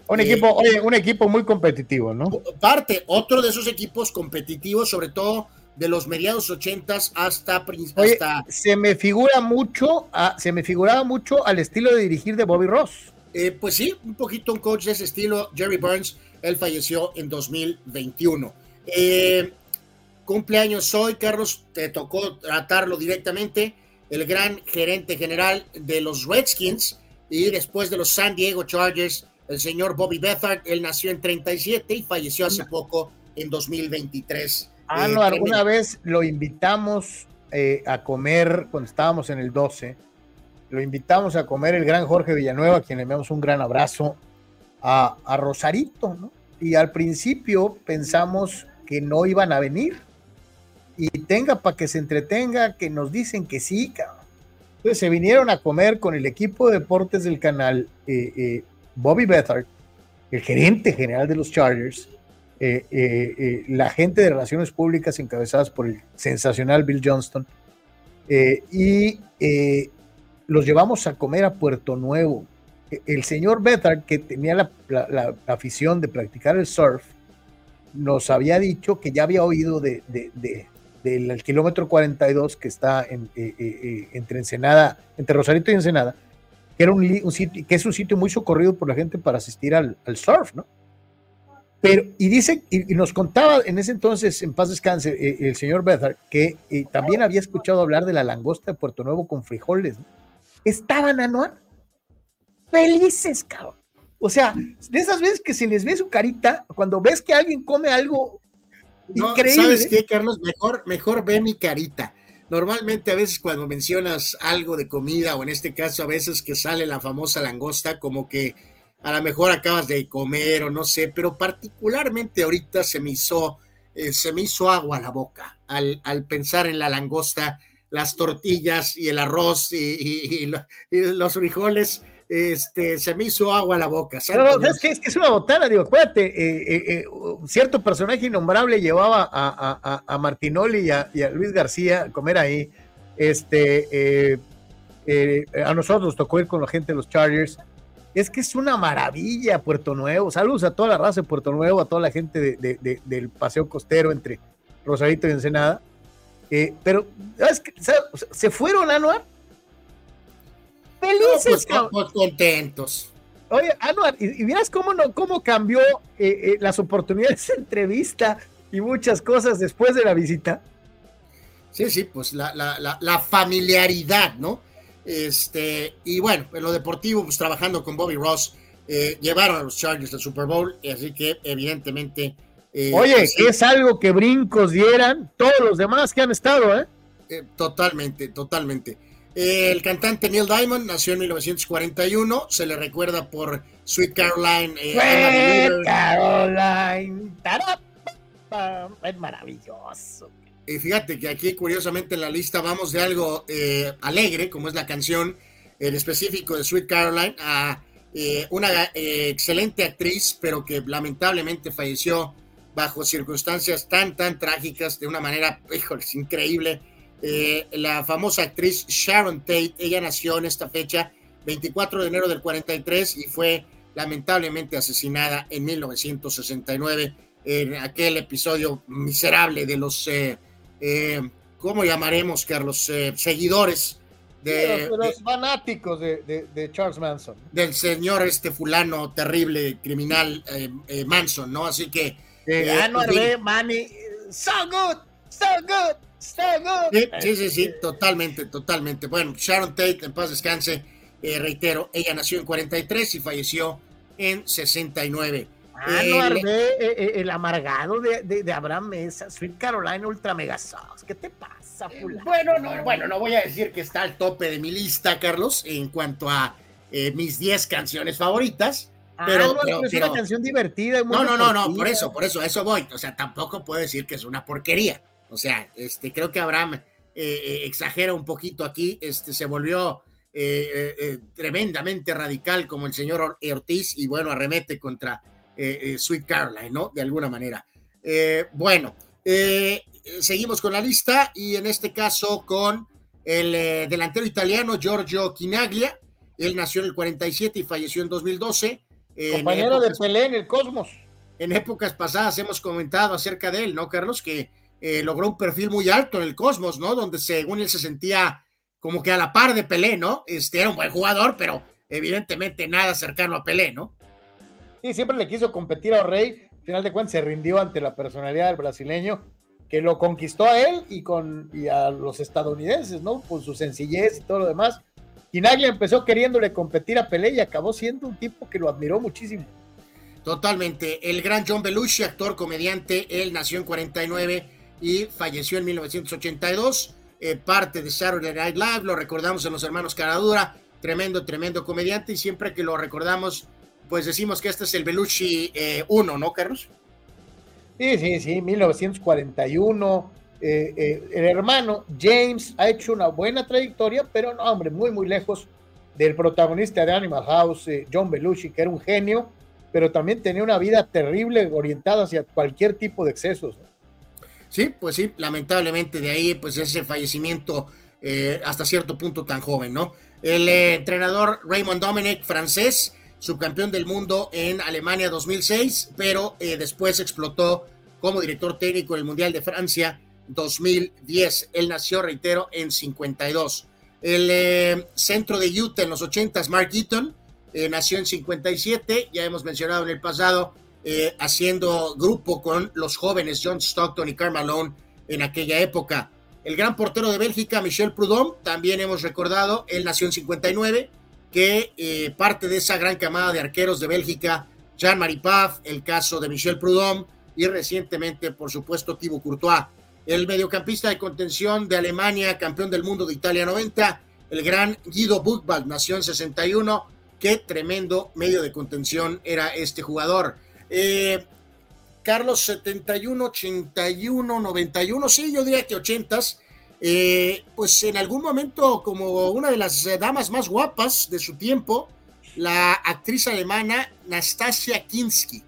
Un equipo, eh, oye, un equipo muy competitivo, ¿no? Parte, otro de esos equipos competitivos, sobre todo de los mediados ochentas hasta, hasta se me figura mucho, se me figuraba mucho al estilo de dirigir de Bobby Ross. Eh, pues sí, un poquito un coach de ese estilo, Jerry Burns, él falleció en 2021. Eh, cumpleaños hoy, Carlos, te tocó tratarlo directamente el gran gerente general de los Redskins y después de los San Diego Chargers, el señor Bobby Bethard. Él nació en 37 y falleció hace poco en 2023. Ah, no, alguna vez lo invitamos eh, a comer cuando estábamos en el 12. Lo invitamos a comer el gran Jorge Villanueva, a quien le enviamos un gran abrazo, a, a Rosarito, ¿no? Y al principio pensamos que no iban a venir y tenga para que se entretenga, que nos dicen que sí, cabrón. Entonces se vinieron a comer con el equipo de deportes del canal eh, eh, Bobby Bethard, el gerente general de los Chargers, eh, la gente de relaciones públicas encabezadas por el sensacional Bill Johnston, y los llevamos a comer a Puerto Nuevo. E, el señor Bethard, que tenía la, afición de practicar el surf, nos había dicho que ya había oído de, del kilómetro 42 que está en, eh, eh, eh, entre Ensenada, entre Rosarito y Ensenada, que, era un, sitio, que es un sitio muy socorrido por la gente para asistir al, surf, ¿no? Pero, y dice, y, nos contaba en ese entonces, en paz descanse, el señor Bethard, que también había escuchado hablar de la langosta de Puerto Nuevo con frijoles, ¿no? Estaban anual felices, cabrón. O sea, de esas veces que se les ve su carita, cuando ves que alguien come algo ¿Sabes qué, Carlos? Mejor, mejor ve mi carita. Normalmente a veces cuando mencionas algo de comida o en este caso a veces que sale la famosa langosta, como que a lo mejor acabas de comer o no sé, pero particularmente ahorita se me hizo, eh, se me hizo agua a la boca al, al, pensar en la langosta, las tortillas y el arroz y los frijoles este, se me hizo agua a la boca. es, que, es, una botana, digo, acuérdate, eh, eh, eh, cierto personaje innombrable llevaba a, Martinoli y a, Luis García a comer ahí. Este, a nosotros nos tocó ir con la gente de los Chargers. Es que es una maravilla Puerto Nuevo. Saludos a toda la raza de Puerto Nuevo, a toda la gente del paseo costero entre Rosarito y Ensenada. pero, ¿sabes Se fueron, Anuar, felices, pues, contentos. Oye, Anuar, y, y miras cómo, no, cómo cambió eh, eh, las oportunidades de entrevista y muchas cosas después de la visita. Sí, sí, pues la, la, la, familiaridad, ¿no? Este, y bueno, en lo deportivo, pues trabajando con Bobby Ross, eh, llevaron a los Chargers al Super Bowl, así que evidentemente. Oye, pues, es algo que brincos dieran todos los demás que han estado, ¿eh? totalmente, totalmente. El cantante Neil Diamond nació en 1941, se le recuerda por Sweet Caroline. Eh, Sweet Caroline. Es maravilloso. Y fíjate que aquí curiosamente en la lista vamos de algo eh, alegre, como es la canción en específico de Sweet Caroline, a eh, una eh, excelente actriz, pero que lamentablemente falleció bajo circunstancias tan, tan trágicas, de una manera, híjole, increíble. La famosa actriz Sharon Tate, ella nació en esta fecha, 24 de enero del 43, y fue lamentablemente asesinada en 1969 en aquel episodio miserable de los, eh, eh, ¿cómo llamaremos, Carlos? Eh, seguidores de, los, fanáticos de, Charles Manson. Del señor este fulano terrible, criminal Manson, ¿no? Así que... Anuar B. Manny, so good, so good, good. Sí, sí, sí, totalmente, totalmente. Bueno, Sharon Tate, en paz descanse, reitero, ella nació en 43 y falleció en 69. Ah, no, eh, el amargado de, de, Abraham Mesa, Sweet Carolina Ultra Mega Sauce. ¿Qué te pasa, fulano? Bueno, no, bueno, no voy a decir que está al tope de mi lista, Carlos, en cuanto a eh, mis 10 canciones favoritas. Ah, pero, es una canción divertida. no, no, no, no, por eso, por eso, a eso voy. O sea, tampoco puedo decir que es una porquería. O sea, este, creo que Abraham eh, exagera un poquito aquí. Este, se volvió tremendamente radical como el señor Ortiz y bueno, arremete contra eh, eh, Sweet Caroline, ¿no? De alguna manera. Eh, bueno, seguimos con la lista y en este caso con el delantero italiano Giorgio Quinaglia. Él nació en el 47 y falleció en 2012. Compañero de Pelé en el Cosmos. En épocas pasadas hemos comentado acerca de él, ¿no, Carlos? Que logró un perfil muy alto en el Cosmos, ¿no? Donde según él se sentía como que a la par de Pelé, ¿no? Este era un buen jugador, pero evidentemente nada cercano a Pelé, ¿no? Sí, siempre le quiso competir a Rey. Al final de cuentas se rindió ante la personalidad del brasileño, que lo conquistó a él y, con, a los estadounidenses, ¿no? Por su sencillez y todo lo demás. Y Naglia empezó queriéndole competir a Pelé y acabó siendo un tipo que lo admiró muchísimo. Totalmente. El gran John Belushi, actor, comediante, él nació en 49 y falleció en 1982. Eh, parte de Saturday Night Live, lo recordamos en Los Hermanos Caradura, tremendo, tremendo comediante y siempre que lo recordamos pues decimos que este es el Belushi 1, eh, ¿no, Carlos? Sí, sí, sí, 1941. Eh, el hermano James ha hecho una buena trayectoria, pero no, hombre, muy, muy lejos del protagonista de Animal House, John Belushi, que era un genio, pero también tenía una vida terrible orientada hacia cualquier tipo de excesos. Sí, pues sí, lamentablemente de ahí, pues ese fallecimiento hasta cierto punto tan joven, ¿no? El entrenador Raymond Dominic, francés, subcampeón del mundo en Alemania 2006, pero eh, después explotó como director técnico en el Mundial de Francia 2010. Él nació, reitero, en 52. El eh, centro de Utah en los 80, Mark Eaton, eh, nació en 57, ya hemos mencionado en el pasado, haciendo grupo con los jóvenes John Stockton y Karl Malone en aquella época. El gran portero de Bélgica, Michel Prudhomme, también hemos recordado, él nació en 59 que eh, parte de esa gran camada de arqueros de Bélgica, Jean-Marie Paf, el caso de Michel Prudhomme y recientemente, por supuesto, Thibaut Courtois. El mediocampista de contención de Alemania, campeón del mundo de Italia 90, el gran Guido Buchwald, nació en 61. Qué tremendo medio de contención era este jugador. Eh, Carlos 71, 81, 91, sí, yo diría que 80s. Eh, pues en algún momento como una de las eh, damas más guapas de su tiempo, la actriz alemana Nastasia Kinski. sí,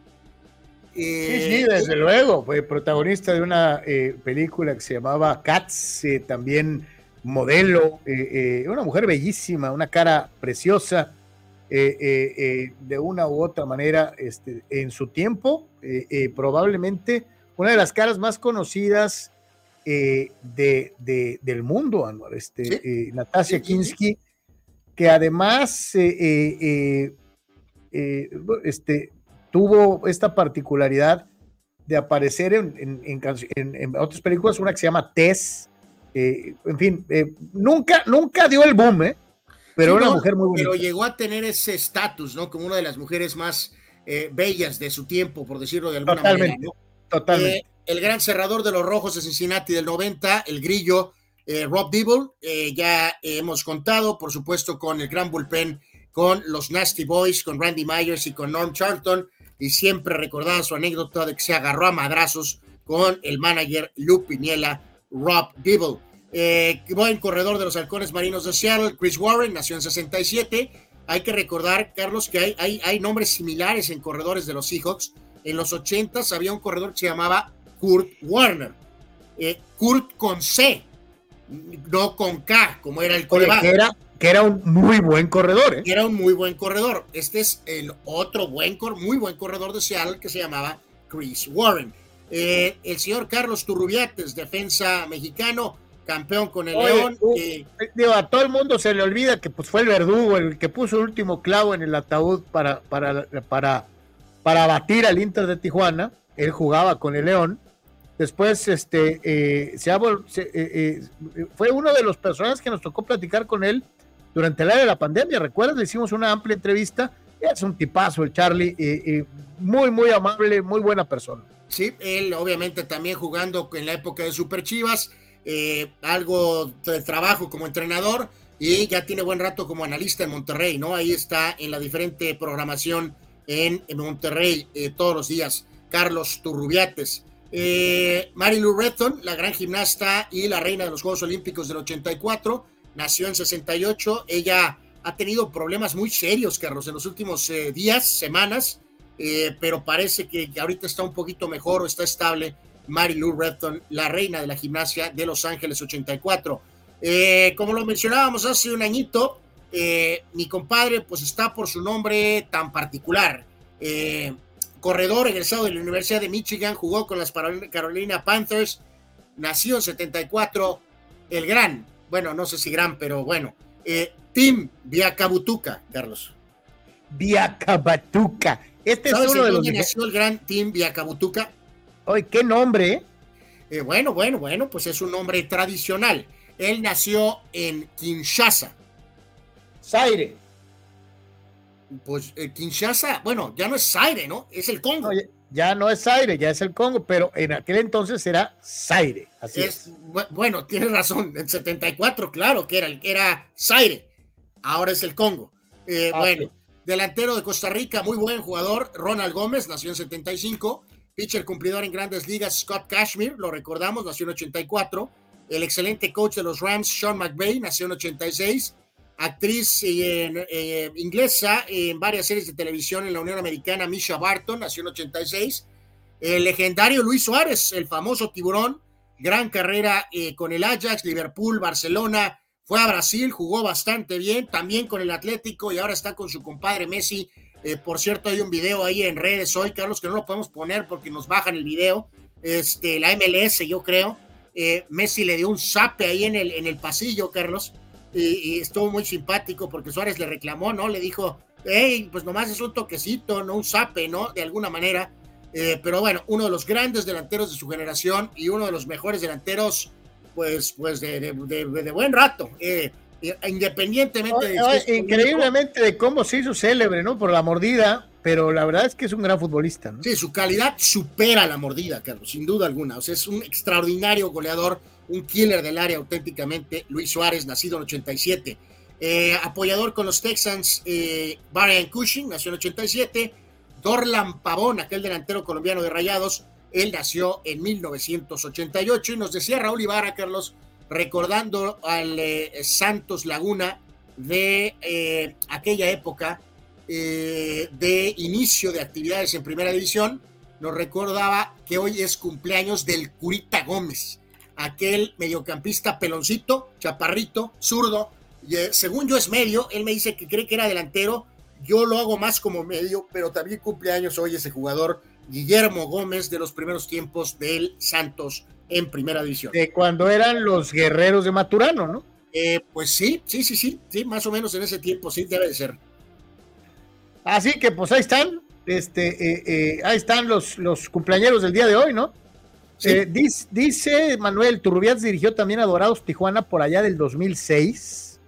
sí, eh, desde luego, fue protagonista de una película que se llamaba Cats, también modelo, una mujer bellísima, una cara preciosa, de una u otra manera, este, en su tiempo, probablemente una de las caras más conocidas eh, de, del mundo, Anuar, este, eh, Natasia Kinsky, que además eh, este, tuvo esta particularidad de aparecer en, en, otras películas, una que se llama Tess, en fin, nunca, nunca dio el boom, pero era una mujer muy bonita. Pero llegó a tener ese estatus, ¿no? Como una de las mujeres más bellas de su tiempo, por decirlo de alguna manera. Totalmente el gran cerrador de los Rojos de Cincinnati del 90, el grillo eh, Rob Dibble, eh, ya hemos contado, por supuesto, con el gran bullpen, con los Nasty Boys, con Randy Myers y con Norm Charlton, y siempre recordaba su anécdota de que se agarró a madrazos con el manager Luke Piniela Rob Dibble. Eh, buen corredor de los halcones marinos de Seattle, Chris Warren, nació en 67. Hay que recordar, Carlos, que hay, hay, hay nombres similares en corredores de los Seahawks. En los 80 había un corredor que se llamaba Kurt Warner. Eh, Kurt con C, no con K, como era el coreback. Que era, que era un muy buen corredor. ¿eh? Era un muy buen corredor. Este es el otro buen, muy buen corredor de Seattle que se llamaba Chris Warren. Eh, el señor Carlos Turrubiates, defensa mexicano, campeón con el León. a todo el mundo se le olvida que pues, fue el verdugo el que puso el último clavo en el ataúd para, para, para, para batir al Inter de Tijuana. Él jugaba con el León. Después, este, eh, se, eh, fue uno de los personajes que nos tocó platicar con él durante el año de la pandemia. ¿Recuerdas? Le hicimos una amplia entrevista. Es un tipazo el Charlie, muy, muy amable, muy buena persona. Sí, él obviamente también jugando en la época de Super Chivas, eh, algo de trabajo como entrenador y ya tiene buen rato como analista en Monterrey, ¿no? Ahí está en la diferente programación en, Monterrey eh, todos los días. Carlos Turrubiates. Eh, Marilu Retton, la gran gimnasta y la reina de los Juegos Olímpicos del 84, nació en 68. Ella ha tenido problemas muy serios, Carlos, en los últimos eh, días, semanas eh, pero parece que ahorita está un poquito mejor o está estable Mary Lou Retton, la reina de la gimnasia de Los Ángeles 84. Eh, como lo mencionábamos hace un añito, eh, mi compadre pues está por su nombre tan particular. corredor egresado de la Universidad de Michigan, jugó con las Carolina Panthers, nació en 74, el gran, bueno, no sé si gran, pero bueno, Tim Viacabutuca, Carlos. Viacabatuca. Este es uno de los. nació el gran Tim Viacabutuca? Oye, qué nombre, ¿eh? ¿eh? bueno, bueno, bueno, pues es un nombre tradicional. Él nació en Kinshasa. Zaire. Pues eh, Kinshasa, bueno, ya no es Zaire, ¿no? Es el Congo. ya no es Zaire, ya es el Congo, pero en aquel entonces era Zaire. Así es, Bueno, tienes razón, en 74, claro que era, era Zaire. Ahora es el Congo. Eh, ah, bueno, Delantero de Costa Rica, muy buen jugador, Ronald Gómez, nació en 75. Pitcher cumplidor en grandes ligas, Scott Cashmere, lo recordamos, nació en 84. El excelente coach de los Rams, Sean McVay, nació en 86. Actriz eh, eh, inglesa en varias series de televisión en la Unión Americana, Misha Barton, nació en 86. El legendario Luis Suárez, el famoso tiburón, gran carrera eh, con el Ajax, Liverpool, Barcelona, fue a Brasil, jugó bastante bien, también con el Atlético y ahora está con su compadre Messi. Eh, por cierto, hay un video ahí en redes hoy, Carlos, que no lo podemos poner porque nos bajan el video. Este, la MLS, yo creo. Eh, Messi le dio un zape ahí en el, en el pasillo, Carlos, y, estuvo muy simpático porque Suárez le reclamó, ¿no? Le dijo, hey, pues nomás es un toquecito, no un zape, ¿no? De alguna manera. Eh, pero bueno, uno de los grandes delanteros de su generación y uno de los mejores delanteros pues, pues de, buen rato. Eh, independientemente de increíblemente de cómo se hizo célebre, ¿no? Por la mordida, pero la verdad es que es un gran futbolista, ¿no? Sí, su calidad supera la mordida, Carlos, sin duda alguna. O sea, es un extraordinario goleador, un killer del área auténticamente. Luis Suárez, nacido en 87. Eh, apoyador con los Texans, Brian Cushing, nació en 87. Dorlan Pavón, aquel delantero colombiano de Rayados, él nació en 1988 y nos decía Raúl Ibarra, Carlos, recordando al eh, Santos Laguna de eh, aquella época eh, de inicio de actividades en primera división, nos recordaba que hoy es cumpleaños del Curita Gómez, aquel mediocampista peloncito, chaparrito, zurdo, y, según yo es medio, él me dice que cree que era delantero, yo lo hago más como medio, pero también cumpleaños hoy ese jugador Guillermo Gómez de los primeros tiempos del Santos en primera división. De cuando eran los guerreros de Maturano, ¿no? Eh, pues sí, sí, sí, sí, sí, más o menos en ese tiempo, sí, debe de ser. Así que pues ahí están, este, eh, eh, ahí están los, los cumpleaños del día de hoy, ¿no? Dice, dice, Manuel, Turrubias dirigió también a Dorados Tijuana por allá del 2006.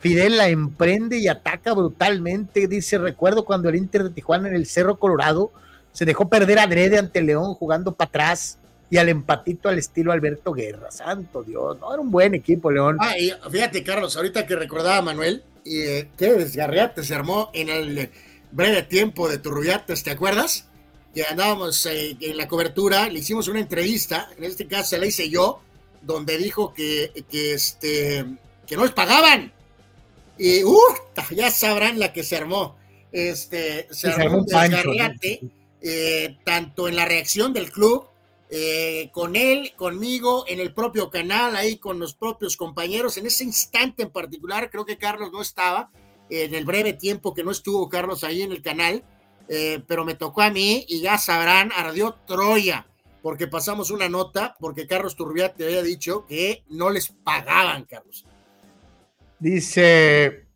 Fidel la emprende y ataca brutalmente. Dice, recuerdo cuando el Inter de Tijuana en el Cerro Colorado se dejó perder adrede ante León jugando para atrás y al empatito al estilo Alberto Guerra. Santo Dios, no era un buen equipo, León. Ah, y fíjate, Carlos, ahorita que recordaba Manuel, y, eh, qué desgarriate se armó en el breve tiempo de Turrubiates, ¿te acuerdas? Que andábamos eh, en la cobertura, le hicimos una entrevista, en este caso se la hice yo, donde dijo que, que, este, que no les pagaban. Y uh, ya sabrán la que se armó. Este, se, armó un desgarriate, eh, tanto en la reacción del club, eh, con él, conmigo, en el propio canal, ahí con los propios compañeros. En ese instante en particular, creo que Carlos no estaba, en el breve tiempo que no estuvo Carlos ahí en el canal, eh, pero me tocó a mí y ya sabrán, ardió Troya, porque pasamos una nota, porque Carlos Turbiat te había dicho que no les pagaban, Carlos. Dice,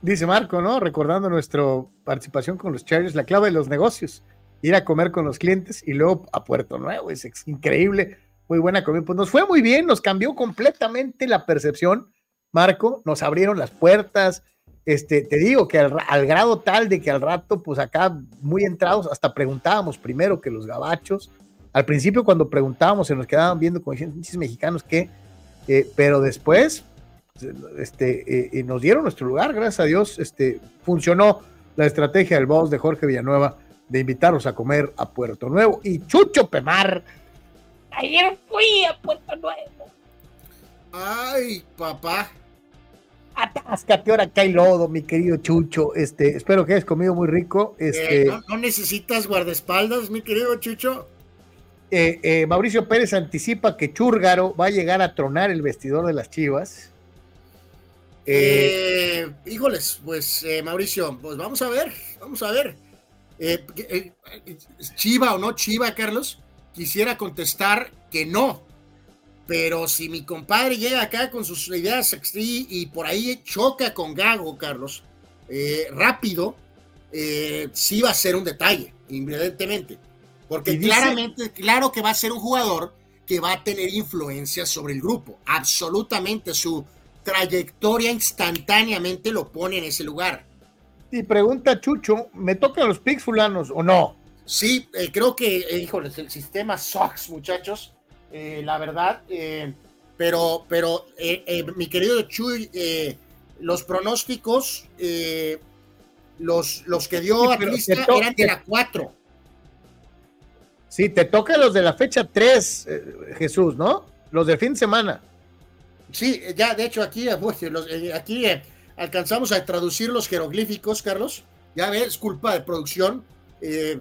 dice Marco, ¿no? Recordando nuestra participación con los Chargers, la clave de los negocios, ir a comer con los clientes y luego a Puerto Nuevo, es increíble, muy buena comida. Pues nos fue muy bien, nos cambió completamente la percepción, Marco, nos abrieron las puertas, este, te digo que al, grado tal de que al rato, pues acá muy entrados, hasta preguntábamos primero que los gabachos. Al principio cuando preguntábamos se nos quedaban viendo como muchos mexicanos que, eh, pero después este, eh, nos dieron nuestro lugar, gracias a Dios, este, funcionó la estrategia del boss de Jorge Villanueva de invitarlos a comer a Puerto Nuevo y Chucho Pemar. Ayer fui a Puerto Nuevo. Ay, papá atáscate, ahora cae lodo, mi querido Chucho. Este, espero que hayas comido muy rico. Eh, este, ¿no, necesitas guardaespaldas, mi querido Chucho? Eh, eh, Mauricio Pérez anticipa que Chúrgaro va a llegar a tronar el vestidor de las Chivas. híjoles, pues Mauricio, pues vamos a ver, vamos a ver. Chiva o no Chiva, Carlos, quisiera contestar que no, pero si mi compadre llega acá con sus ideas y por ahí choca con Gago, Carlos, eh, rápido, eh, sí va a ser un detalle, evidentemente. Porque claramente, claro que va a ser un jugador que va a tener influencia sobre el grupo. Absolutamente, su trayectoria instantáneamente lo pone en ese lugar. Y pregunta Chucho, ¿me tocan los picks fulanos o no? Sí, eh, creo que, híjoles, el sistema Sox, muchachos. Eh, la verdad. Eh, pero, pero eh, mi querido Chuy, los pronósticos, los, los que dio Atlista eran de la 4. Sí, te toca los de la fecha 3, Jesús, ¿no? Los del fin de semana. Sí, ya, de hecho, aquí, aquí alcanzamos a traducir los jeroglíficos, Carlos. Ya ves, culpa de producción.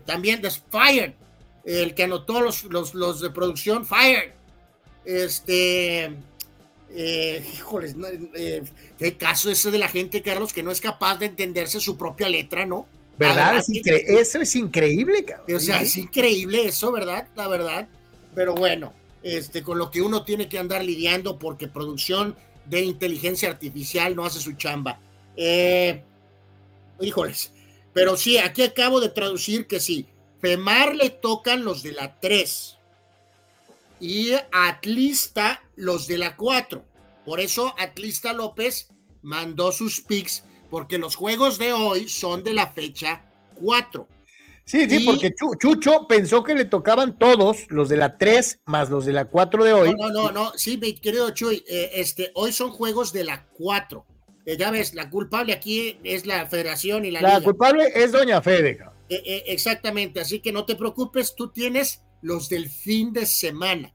también de Fire el que anotó los, los, de producción, Fire. Este, eh, híjoles, eh, qué caso ese de la gente, Carlos, que no es capaz de entenderse su propia letra, ¿no? ¿Verdad? eso es increíble, cabrón. O sea, es increíble eso, ¿verdad? La verdad. Pero bueno, este, con lo que uno tiene que andar lidiando porque producción de inteligencia artificial no hace su chamba. Eh, híjoles. Pero sí, aquí acabo de traducir que sí. Femar le tocan los de la 3 y Atlista los de la 4. Por eso Atlista López mandó sus picks porque los juegos de hoy son de la fecha 4. Sí, sí, porque Chucho pensó que le tocaban todos, los de la 3 más los de la 4 de hoy. No, no, no, sí, mi querido Chuy, eh, este, hoy son juegos de la 4. Eh, ya ves, la culpable aquí es la federación y la La culpable es Doña Fede. Eh, eh, exactamente, así que no te preocupes, tú tienes los del fin de semana.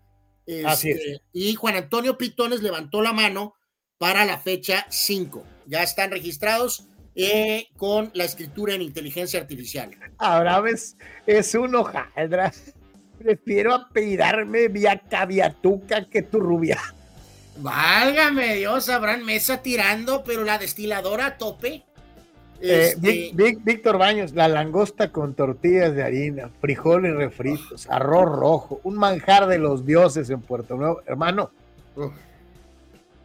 así es. Este, y Juan Antonio Pitones levantó la mano para la fecha 5. Ya están registrados eh, con la escritura en inteligencia artificial. Ahora ves, es un hojaldra. Prefiero apellidarme vía caviatuca que tu rubia. Válgame Dios, habrán mesa tirando, pero la destiladora a tope. Eh, este, Víctor Baños, la langosta con tortillas de harina, frijoles refritos, arroz rojo, un manjar de los dioses en Puerto Nuevo. Hermano,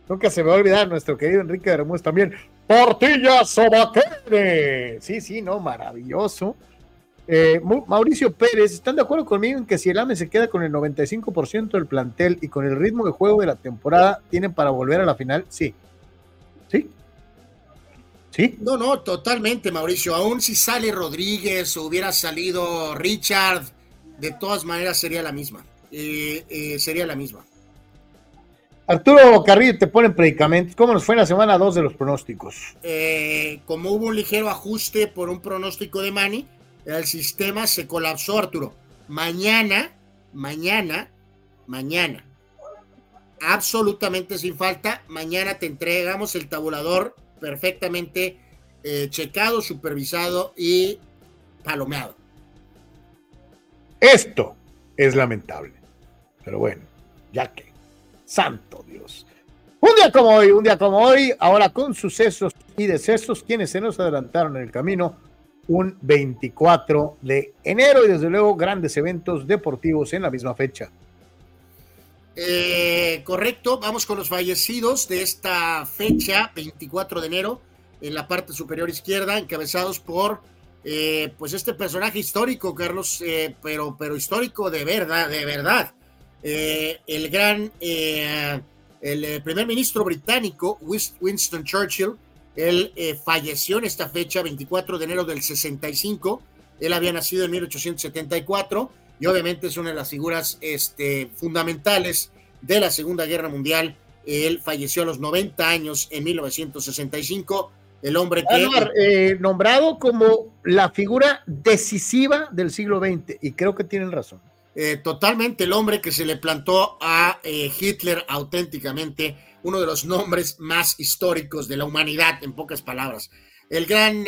nunca se me va a olvidar nuestro querido Enrique de también. Tortillas sobaquere. Sí, sí, no, maravilloso. Eh, Mauricio Pérez, ¿están de acuerdo conmigo en que si el AME se queda con el 95% del plantel y con el ritmo de juego de la temporada, tienen para volver a la final? Sí. Sí, ¿Sí? No, no, totalmente, Mauricio. Aún si sale Rodríguez o hubiera salido Richard, de todas maneras sería la misma. Eh, eh, sería la misma. Arturo Carrillo te pone predicamentos. ¿Cómo nos fue en la semana 2 de los pronósticos? Eh, como hubo un ligero ajuste por un pronóstico de Manny, el sistema se colapsó, Arturo. Mañana, mañana, mañana, absolutamente sin falta. Mañana te entregamos el tabulador perfectamente eh, checado, supervisado y palomeado. Esto es lamentable. Pero bueno, ya que, santo Dios. Un día como hoy, un día como hoy, ahora con sucesos y decesos, quienes se nos adelantaron en el camino, un 24 de enero y desde luego grandes eventos deportivos en la misma fecha. Eh, correcto, vamos con los fallecidos de esta fecha, 24 de enero, en la parte superior izquierda, encabezados por eh, pues este personaje histórico, Carlos, eh, pero, pero histórico de verdad, de verdad. El gran, el primer ministro británico, Winston Churchill, él falleció en esta fecha, 24 de enero del 65. Él había nacido en 1874 y obviamente es una de las figuras este, fundamentales de la Segunda Guerra Mundial. Él falleció a los 90 años en 1965. El hombre que... Eh, nombrado como la figura decisiva del siglo XX, y creo que tienen razón. Eh, totalmente el hombre que se le plantó a eh, Hitler auténticamente, uno de los nombres más históricos de la humanidad, en pocas palabras. El gran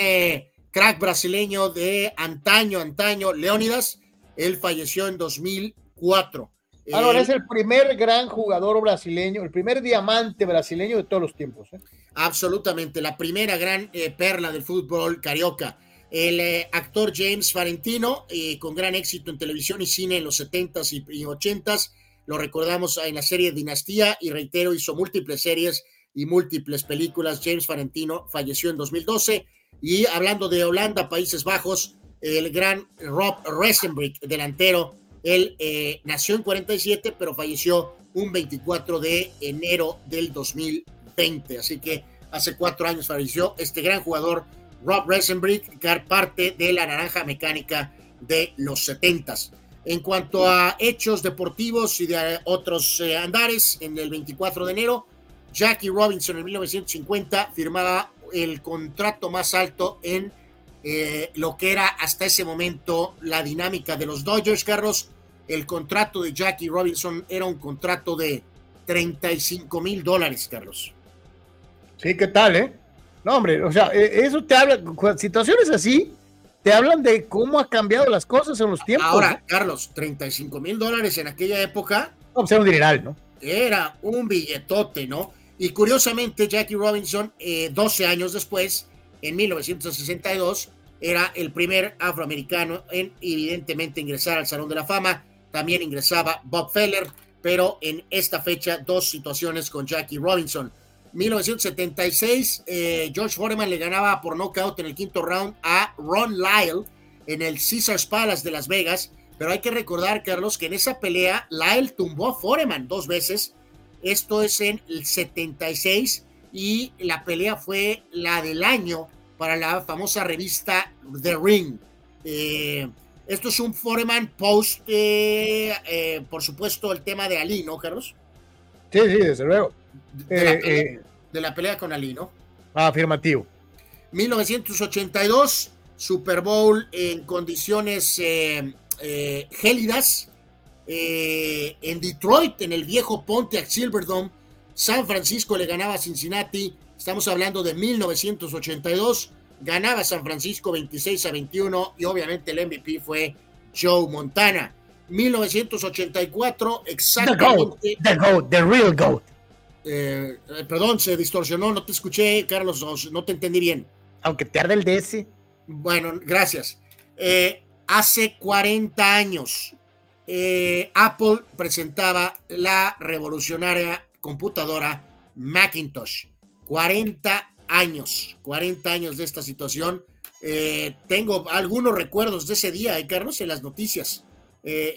crack brasileño de antaño, antaño, Leónidas, él falleció en 2004. Ahora es el primer gran jugador brasileño, el primer diamante brasileño de todos los tiempos. ¿eh? Absolutamente, la primera gran eh, perla del fútbol carioca. El eh, actor James Farentino, con gran éxito en televisión y cine en los 70s y, 80s, lo recordamos en la serie Dinastía y reitero, hizo múltiples series y múltiples películas. James Farentino falleció en 2012 y hablando de Holanda, Países Bajos, el gran Rob Resenbrink, delantero. Él eh, nació en 47, pero falleció un 24 de enero del 2020. Así que hace cuatro años falleció este gran jugador, Rob Resenbrink, parte de la naranja mecánica de los 70 En cuanto a hechos deportivos y de otros eh, andares, en el 24 de enero, Jackie Robinson en 1950 firmaba el contrato más alto en eh, lo que era hasta ese momento la dinámica de los Dodgers, Carlos. El contrato de Jackie Robinson era un contrato de 35 mil dólares, Carlos. Sí, ¿qué tal, eh? No, hombre, o sea, eh, eso te habla, situaciones así, te hablan de cómo ha cambiado las cosas en los tiempos. Ahora, Carlos, 35 mil dólares en aquella época. No, pues era un dineral, ¿no? Era un billetote, ¿no? Y curiosamente, Jackie Robinson, 12 años después, en 1962 era el primer afroamericano en evidentemente ingresar al Salón de la Fama. También ingresaba Bob Feller, pero en esta fecha dos situaciones con Jackie Robinson. 1976, eh, George Foreman le ganaba por knockout en el quinto round a Ron Lyle en el Caesars Palace de Las Vegas. Pero hay que recordar, Carlos, que en esa pelea Lyle tumbó a Foreman dos veces. Esto es en el 76 y la pelea fue la del año para la famosa revista The Ring. Eh, esto es un Foreman post, eh, eh, por supuesto, el tema de Ali, ¿no, Carlos? Sí, sí, desde luego. De, la, pelea, con Ali, ¿no? Afirmativo. 1982, Super Bowl en condiciones gélidas. en Detroit, en el viejo Pontiac Silverdome, San Francisco le ganaba a Cincinnati, estamos hablando de 1982, ganaba San Francisco 26 a 21 y obviamente el MVP fue Joe Montana. 1984, exactamente. The GOAT, the, real GOAT. Eh, eh, perdón, se distorsionó, no te escuché, Carlos, no te entendí bien. Aunque te arde el DS. Bueno, gracias. Eh, hace 40 años, Apple presentaba la revolucionaria computadora Macintosh. 40 años, 40 años de esta situación. Tengo algunos recuerdos de ese día, Carlos, en las noticias.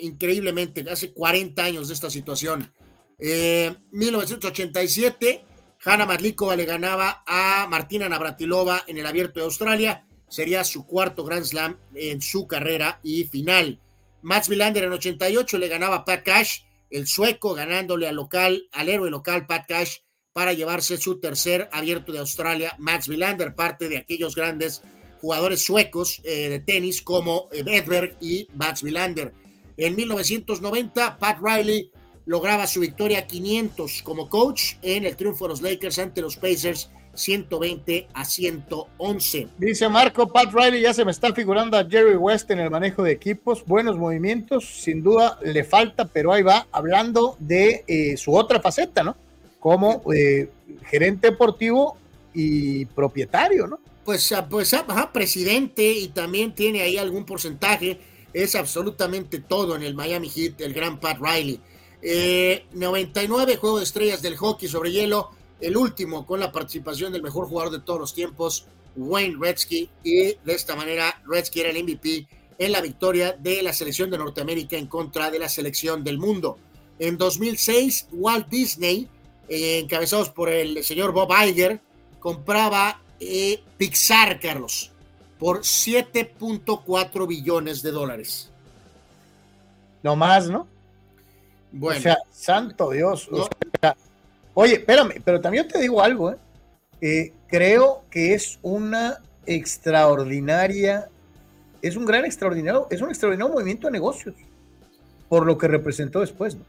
Increíblemente, hace 40 años de esta situación. 1987, Hanna Madlikova le ganaba a Martina Navratilova en el Abierto de Australia. Sería su cuarto Grand Slam en su carrera y final. Max Villander en 88 le ganaba a Pat Cash el sueco ganándole al local, al héroe local Pat Cash para llevarse su tercer abierto de Australia, Max Villander, parte de aquellos grandes jugadores suecos eh, de tenis como Edberg y Max Villander. En 1990, Pat Riley lograba su victoria 500 como coach en el triunfo de los Lakers ante los Pacers 120 a 111. Dice Marco, Pat Riley ya se me está figurando a Jerry West en el manejo de equipos, buenos movimientos, sin duda le falta, pero ahí va, hablando de eh, su otra faceta, ¿no? Como eh, gerente deportivo y propietario, ¿no? Pues, ah, pues ah, ajá, presidente y también tiene ahí algún porcentaje, es absolutamente todo en el Miami Heat, el gran Pat Riley. Eh, 99 juego de estrellas del hockey sobre hielo, el último con la participación del mejor jugador de todos los tiempos, Wayne Gretzky, y de esta manera Gretzky era el MVP en la victoria de la selección de Norteamérica en contra de la selección del mundo. En 2006, Walt Disney, eh, encabezados por el señor Bob Iger, compraba eh, Pixar, Carlos, por 7.4 billones de dólares. No más, ¿no? Bueno, o sea, santo Dios. o sea, oye, espérame, pero también te digo algo, ¿eh? Eh, creo que es una extraordinaria, es un gran extraordinario, es un extraordinario movimiento de negocios, por lo que representó después, ¿no?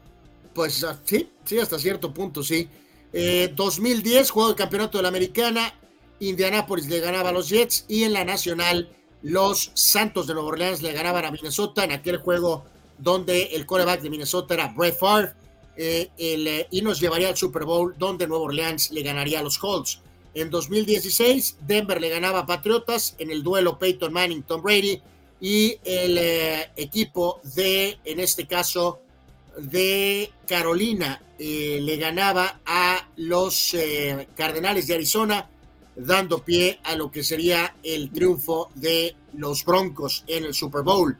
pues ah, sí, sí, hasta cierto punto, sí. Eh, 2010, juego de campeonato de la Americana, Indianapolis le ganaba a los Jets y en la Nacional los Santos de Nueva Orleans le ganaban a Minnesota en aquel juego donde el coreback de Minnesota era Brett Favre eh, el, eh, y nos llevaría al Super Bowl donde Nueva Orleans le ganaría a los Colts. En 2016, Denver le ganaba a Patriotas en el duelo Peyton Manning-Tom Brady y el eh, equipo de, en este caso, de Carolina le ganaba a los Cardenales de Arizona, dando pie a lo que sería el triunfo de los Broncos en el Super Bowl.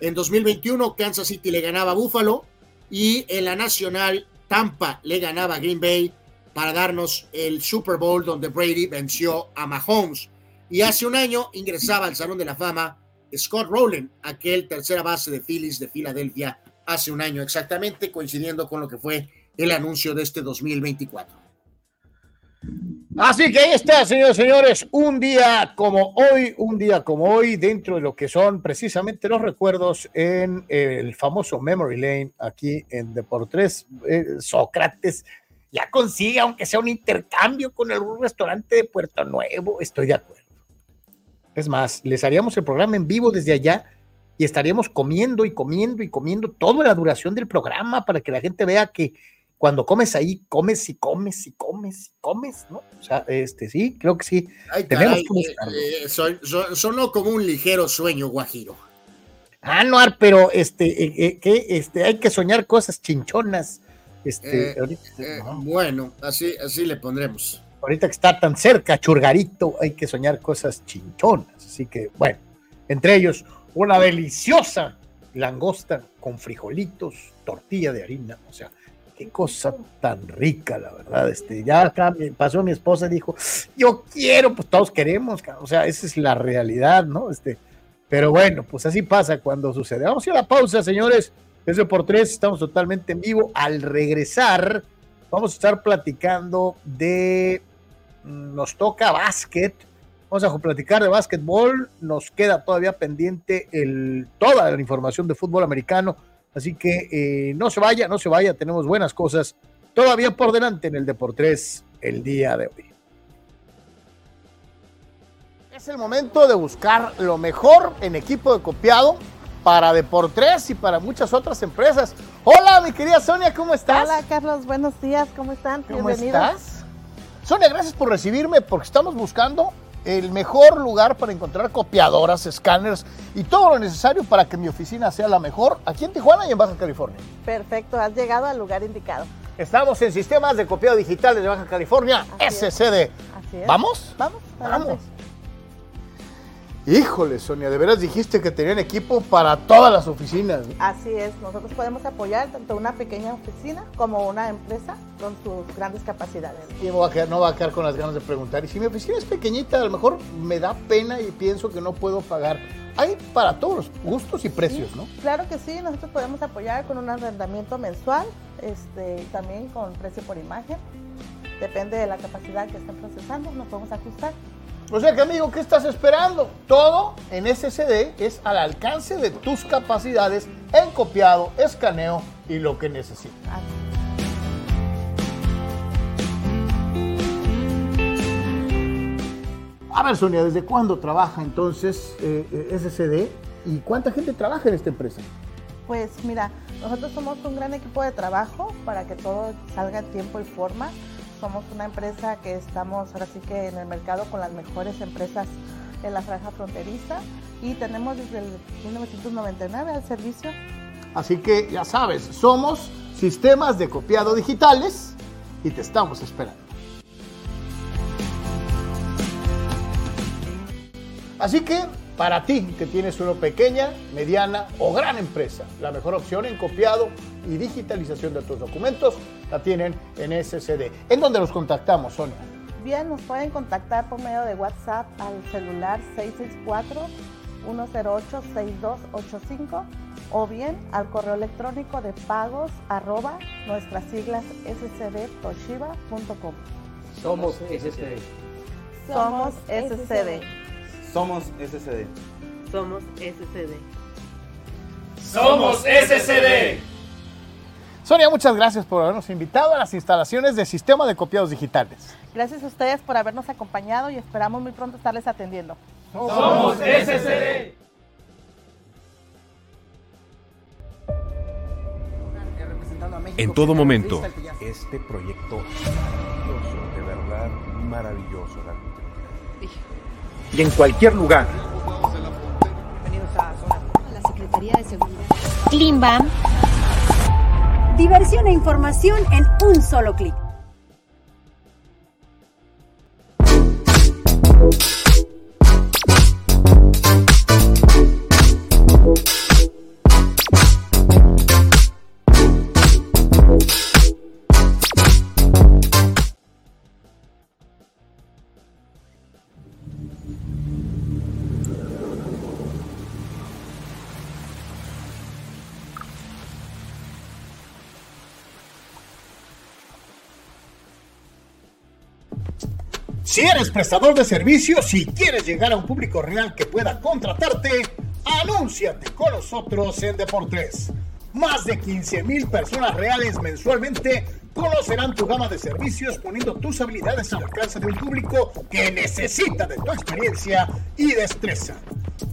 En 2021, Kansas City le ganaba a Buffalo y en la Nacional, Tampa le ganaba a Green Bay para darnos el Super Bowl donde Brady venció a Mahomes. Y hace un año ingresaba al Salón de la Fama Scott Rowland, aquel tercera base de Phillies de Filadelfia hace un año exactamente, coincidiendo con lo que fue el anuncio de este 2024. Así que ahí está, señores y señores, un día como hoy, un día como hoy, dentro de lo que son precisamente los recuerdos en el famoso Memory Lane, aquí en Deportes, eh, Sócrates ya consigue, aunque sea un intercambio con algún restaurante de Puerto Nuevo, estoy de acuerdo. Es más, les haríamos el programa en vivo desde allá y estaríamos comiendo y comiendo y comiendo toda la duración del programa para que la gente vea que cuando comes ahí, comes y comes y comes y comes, ¿no? O sea, este sí, creo que sí. Ay, Tenemos caray, que buscarlo. eh, eh, son- son- sonó como un ligero sueño, Guajiro. Ah, no, pero este, eh, que este, hay que soñar cosas chinchonas. Este, ahorita, no, Bueno, así, así le pondremos. ahorita que está tan cerca, Churgarito, hay que soñar cosas chinchonas. Así que, bueno, entre ellos, una deliciosa langosta con frijolitos, tortilla de harina, o sea, qué cosa tan rica, la verdad. Este, ya acá pasó mi esposa y dijo, yo quiero, pues todos queremos, o sea, esa es la realidad, ¿no? Este, pero bueno, pues así pasa cuando sucede. Vamos a ir a la pausa, señores. Eso por tres, estamos totalmente en vivo. Al regresar, vamos a estar platicando de. mm, Nos toca básquet. Vamos a platicar de básquetbol. Nos queda todavía pendiente el, toda la información de fútbol americano. Así que eh, no se vaya, no se vaya. Tenemos buenas cosas todavía por delante en el Deportes el día de hoy. Es el momento de buscar lo mejor en equipo de copiado para Deportes y para muchas otras empresas. Hola, mi querida Sonia, ¿cómo estás? Hola Carlos, buenos días, ¿cómo están? ¿Cómo Bienvenidos. estás? Sonia, gracias por recibirme porque estamos buscando el mejor lugar para encontrar copiadoras, escáneres y todo lo necesario para que mi oficina sea la mejor aquí en Tijuana y en Baja California. Perfecto, has llegado al lugar indicado. Estamos en sistemas de copiado digitales de Baja California, Así es. SCD. Así es. ¿Vamos? Vamos, Vamos. Híjole, Sonia, de veras dijiste que tenían equipo para todas las oficinas. Así es, nosotros podemos apoyar tanto una pequeña oficina como una empresa con sus grandes capacidades. Y voy a quedar- no va a quedar con las ganas de preguntar. Y si mi oficina es pequeñita, a lo mejor me da pena y pienso que no puedo pagar. Hay para todos los gustos y precios, Sí, ¿no? Claro que sí, nosotros podemos apoyar con un arrendamiento mensual, este, también con precio por imagen. Depende de la capacidad que estén procesando, nos podemos ajustar. O sea que amigo, ¿qué estás esperando? Todo en SSD es al alcance de tus capacidades en copiado, escaneo y lo que necesitas. A ver, Sonia, ¿desde cuándo trabaja entonces eh, eh SSD y cuánta gente trabaja en esta empresa? Pues mira, nosotros somos un gran equipo de trabajo para que todo salga en tiempo y forma. Somos una empresa que estamos ahora sí que en el mercado con las mejores empresas en la franja fronteriza y tenemos desde el 1999 al servicio. Así que ya sabes, somos sistemas de copiado digitales y te estamos esperando. Así que para ti que tienes una pequeña, mediana o gran empresa, la mejor opción en copiado y digitalización de tus documentos la tienen en SCD. ¿En dónde los contactamos, Sonia? Bien, nos pueden contactar por medio de WhatsApp al celular 664-108-6285 o bien al correo electrónico de pagos arroba nuestras siglas scdtoshiba.com. Somos SCD. Somos SCD. Somos SCD. Somos SCD. Somos SCD. Sonia, muchas gracias por habernos invitado a las instalaciones del Sistema de Copiados Digitales. Gracias a ustedes por habernos acompañado y esperamos muy pronto estarles atendiendo. Somos SCD. En todo momento. Este proyecto maravilloso, de verdad maravilloso. Y en cualquier lugar. La Secretaría de Seguridad. Klimbam. Diversión e información en un solo clic. Si eres prestador de servicios y quieres llegar a un público real que pueda contratarte, anúnciate con nosotros en Deportes. Más de 15 mil personas reales mensualmente conocerán tu gama de servicios poniendo tus habilidades al alcance de un público que necesita de tu experiencia y destreza.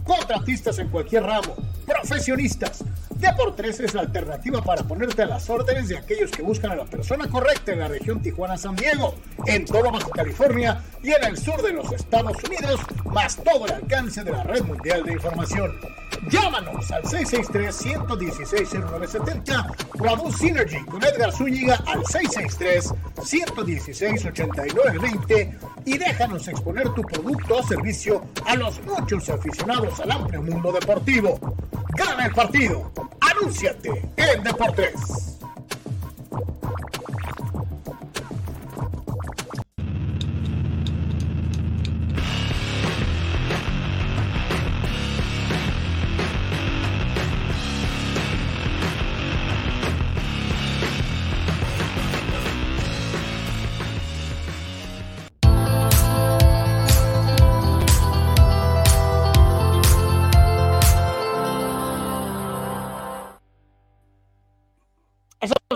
Contratistas en cualquier ramo, profesionistas. Deportes es la alternativa para ponerte a las órdenes de aquellos que buscan a la persona correcta en la región Tijuana-San Diego, en todo Baja California y en el sur de los Estados Unidos, más todo el alcance de la red mundial de información. Llámanos al 663-116-0970 o a Synergy con Edgar Zúñiga al 663-116-8920 y déjanos exponer tu producto o servicio a los muchos aficionados al amplio mundo deportivo. Gana el partido. Anúnciate en Deportes.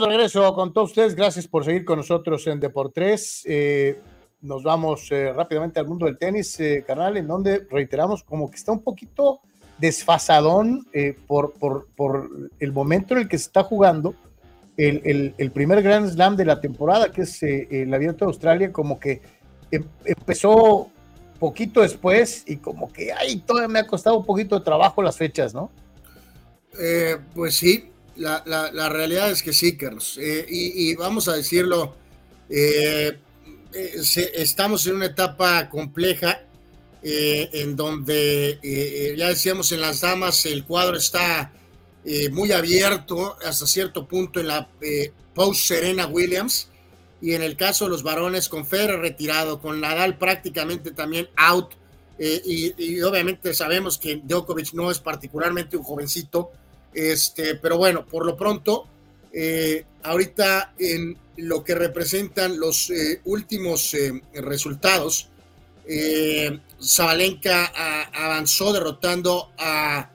De regreso con todos ustedes. Gracias por seguir con nosotros en Deportes. Eh, nos vamos eh, rápidamente al mundo del tenis, eh, carnal, en donde reiteramos como que está un poquito desfasadón eh, por, por, por, el momento en el que se está jugando el, el, el primer Grand Slam de la temporada, que es el Abierto de Australia, como que em, empezó poquito después y como que ay, todavía me ha costado un poquito de trabajo las fechas, ¿no? pues sí, la, la, realidad es que sí, Carlos. Eh, y, vamos a decirlo, eh, eh, estamos en una etapa compleja en donde, ya decíamos, en las damas el cuadro está muy abierto hasta cierto punto en la post Serena Williams. Y en el caso de los varones, con Federer retirado, con Nadal prácticamente también out. Y, y, obviamente sabemos que Djokovic no es particularmente un jovencito, este, pero bueno, por lo pronto, eh, ahorita en lo que representan los eh, últimos eh, resultados, Zabalenka a, avanzó derrotando a,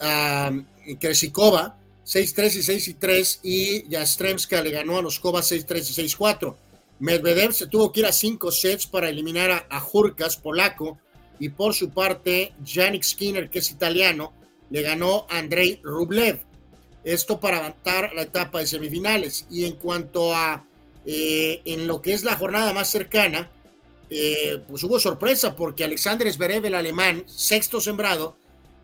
a Kresikova 6-3 y 6-3 y Yastremska le ganó a los Kova 6-3 y 6-4. Medvedev se tuvo que ir a cinco sets para eliminar a, a Jurkas, polaco, y por su parte, Yannick Skinner, que es italiano, le ganó a Andrei Rublev. Esto para avanzar la etapa de semifinales. Y en cuanto a eh, en lo que es la jornada más cercana, eh, pues hubo sorpresa porque Alexander Zverev, el alemán, sexto sembrado,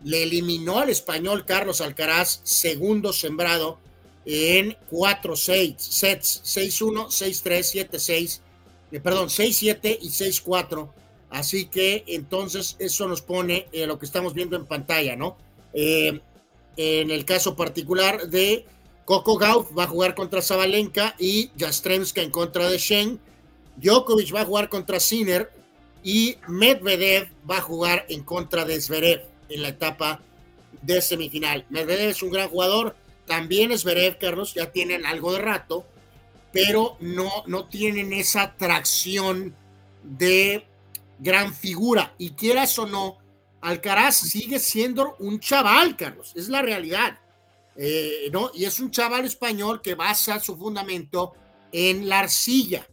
le eliminó al español Carlos Alcaraz, segundo sembrado, en 4-6 sets, 6-1, 6-3, 7-6, eh, perdón, 6-7 y 6-4. Así que entonces eso nos pone eh, lo que estamos viendo en pantalla, ¿no? Eh, en el caso particular de Coco Gauff va a jugar contra Zabalenka y Jastremska en contra de Shen. Djokovic va a jugar contra Sinner y Medvedev va a jugar en contra de Zverev en la etapa de semifinal. Medvedev es un gran jugador, también es Zverev, Carlos, ya tienen algo de rato, pero no, no tienen esa tracción de gran figura. Y quieras o no, Alcaraz sigue siendo un chaval, Carlos, es la realidad. Eh, ¿no? Y es un chaval español que basa su fundamento en la arcilla.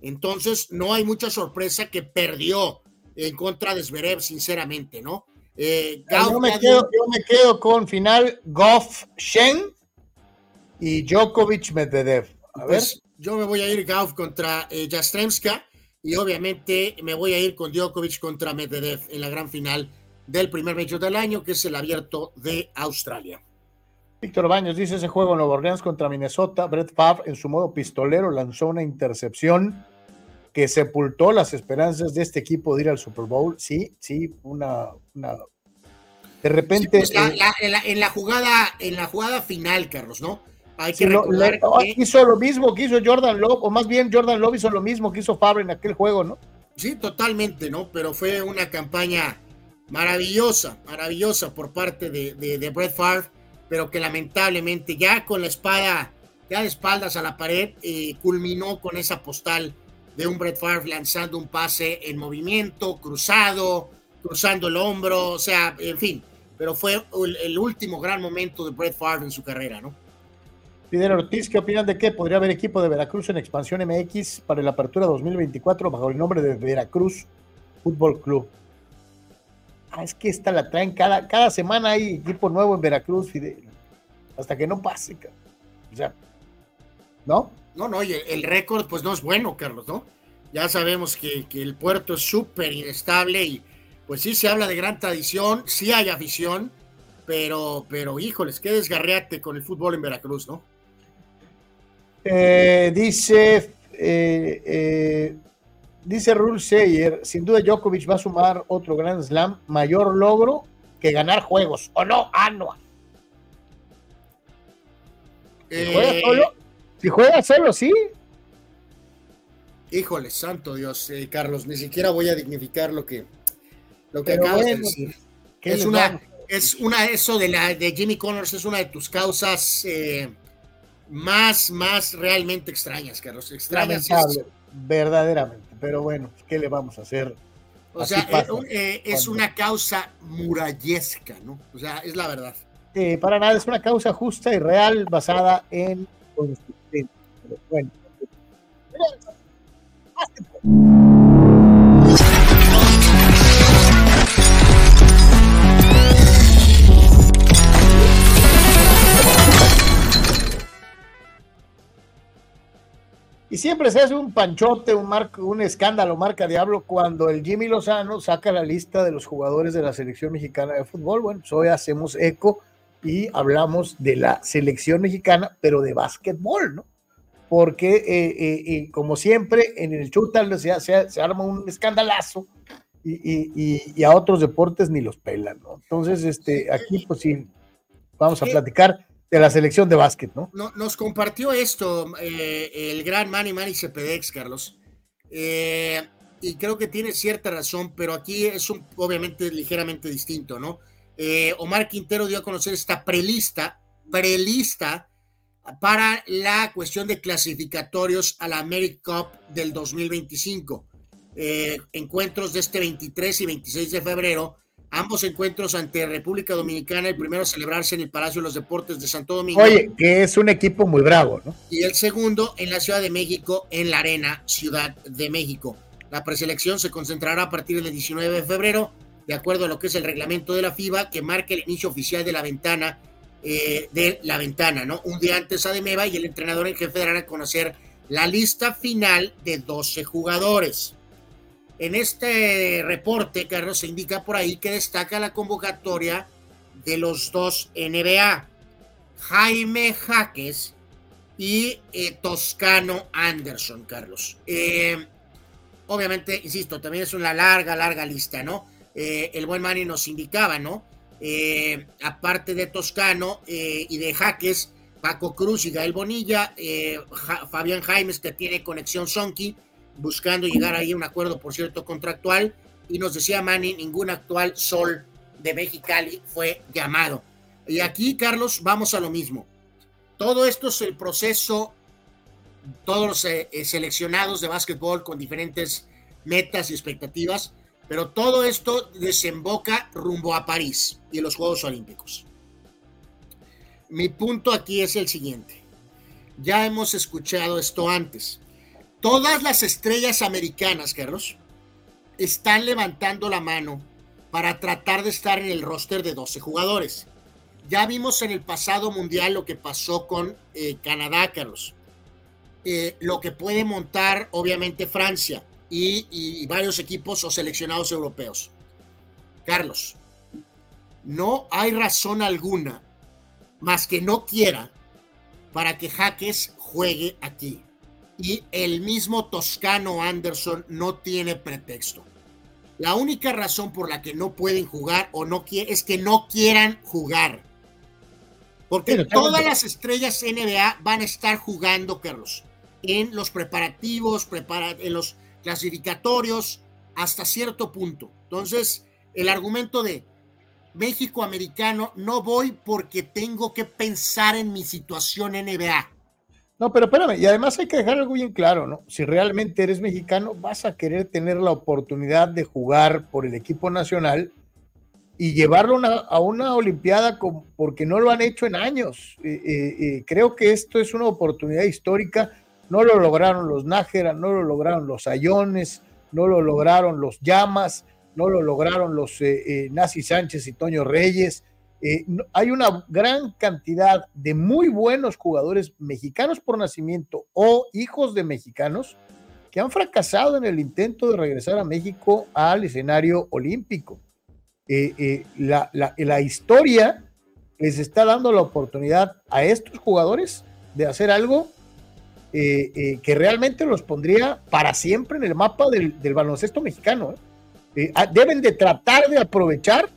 Entonces, no hay mucha sorpresa que perdió en contra de Zverev, sinceramente, ¿no? Eh, yo, me quedo, yo, me quedo, con final Goff Shen y Djokovic Medvedev. A pues, ver. Yo me voy a ir Goff contra eh, Jastremska y obviamente me voy a ir con Djokovic contra Medvedev en la gran final del primer medio del año, que es el abierto de Australia. Víctor Baños dice ese juego en Nueva Orleans contra Minnesota, Brett Favre en su modo pistolero lanzó una intercepción que sepultó las esperanzas de este equipo de ir al Super Bowl. Sí, sí, una, una... de repente sí, pues la, la, en, la, en, la, jugada en la jugada final, Carlos, ¿no? Hay que sí, recordar lo, que... hizo lo mismo que hizo Jordan Love, o más bien Jordan Love hizo lo mismo que hizo Favre en aquel juego, ¿no? Sí, totalmente, ¿no? Pero fue una campaña maravillosa, maravillosa por parte de, de, de Brett Favre, pero que lamentablemente ya con la espada, ya de espaldas a la pared, eh, culminó con esa postal de un Brett Favre lanzando un pase en movimiento, cruzado, cruzando el hombro, o sea, en fin, pero fue el, el último gran momento de Brett Favre en su carrera, ¿no? Fidel Ortiz, ¿qué opinan de que podría haber equipo de Veracruz en expansión MX para la apertura 2024 bajo el nombre de Veracruz Fútbol Club? Ah, es que esta la traen cada, cada semana hay equipo nuevo en Veracruz, Fidel. Hasta que no pase, o sea, ¿no? No, no, y el, el récord pues no es bueno, Carlos, ¿no? Ya sabemos que, que el puerto es súper inestable y pues sí se habla de gran tradición, sí hay afición, pero, pero híjoles, qué desgarreate con el fútbol en Veracruz, ¿no? Eh, dice, eh, eh, dice Rule Sayer, sin duda Djokovic va a sumar otro Grand Slam, mayor logro que ganar juegos, ¿o no? No. Si juega solo, si juega solo, sí. Híjole, santo Dios, eh, Carlos, ni siquiera voy a dignificar lo que, lo que acabas bueno, de decir. Es una, es una, eso de la de Jimmy Connors es una de tus causas eh, más, más realmente extrañas, Carlos. Extrañas. Lamentable, verdaderamente. Pero bueno, ¿qué le vamos a hacer? O Así sea, pasa, eh, es una causa murallesca, ¿no? O sea, es la verdad. Eh, para nada, es una causa justa y real basada en consistencia. Bueno. Y siempre se hace un panchote, un, mar, un escándalo, marca diablo, cuando el Jimmy Lozano saca la lista de los jugadores de la selección mexicana de fútbol. Bueno, pues hoy hacemos eco y hablamos de la selección mexicana, pero de básquetbol, ¿no? Porque, eh, eh, eh, como siempre, en el show tal se, se, se arma un escandalazo y, y, y, a otros deportes ni los pelan, ¿no? Entonces, este, aquí, pues sí, vamos a platicar de la selección de básquet, ¿no? no nos compartió esto eh, el gran Manny Manny Cepedex, Carlos. Eh, y creo que tiene cierta razón, pero aquí es un, obviamente ligeramente distinto, ¿no? Eh, Omar Quintero dio a conocer esta prelista, prelista para la cuestión de clasificatorios a la America Cup del 2025. encuentros de este 23 y 26 de febrero Ambos encuentros ante República Dominicana, el primero a celebrarse en el Palacio de los Deportes de Santo Domingo. Oye, que es un equipo muy bravo, ¿no? Y el segundo en la Ciudad de México, en la Arena Ciudad de México. La preselección se concentrará a partir del 19 de febrero, de acuerdo a lo que es el reglamento de la FIBA, que marca el inicio oficial de la ventana, eh, de la ventana, ¿no? Un día antes a Demeva y el entrenador en jefe dará a conocer la lista final de 12 jugadores. En este reporte, Carlos, se indica por ahí que destaca la convocatoria de los dos NBA, Jaime Jaques y eh, Toscano Anderson, Carlos. Eh, obviamente, insisto, también es una larga, larga lista, ¿no? Eh, el buen Manny nos indicaba, ¿no? aparte de Toscano y de Jaques, Paco Cruz y Gael Bonilla, Fabián Jaimes, que tiene conexión Sonky, buscando llegar ahí a un acuerdo, por cierto, contractual. Y nos decía Manny, ningún actual sol de Mexicali fue llamado. Y aquí, Carlos, vamos a lo mismo. Todo esto es el proceso, todos los eh, eh, seleccionados de básquetbol con diferentes metas y expectativas, pero todo esto desemboca rumbo a París y los Juegos Olímpicos. Mi punto aquí es el siguiente. Ya hemos escuchado esto antes. Todas las estrellas americanas, Carlos, están levantando la mano para tratar de estar en el roster de 12 jugadores. Ya vimos en el pasado mundial lo que pasó con eh, Canadá, Carlos. Eh, lo que puede montar, obviamente, Francia y, y varios equipos o seleccionados europeos. Carlos, no hay razón alguna más que no quiera para que Jaques juegue aquí y el mismo Toscano Anderson no tiene pretexto. La única razón por la que no pueden jugar o no quieren es que no quieran jugar. Porque todas las estrellas NBA van a estar jugando, Carlos, en los preparativos, en los clasificatorios, hasta cierto punto. Entonces, el argumento de México americano, no voy porque tengo que pensar en mi situación NBA. No, pero espérame, y además hay que dejar algo bien claro, ¿no? Si realmente eres mexicano, vas a querer tener la oportunidad de jugar por el equipo nacional y llevarlo a una Olimpiada porque no lo han hecho en años. creo que esto es una oportunidad histórica. No lo lograron los Nájera, no lo lograron los Ayones, no lo lograron los Llamas, no lo lograron los eh, eh, Nazi Sánchez y Toño Reyes eh, hay una gran cantidad de muy buenos jugadores mexicanos por nacimiento o hijos de mexicanos que han fracasado en el intento de regresar a México al escenario olímpico. Eh, eh, la, historia les está dando la oportunidad a estos jugadores de hacer algo que realmente los pondría para siempre en el mapa del, del baloncesto mexicano. Ah, deben de tratar de aprovechar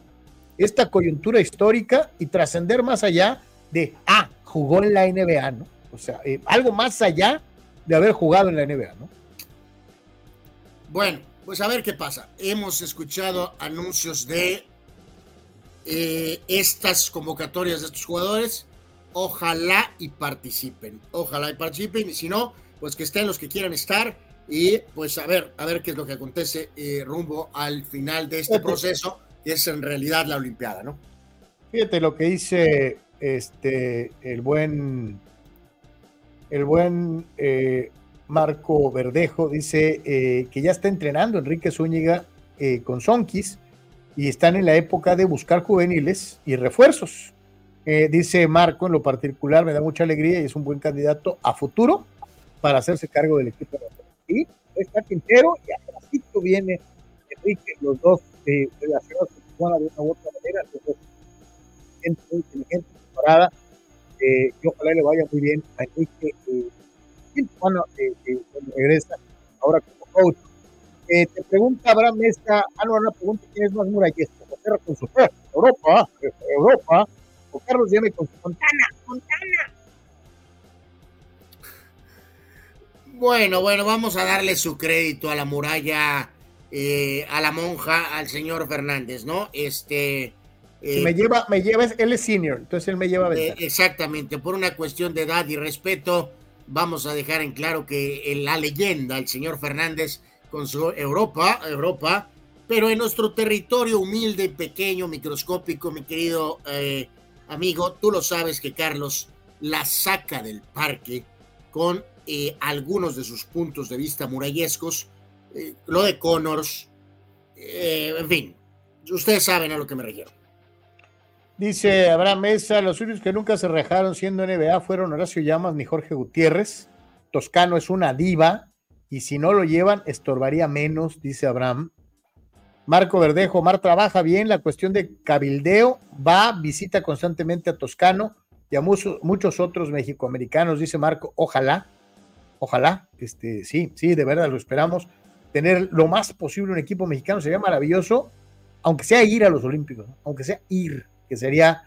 esta coyuntura histórica y trascender más allá de, ah, jugó en la NBA, ¿no? O sea, eh, algo más allá de haber jugado en la NBA, ¿no? Bueno, pues a ver qué pasa. Hemos escuchado anuncios de eh, estas convocatorias de estos jugadores. Ojalá y participen. Ojalá y participen. Y si no, pues que estén los que quieran estar. Y pues a ver, a ver qué es lo que acontece eh, rumbo al final de este proceso es en realidad la Olimpiada, ¿no? Fíjate lo que dice este el buen el buen eh, Marco Verdejo dice eh, que ya está entrenando Enrique Zúñiga eh, con Sonkis y están en la época de buscar juveniles y refuerzos. dice Marco, en lo particular me da mucha alegría y es un buen candidato a futuro para hacerse cargo del equipo. Y está Quintero y atrás viene Enrique, los dos eh, relacionados con de una u otra manera, entonces, gente muy inteligente, preparada, eh, y ojalá le vaya muy bien a Enrique, eh, bueno, eh, eh, regresa ahora como coach. Eh, te pregunta Abraham Mesa, ah, no, una pregunta, ¿quién es más murallista? José con su fe, Europa, Europa, o Carlos Diame con su Fontana, Fontana. Bueno, bueno, vamos a darle su crédito a la muralla eh, a la monja, al señor Fernández, ¿no? Este. Eh, me lleva, me lleva, él es senior, entonces él me lleva a eh, Exactamente, por una cuestión de edad y respeto, vamos a dejar en claro que la leyenda, el señor Fernández, con su Europa, Europa, pero en nuestro territorio humilde, pequeño, microscópico, mi querido eh, amigo, tú lo sabes que Carlos la saca del parque con eh, algunos de sus puntos de vista murallescos, eh, lo de Connors, en fin, ustedes saben a lo que me refiero. Dice Abraham Mesa, los únicos que nunca se rejaron siendo NBA fueron Horacio Llamas ni Jorge Gutiérrez. Toscano es una diva y si no lo llevan estorbaría menos, dice Abraham. Marco Verdejo, Mar trabaja bien, la cuestión de cabildeo, va, visita constantemente a Toscano y a muchos, muchos otros mexicoamericanos, dice Marco, ojalá, ojalá, este, sí, sí, de verdad lo esperamos. Tener lo más posible un equipo mexicano sería maravilloso, aunque sea ir a los Olímpicos, aunque sea ir que sería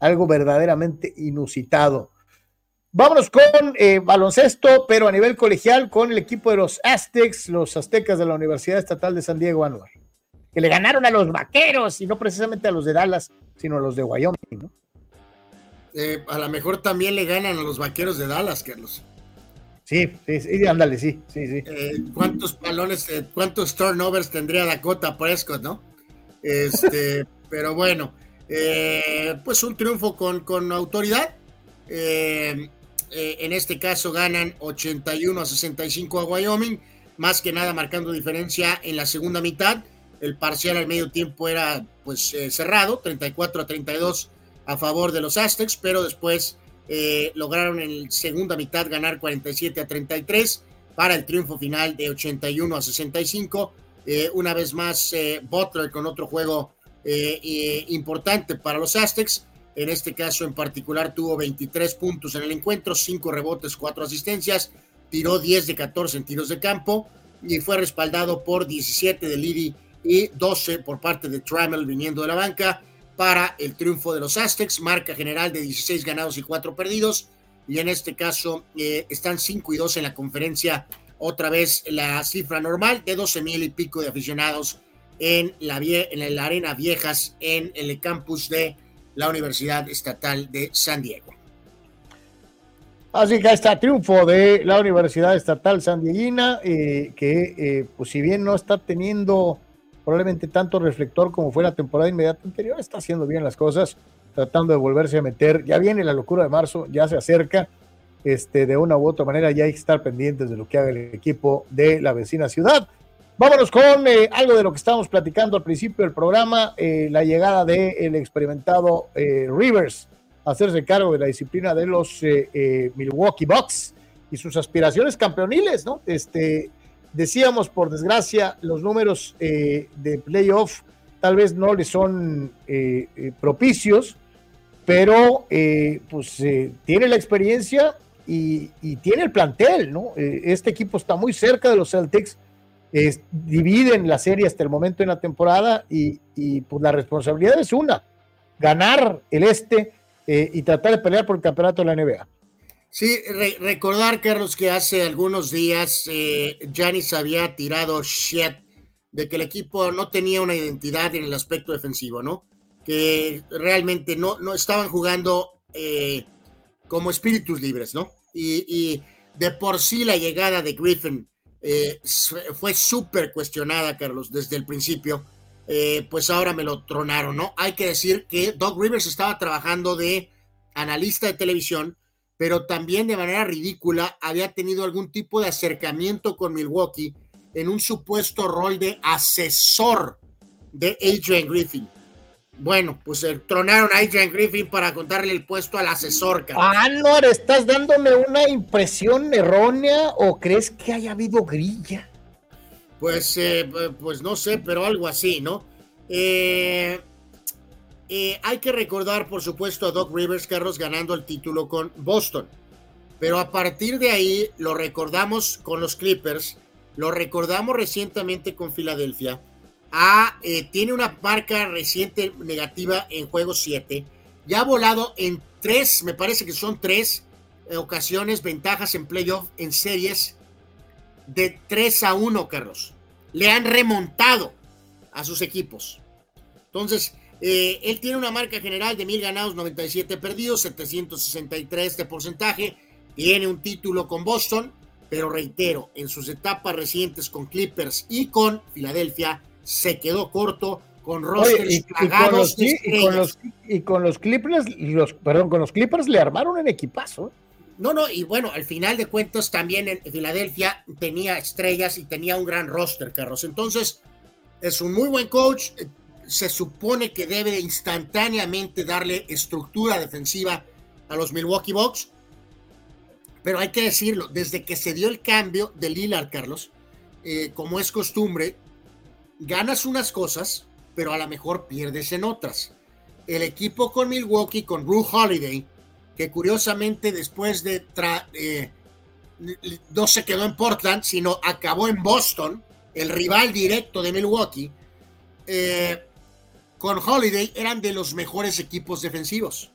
algo verdaderamente inusitado. Vámonos con eh, baloncesto, pero a nivel colegial, con el equipo de los Aztecs, los Aztecas de la Universidad Estatal de San Diego Anuar, que le ganaron a los vaqueros y no precisamente a los de Dallas, sino a los de Wyoming, ¿no? Eh, a lo mejor también le ganan a los vaqueros de Dallas, Carlos. Sí, sí, sí ándale, sí, sí, sí. Eh, ¿Cuántos balones, cuántos turnovers tendría Dakota Prescott, no? Este, pero bueno, eh, pues un triunfo con, con autoridad. Eh, eh, en este caso ganan 81 a 65 a Wyoming, más que nada marcando diferencia en la segunda mitad. El parcial al medio tiempo era pues cerrado, 34 a 32 a favor de los Aztecs, pero después lograron en la segunda mitad ganar 47 a 33 para el triunfo final de 81 a 65. una vez más, Butler con otro juego eh, importante para los Aztecs. En este caso en particular tuvo 23 puntos en el encuentro, 5 rebotes, 4 asistencias, tiró 10 de 14 en tiros de campo y fue respaldado por 17 de Lidi y 12 por parte de Trammell viniendo de la banca para el triunfo de los Aztecs, marca general de 16 ganados y 4 perdidos y en este caso eh, están 5 y 2 en la conferencia, otra vez la cifra normal de 12 mil y pico de aficionados en la, en la Arena Viejas en el campus de la Universidad Estatal de San Diego. Así que está triunfo de la Universidad Estatal San eh, que eh, pues si bien no está teniendo probablemente tanto reflector como fue la temporada inmediata anterior, está haciendo bien las cosas, tratando de volverse a meter. Ya viene la locura de marzo, ya se acerca. Este, de una u otra manera ya hay que estar pendientes de lo que haga el equipo de la vecina ciudad. Vámonos con eh, algo de lo que estábamos platicando al principio del programa, eh, la llegada del experimentado eh, Rivers a hacerse cargo de la disciplina de los Milwaukee Bucks y sus aspiraciones campeoniles, ¿no? Este, decíamos, por desgracia, los números de playoff tal vez no le son propicios, pero pues tiene la experiencia y, y, tiene el plantel, ¿no? este equipo está muy cerca de los Celtics dividen la serie hasta el momento en la temporada y, pues la responsabilidad es una, ganar el este eh, y tratar de pelear por el campeonato de la NBA. Sí, recordar, Carlos, que hace algunos días eh, Giannis había tirado shit de que el equipo no tenía una identidad en el aspecto defensivo, ¿no? Que realmente no, no estaban jugando eh, como espíritus libres, ¿no? Y, de por sí la llegada de Griffin eh, fue súper cuestionada, Carlos, desde el principio. Eh, pues ahora me lo tronaron, ¿no? Hay que decir que Doug Rivers estaba trabajando de analista de televisión, pero también de manera ridícula había tenido algún tipo de acercamiento con Milwaukee en un supuesto rol de asesor de Adrian Griffin. Bueno, pues eh, tronaron a Adrian Griffin para contarle el puesto al asesor. Ah, no, ¿estás dándome una impresión errónea o crees que haya habido grilla? Pues, eh, pues no sé, pero algo así, ¿no? Eh, hay que recordar, por supuesto, a Doc Rivers, Carlos, ganando el título con Boston. Pero a partir de ahí lo recordamos con los Clippers, lo recordamos recientemente con Filadelfia eh, tiene una marca reciente negativa en juego 7. Ya ha volado en tres, me parece que son tres eh, ocasiones, ventajas en playoff en series de 3 a 1, Carlos. Le han remontado a sus equipos. Entonces, eh, él tiene una marca general de mil ganados, 97 perdidos, 763 de porcentaje. Tiene un título con Boston, pero reitero, en sus etapas recientes con Clippers y con Filadelfia, se quedó corto con Oye, rosters y, y con plagados los, de y con los- y con los Clippers, los, perdón, con los Clippers le armaron un equipazo. No, no, y bueno, al final de cuentas también en Filadelfia tenía estrellas y tenía un gran roster, Carlos. Entonces, es un muy buen coach. Se supone que debe de instantáneamente darle estructura defensiva a los Milwaukee Bucks. Pero hay que decirlo, desde que se dio el cambio de Lillard, Carlos, eh, como es costumbre, ganas unas cosas, pero a lo mejor pierdes en otras. El equipo con Milwaukee, con Drew Holiday, que curiosamente después de tra- eh, no se quedó en Portland, sino acabó en Boston, el rival directo de Milwaukee, eh, con Holiday eran de los mejores equipos defensivos.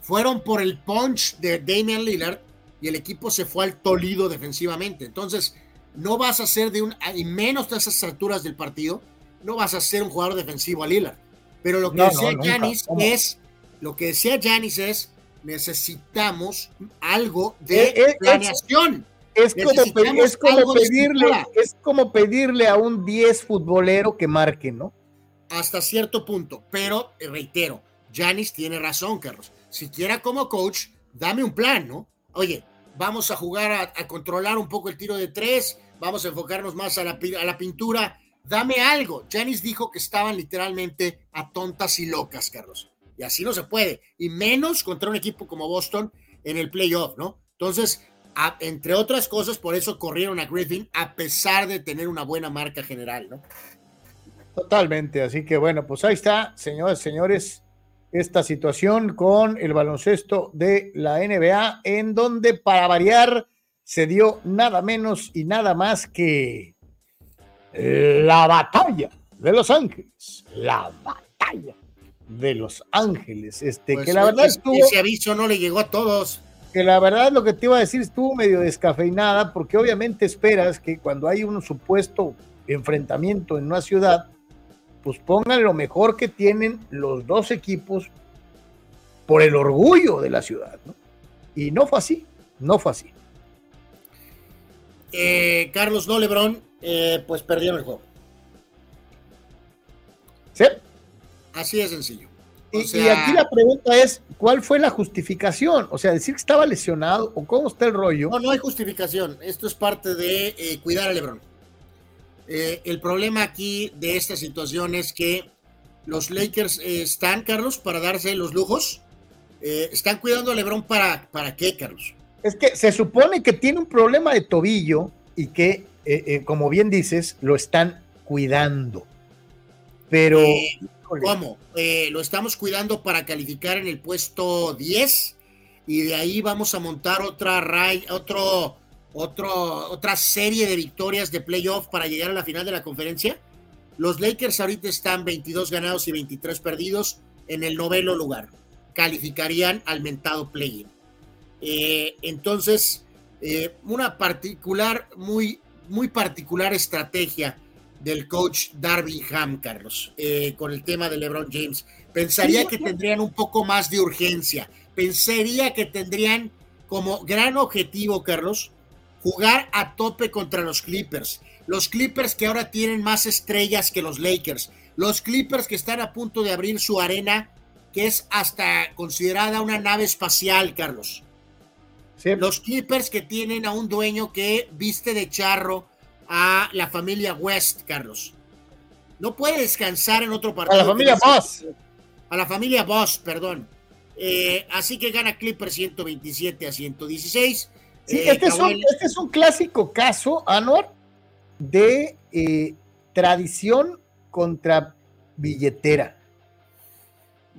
Fueron por el punch de Damian Lillard y el equipo se fue al tolido defensivamente. Entonces, no vas a ser de un, y menos a esas alturas del partido, no vas a ser un jugador defensivo a Lillard. Pero lo que No, decía ¿Cómo? es, lo que decía Giannis es, necesitamos algo de Eh, eh, planeación. Es como, es como de pedirle, es como pedirle a un 10 futbolero que marque, ¿no? Hasta cierto punto, pero eh, reitero, Janis tiene razón, Carlos. Siquiera como coach, dame un plan, ¿no? Oye, vamos a jugar a, controlar un poco el tiro de tres, vamos a enfocarnos más a la, pintura, dame algo. Janis dijo que estaban literalmente a tontas y locas, Carlos. Y así no se puede, y menos contra un equipo como Boston en el playoff, ¿no? Entonces, entre otras cosas, por eso corrieron a Griffin, a pesar de tener una buena marca general, ¿no? Totalmente, así que bueno, pues ahí está, señores, señores, esta situación con el baloncesto de la NBA, en donde para variar se dio nada menos y nada más que la batalla de Los Ángeles, la batalla de Los Ángeles, este, Pues, que la verdad estuvo, ese aviso no le llegó a todos. que la verdad lo que te iba a decir estuvo medio descafeinada, porque obviamente esperas que cuando hay un supuesto enfrentamiento en una ciudad, pues pongan lo mejor que tienen los dos equipos por el orgullo de la ciudad, ¿no? Y no fue así, no fue así. Eh, Carlos no Lebron, eh, pues perdieron el juego. ¿Sí? Así de sencillo. O Y, aquí la pregunta es, ¿cuál fue la justificación? O sea, decir que estaba lesionado o cómo está el rollo. No, no hay justificación. Esto es parte de eh, cuidar a Lebron. Eh, el problema aquí de esta situación es que los Lakers eh, están, Carlos, para darse los lujos. Eh, están cuidando a Lebron para, para qué, Carlos. Es que se supone que tiene un problema de tobillo y que, como bien dices, lo están cuidando. Pero, ¿Cómo? Lo estamos cuidando para calificar en el puesto 10 y de ahí vamos a montar otra ray- otro, otro, otra serie de victorias de playoff para llegar a la final de la conferencia. Los Lakers ahorita están 22 ganados y 23 perdidos en el noveno lugar. Calificarían al mentado play-in. Eh, entonces, eh, una particular, muy, muy particular estrategia del coach Darby Ham, Carlos, eh, con el tema de LeBron James. Pensaría que tendrían un poco más de urgencia. Pensaría que tendrían como gran objetivo, Carlos, jugar a tope contra los Clippers. Los Clippers que ahora tienen más estrellas que los Lakers. Los Clippers que están a punto de abrir su arena, que es hasta considerada una nave espacial, Carlos. sí, Los Clippers que tienen a un dueño que viste de charro a la familia West, Carlos. No puede descansar en otro a partido. la familia Boss. A la familia Boss, perdón. Eh, así que gana Clippers 127 a 116. Sí, Eh, este, es un, Kawhi- este es un clásico caso, Anuar, de eh, tradición contra billetera.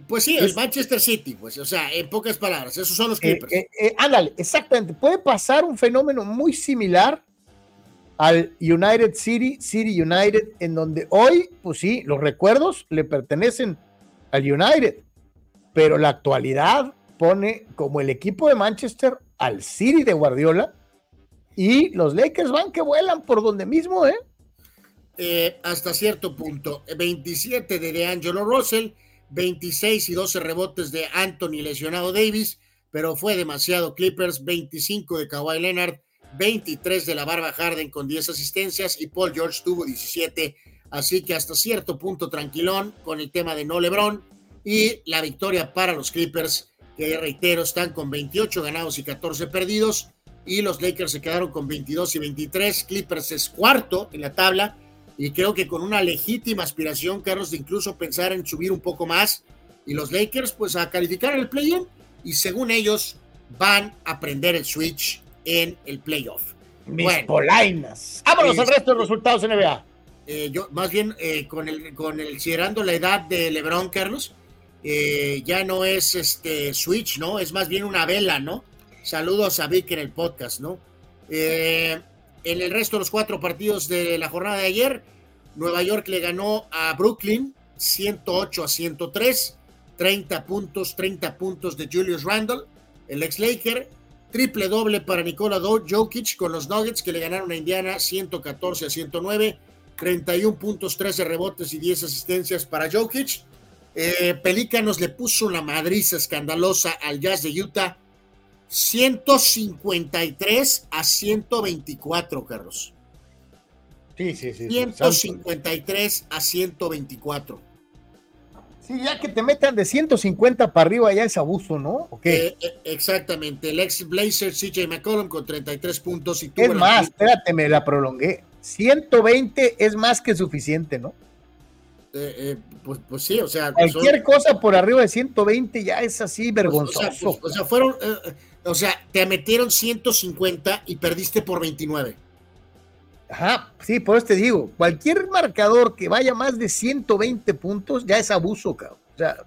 Pues sí, es- es Manchester City, pues, o sea, en pocas palabras, esos son los Eh, Clippers. eh, ándale, exactamente. Puede pasar un fenómeno muy similar al United City, City United, en donde hoy, pues sí, los recuerdos le pertenecen al United, pero la actualidad pone como el equipo de Manchester al City de Guardiola y los Lakers van que vuelan por donde mismo, ¿eh? Eh, hasta cierto punto. 27 de DeAngelo Russell, 26 y 12 rebotes de Anthony lesionado Davis, pero fue demasiado Clippers, 25 de Kawhi Leonard, 23 de la Barba Harden con 10 asistencias y Paul George tuvo 17 Así que hasta cierto punto tranquilón con el tema de no LeBron y la victoria para los Clippers, que reitero, están con 28 ganados y 14 perdidos. Y los Lakers se quedaron con 22 y 23. Clippers es cuarto en la tabla y creo que con una legítima aspiración, Carlos, de incluso pensar en subir un poco más. Y los Lakers, pues a calificar el play-in y según ellos van a prender el switch en el playoff. Mis polainas. Vámonos al resto de resultados NBA. Eh, yo, más bien, eh, con el, con el, considerando la edad de LeBron, Carlos, eh, ya no es este switch, ¿no? Es más bien una vela, ¿no? Saludos a Vic en el podcast, ¿no? en el resto de los cuatro partidos de la jornada de ayer, Nueva York le ganó a Brooklyn 108 a 103, 30 puntos, 30 puntos de Julius Randle, el ex Laker, triple doble para Nikola Jokic con los Nuggets que le ganaron a Indiana 114 a 109, 31 puntos, 13 rebotes y 10 asistencias para Jokic. Eh, Pelícanos le puso una madriza escandalosa al Jazz de Utah 153 a 124, Carlos. Sí, sí, sí. 153 a 124. Sí, ya que te metan de 150 para arriba ya es abuso, ¿no? Eh, eh, exactamente. El ex Blazer CJ McCollum con 33 puntos. Y es más, espérate, me la prolongué. 120 es más que suficiente, ¿no? Eh, pues, pues, sí, o sea. Cualquier cosa por arriba de 120 ya es así pues, vergonzoso. o, sea, fueron. o sea, te metieron 150 y perdiste por 29. Ajá, sí, por eso te digo, cualquier marcador que vaya más de 120 puntos ya es abuso, cabrón. O sea,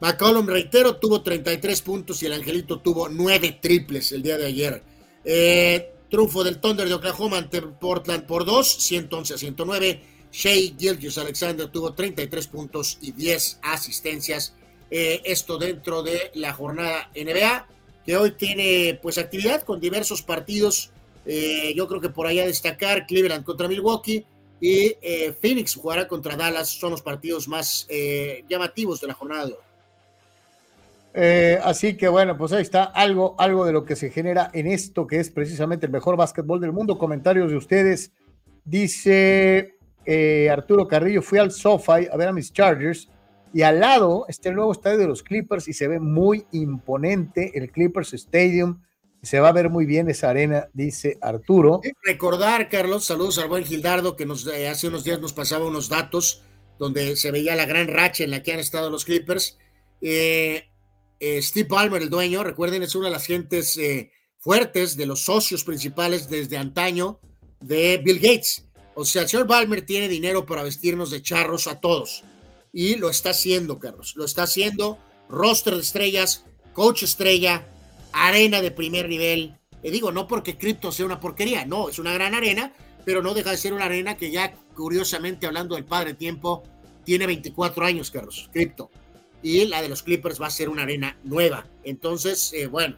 McCollum, reitero, tuvo 33 puntos y el Angelito tuvo 9 triples el día de ayer. Eh, triunfo del Thunder de Oklahoma ante Portland por 2, 111 a 109. Shea Gilgis Alexander tuvo 33 puntos y 10 asistencias. Eh, esto dentro de la jornada NBA, que hoy tiene pues actividad con diversos partidos eh, yo creo que por ahí a destacar Cleveland contra Milwaukee y eh, Phoenix jugará contra Dallas. Son los partidos más llamativos de la jornada así que bueno, pues ahí está algo, algo de lo que se genera en esto que es precisamente el mejor básquetbol del mundo. Comentarios de ustedes. Dice Arturo Carrillo, fui al SoFi a ver a mis Chargers y al lado está el nuevo estadio de los Clippers y se ve muy imponente el Clippers Stadium se va a ver muy bien esa arena, dice Arturo. Recordar, Carlos, saludos al buen Gildardo, que nos, eh, hace unos días nos pasaba unos datos donde se veía la gran racha en la que han estado los Clippers. Eh, eh, Steve Ballmer, el dueño, recuerden, es una de las gentes fuertes, de los socios principales desde antaño de Bill Gates. O sea, el señor Ballmer tiene dinero para vestirnos de charros a todos. Y lo está haciendo, Carlos. Lo está haciendo. Roster de estrellas, coach estrella, arena de primer nivel. Le digo, no porque Crypto sea una porquería, no, es una gran arena, pero no deja de ser una arena que ya, curiosamente, hablando del padre tiempo, tiene 24 años, Carlos, Crypto. Y la de los Clippers va a ser una arena nueva. Entonces, eh, bueno.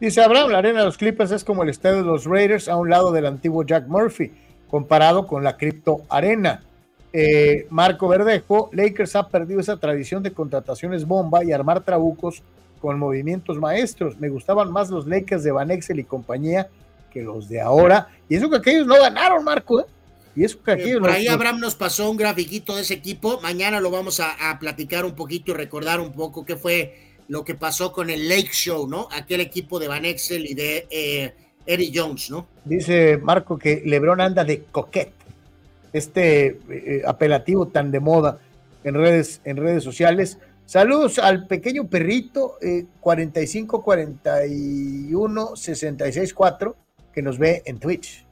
Dice Abraham, la arena de los Clippers es como el estadio de los Raiders a un lado del antiguo Jack Murphy, comparado con la Crypto Arena. Eh, Marco Verdejo, Lakers ha perdido esa tradición de contrataciones bomba y armar trabucos con movimientos maestros. Me gustaban más los Lakers de Van Exel y compañía que los de ahora. Y eso que aquellos no ganaron, Marco. ¿eh? Y eso que eh, aquellos Por ahí Abraham nos pasó un grafiquito de ese equipo. Mañana lo vamos a, platicar un poquito y recordar un poco qué fue lo que pasó con el Lake Show, ¿no? Aquel equipo de Van Exel y de eh, Eddie Jones, ¿no? Dice Marco que Lebron anda de coquete. Este eh, apelativo tan de moda en redes, en redes sociales. Saludos al pequeño perrito eh, 4541 664 que nos ve en Twitch.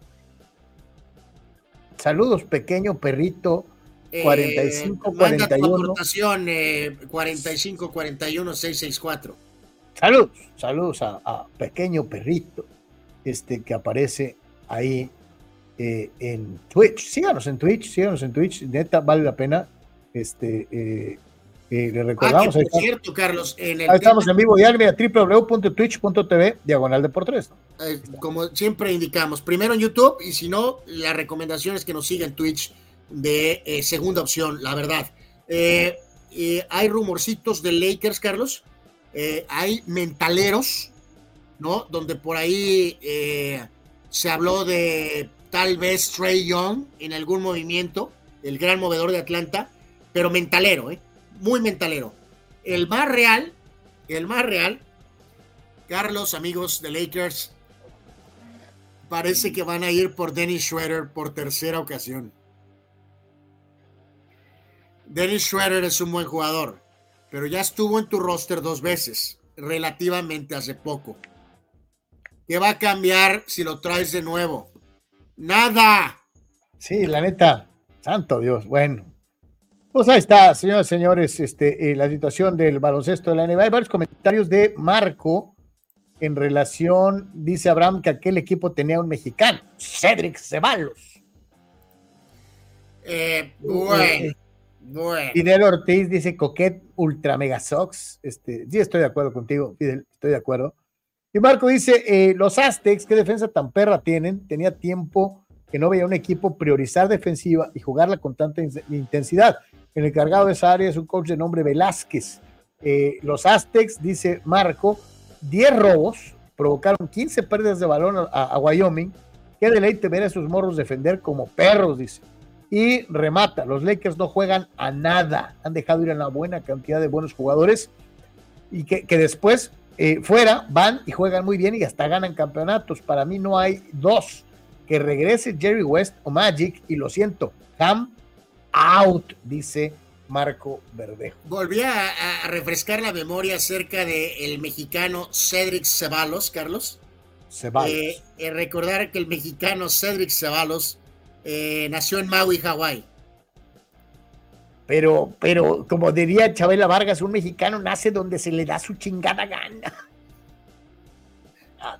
Saludos, pequeño perrito 4541 eh, 4541 eh, 664. Saludos, saludos a, pequeño perrito este que aparece ahí eh, en Twitch. Síganos en Twitch, síganos en Twitch, neta vale la pena este eh, le recordamos. Ah, por cierto, Carlos. En el ahí estamos en vivo ya, mira, www.twitch.tv, diagonal de por tres. Eh, como siempre indicamos, primero en YouTube y si no, la recomendación es que nos siga en Twitch de eh, segunda opción, la verdad. Eh, hay rumorcitos de Lakers, Carlos. hay mentaleros, ¿no? Donde por ahí se habló de tal vez Trey Young en algún movimiento, el gran movedor de Atlanta, pero mentalero, ¿eh? muy mentalero. El más real, el más real, Carlos, amigos de Lakers, parece que van a ir por Dennis Schroeder por tercera ocasión. Dennis Schroeder es un buen jugador, pero ya estuvo en tu roster dos veces, relativamente hace poco. ¿Qué va a cambiar si lo traes de nuevo? Nada. Sí, la neta, santo Dios, bueno. Pues ahí está, señoras y señores, este, eh, la situación del baloncesto de la NBA. Hay varios comentarios de Marco en relación, dice Abraham, que aquel equipo tenía un mexicano, Cedric Ceballos. Eh, bueno, bueno. Fidel Ortiz dice Coquet Ultra Mega Sox. Este, sí, estoy de acuerdo contigo, Fidel, estoy de acuerdo. Y Marco dice, eh, los Aztecs, qué defensa tan perra tienen, tenía tiempo que no veía un equipo priorizar defensiva y jugarla con tanta intensidad. El encargado de esa área es un coach de nombre Velázquez. Eh, los Aztecs, dice Marco, 10 robos, provocaron 15 pérdidas de balón a, a, Wyoming. Qué deleite ver a esos morros defender como perros, dice. Y remata, los Lakers no juegan a nada. Han dejado ir a una buena cantidad de buenos jugadores y que, que después eh, fuera van y juegan muy bien y hasta ganan campeonatos. Para mí no hay dos. Que regrese Jerry West o Magic y lo siento, Ham out, dice Marco Verdejo. Volví a, a refrescar la memoria acerca del mexicano Cedric Ceballos, Carlos. Ceballos. Eh, eh, recordar que el mexicano Cedric Ceballos nació en Maui, Hawái. Pero, pero, como diría Chabela Vargas, un mexicano nace donde se le da su chingada gana.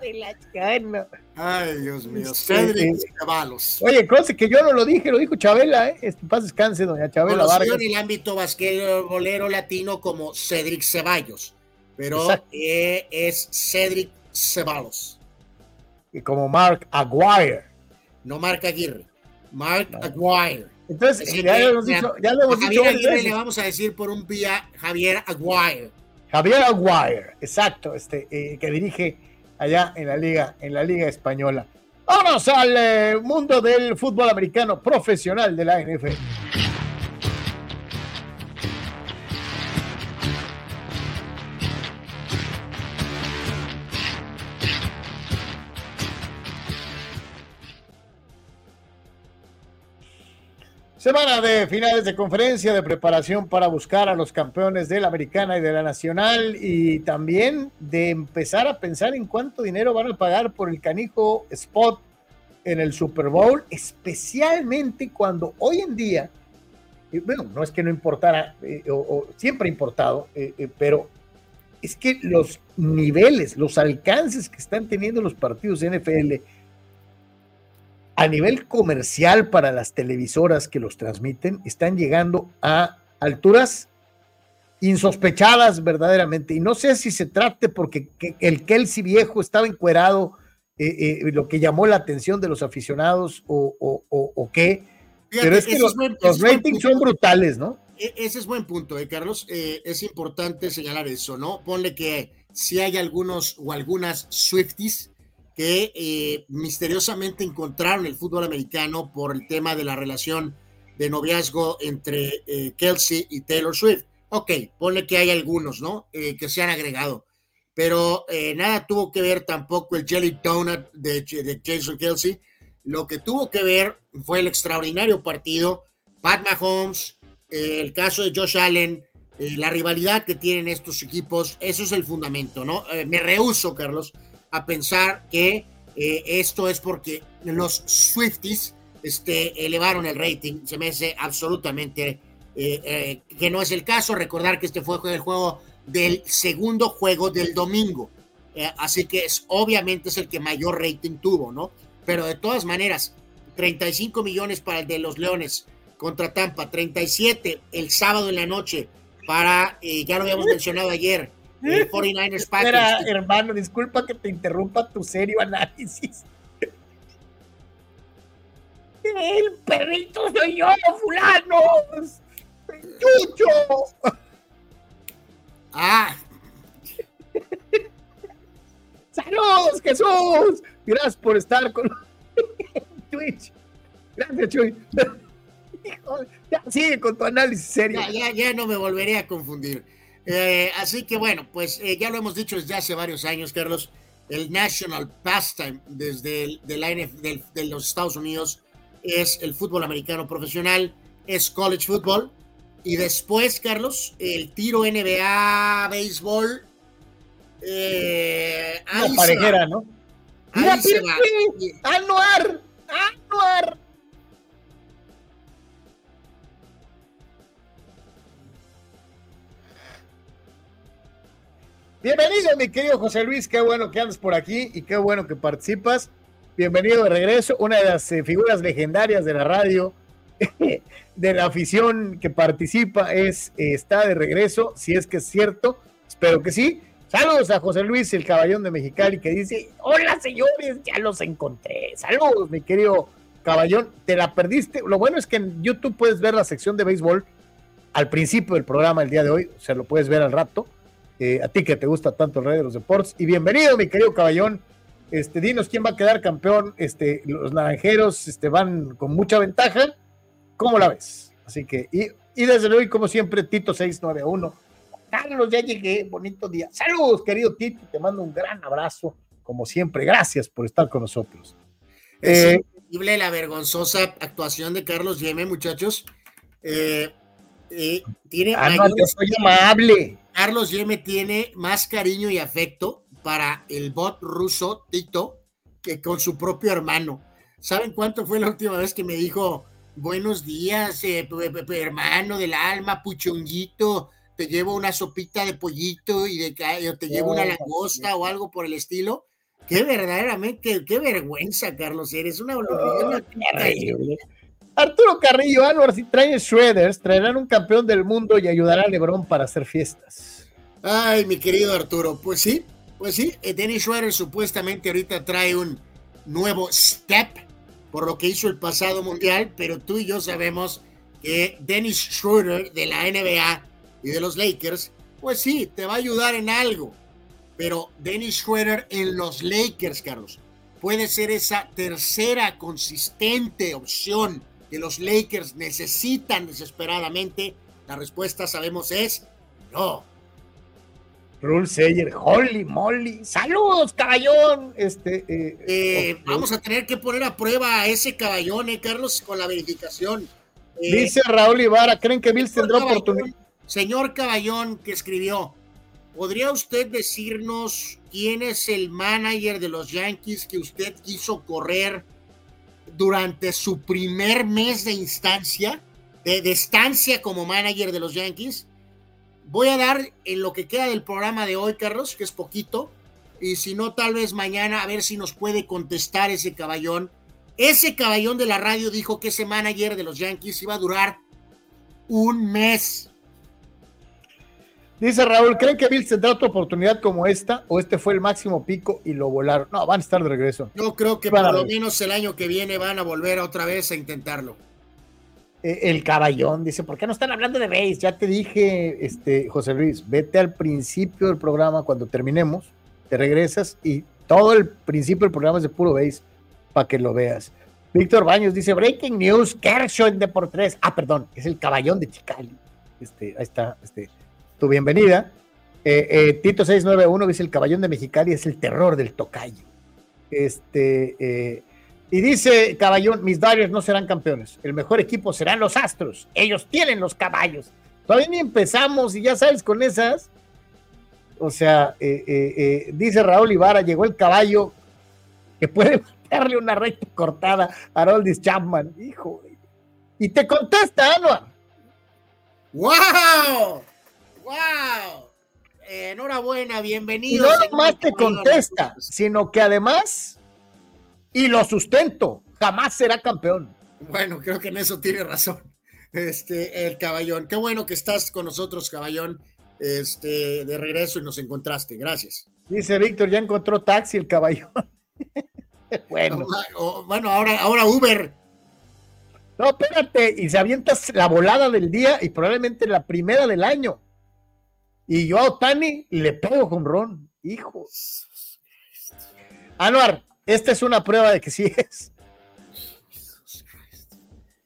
de la gana. Ay, Dios mío. Cedric Ceballos. Oye, cosa que yo no lo dije, lo dijo Chabela, ¿eh? Este, paz descanse, doña Chabela Conocido Vargas. en el ámbito basquetbolero latino como Cedric Ceballos, pero eh, es Cedric Ceballos. Y como Mark Aguirre. No Mark Aguirre, Mark no. Aguirre. Entonces, Así ya, hemos dicho, ya lo hemos a dicho Javier Aguirre le vamos a decir por un vía Javier Aguirre. Javier Aguirre, exacto, este, eh, que dirige allá en la liga, en la liga española. Vamos al eh, mundo del fútbol americano profesional de la NFL. Semana de finales de conferencia, de preparación para buscar a los campeones de la americana y de la nacional y también de empezar a pensar en cuánto dinero van a pagar por el canijo spot en el Super Bowl, especialmente cuando hoy en día, eh, bueno, no es que no importara, eh, o, siempre ha importado, eh, pero es que los niveles, los alcances que están teniendo los partidos de NFL a nivel comercial para las televisoras que los transmiten, están llegando a alturas insospechadas verdaderamente. Y no sé si se trate porque el Kelsey viejo estaba encuerado, eh, eh, lo que llamó la atención de los aficionados o, o, o, o qué. Fíjate, Pero es que los, buen- los ratings son brutales, ¿no? E- Ese es buen punto, eh, Carlos. Eh, es importante señalar eso, ¿no? Ponle que si hay algunos o algunas Swifties que eh, misteriosamente encontraron el fútbol americano por el tema de la relación de noviazgo entre eh, Kelsey y Taylor Swift. Ok, ponle que hay algunos, ¿no? Eh, que se han agregado. Pero nada tuvo que ver tampoco el Jelly Donut de, de Jason Kelsey. Lo que tuvo que ver fue el extraordinario partido. Pat Mahomes, el caso de Josh Allen, la rivalidad que tienen estos equipos, eso es el fundamento, ¿no? Me rehuso, Carlos, a pensar que eh, esto es porque los Swifties este, elevaron el rating. Se me hace absolutamente eh, eh, que no es el caso. Recordar que este fue el juego del segundo juego del domingo. Así que es, obviamente es el que mayor rating tuvo, ¿no? Pero de todas maneras, 35 millones para el de los Leones contra Tampa, 37 el sábado en la noche para, ya lo habíamos mencionado ayer, eh, 49ers Espera, Packers. hermano, disculpa que te interrumpa tu serio análisis. El perrito soy yo, fulano. ¡Chucho! Ah, ¡Saludos, Jesús! Gracias por estar con. Twitch. Gracias, Chuy. Ya sigue con tu análisis serio. Ya, ya, ya no me volveré a confundir. Eh, así que bueno, pues eh, ya lo hemos dicho desde hace varios años, Carlos. El National Pastime desde el, de, la NF, de los Estados Unidos es el fútbol americano profesional, es college football. Y después, Carlos, el tiro NBA, béisbol. Eh, ahí se parejera, va. ¿no? Ahí Mira, se va. Pirri, Anuar, Anuar. Bienvenido, mi querido José Luis, qué bueno que andas por aquí y qué bueno que participas. Bienvenido de regreso, una de las eh, figuras legendarias de la radio, de la afición que participa, es eh, está de regreso, si es que es cierto, espero que sí. Saludos a José Luis, el caballón de Mexicali, que dice, hola señores, ya los encontré. Saludos, mi querido caballón, te la perdiste. Lo bueno es que en YouTube puedes ver la sección de béisbol al principio del programa el día de hoy, o sea, lo puedes ver al rato. Eh, a ti que te gusta tanto el rey de los deportes. Y bienvenido, mi querido caballón. Este, dinos quién va a quedar campeón. Este, los naranjeros este, van con mucha ventaja. ¿Cómo la ves? Así que, y, y desde luego, y como siempre, Tito 691. Carlos, ya llegué, bonito día. Saludos, querido Tito, te mando un gran abrazo, como siempre. Gracias por estar con nosotros. Es Eh, increíble la vergonzosa actuación de Carlos Yeme, muchachos. Eh, eh, tiene ah, no, mayores- yo soy amable. Carlos Yeme tiene más cariño y afecto para el bot ruso Tito que con su propio hermano. ¿Saben cuánto fue la última vez que me dijo buenos días, eh, pe- hermano del alma, puchonguito? Te llevo una sopita de pollito y de ca- o te llevo una Oh, langosta o algo por el estilo. Qué verdaderamente, qué vergüenza, Carlos, eres una, una- Terrible. Arturo Carrillo, Álvaro, si traen Shredders, traerán un campeón del mundo y ayudará a Lebron para hacer fiestas. Ay, mi querido Arturo, pues sí, pues sí, eh, Dennis Schroeder supuestamente ahorita trae un nuevo step por lo que hizo el pasado mundial, pero tú y yo sabemos que Dennis Schroeder de la NBA y de los Lakers, pues sí, te va a ayudar en algo, pero Dennis Schroeder en los Lakers, Carlos, puede ser esa tercera consistente opción que los Lakers necesitan desesperadamente. La respuesta, sabemos, es no. Rule Sayer, holy moly. Saludos, caballón. Este, eh, Eh. Vamos a tener que poner a prueba a ese caballón, eh, Carlos, con la verificación. Eh, Dice Raúl Ibarra, ¿creen que Bills tendrá oportunidad? Señor Caballón, que escribió, ¿podría usted decirnos quién es el manager de los Yankees que usted quiso correr durante su primer mes de instancia, de, de estancia como manager de los Yankees? Voy a dar en lo que queda del programa de hoy, Carlos, que es poquito, y si no, tal vez mañana a ver si nos puede contestar ese caballón. Ese caballón de la radio dijo que ese manager de los Yankees iba a durar un mes. Dice Raúl, ¿creen que Bills tendrá otra oportunidad como esta? ¿O este fue el máximo pico y lo volaron? No, van a estar de regreso. Yo creo que Van a por lo menos el año que viene van a volver otra vez a intentarlo. Eh, el caballón dice, ¿por qué no están hablando de base? Ya te dije, este, José Luis, vete al principio del programa cuando terminemos, te regresas y todo el principio del programa es de puro base para que lo veas. Víctor Baños dice, breaking news, Kershaw en Deportes. Ah, perdón, es el caballón de Chicali. Este, ahí está, este, tu bienvenida. Eh, eh, Tito 691 dice, el caballón de Mexicali es el terror del tocayo. Este, eh, y dice Caballón, mis Dodgers no serán campeones. El mejor equipo serán los Astros. Ellos tienen los caballos. Todavía ni empezamos y ya sabes con esas. O sea, eh, eh, dice Raúl Ibarra, llegó el caballo que puede darle una recta cortada a Aroldis Chapman. Hijo. Y te contesta, Anuar. ¡Wow! ¡Wow! Eh, enhorabuena, Y bienvenido. no nomás te contesta, sino que además, y lo sustento, jamás será campeón. Bueno, creo que en eso tiene razón. Este, el caballón. Qué bueno que estás con nosotros, caballón. Este, de regreso y nos encontraste. Gracias. Dice Víctor, ya encontró taxi el caballón. bueno. O- bueno, ahora, ahora Uber. No, espérate, y se avientas la volada del día y probablemente la primera del año. Y yo a Otani le pego con Ron, hijo. Anuar, esta es una prueba de que sí es.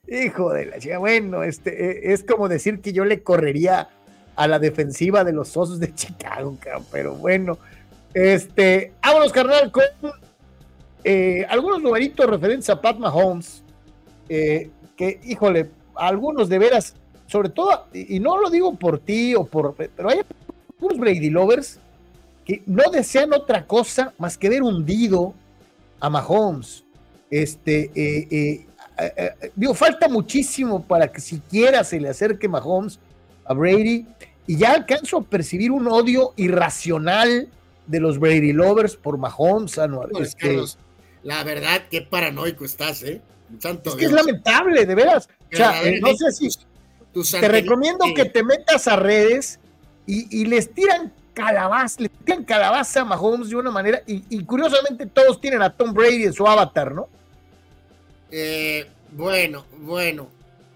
Hijo de la chica, bueno, este, eh, es como decir que yo le correría a la defensiva de los Osos de Chicago, pero bueno, este, vámonos, carnal, con eh, algunos numeritos referentes a Pat Mahomes, eh, que, híjole, algunos de veras, sobre todo, y, no lo digo por ti o por, pero hay algunos Brady lovers que no desean otra cosa más que ver hundido a Mahomes. Este, eh, digo, falta muchísimo para que siquiera se le acerque Mahomes a Brady y ya alcanzo a percibir un odio irracional de los Brady Lovers por Mahomes. Anual. Este, la verdad, qué paranoico estás, ¿eh? es que es lamentable, de veras. O sea, eh, no sé si te recomiendo que te metas a redes y, les tiran calabaza, le tiran calabaza a Mahomes de una manera, y, curiosamente todos tienen a Tom Brady en su avatar, ¿no? Eh, bueno, bueno.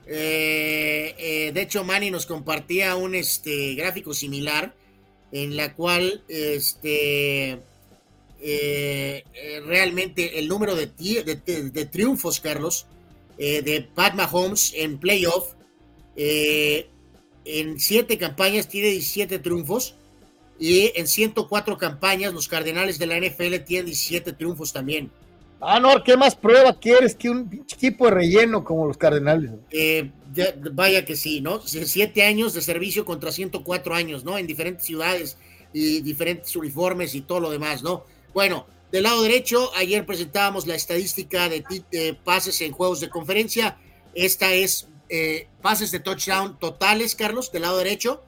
Eh, de hecho, Manny nos compartía un este, gráfico similar en la cual este, eh, eh, realmente el número de, de, triunfos, Carlos, eh, de Pat Mahomes en playoff. En siete campañas tiene 17 triunfos. Y en 104 campañas, los Cardenales de la NFL tienen 17 triunfos también. Ah, no, ¿qué más prueba quieres que un equipo de relleno como los Cardenales? vaya que sí, ¿no? Siete años de servicio contra 104 años, ¿no? En diferentes ciudades y diferentes uniformes y todo lo demás, ¿no? Bueno, del lado derecho, ayer presentábamos la estadística de, pases en juegos de conferencia. Esta es eh, pases de touchdown totales, Carlos, del lado derecho.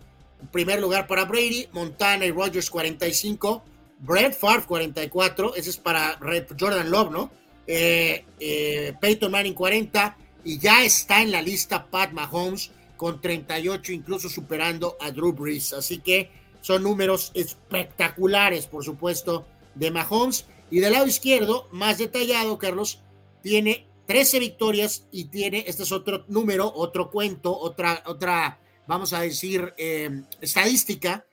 primer lugar para Brady, Montana y Rogers 45, Brent Favre 44, ese es para Jordan Love, ¿no? Eh, eh, Peyton Manning 40 y ya está en la lista Pat Mahomes con 38, incluso superando a Drew Brees. Así que son números espectaculares, por supuesto, de Mahomes. Y del lado izquierdo, más detallado, Carlos, tiene 13 victorias y tiene, este es otro número, otro cuento, otra, otra vamos a decir, em, estadística,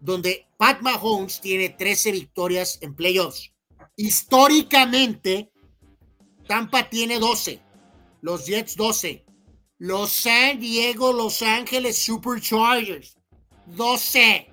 donde Pat Mahomes tiene 13 victorias en playoffs. Históricamente, Tampa tiene 12, los Jets 12, los San Diego, Los Ángeles Superchargers 12,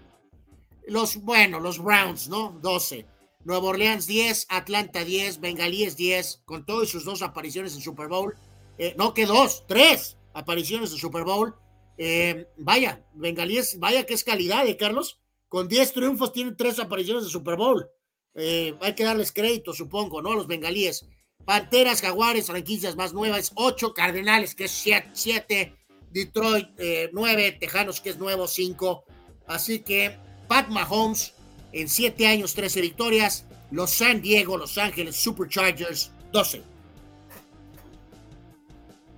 los, bueno, los Browns, ¿no? 12. Nueva Orleans 10, Atlanta 10, Bengalíes 10, con todas sus dos apariciones en Super Bowl. Eh, no, que dos, tres apariciones en Super Bowl. Eh, vaya, Bengalíes, vaya que es calidad, ¿eh, Carlos? Con 10 triunfos tienen tres apariciones en Super Bowl. Hay que darles crédito, supongo, ¿no? Los Bengalíes. Panteras, Jaguares, franquicias más nuevas, 8, Cardenales, que es 7, Detroit 9, Tejanos, que es nuevo 5. Así que Pat Mahomes en 7 años, 13 victorias. Los San Diego, Los Ángeles Superchargers, 12.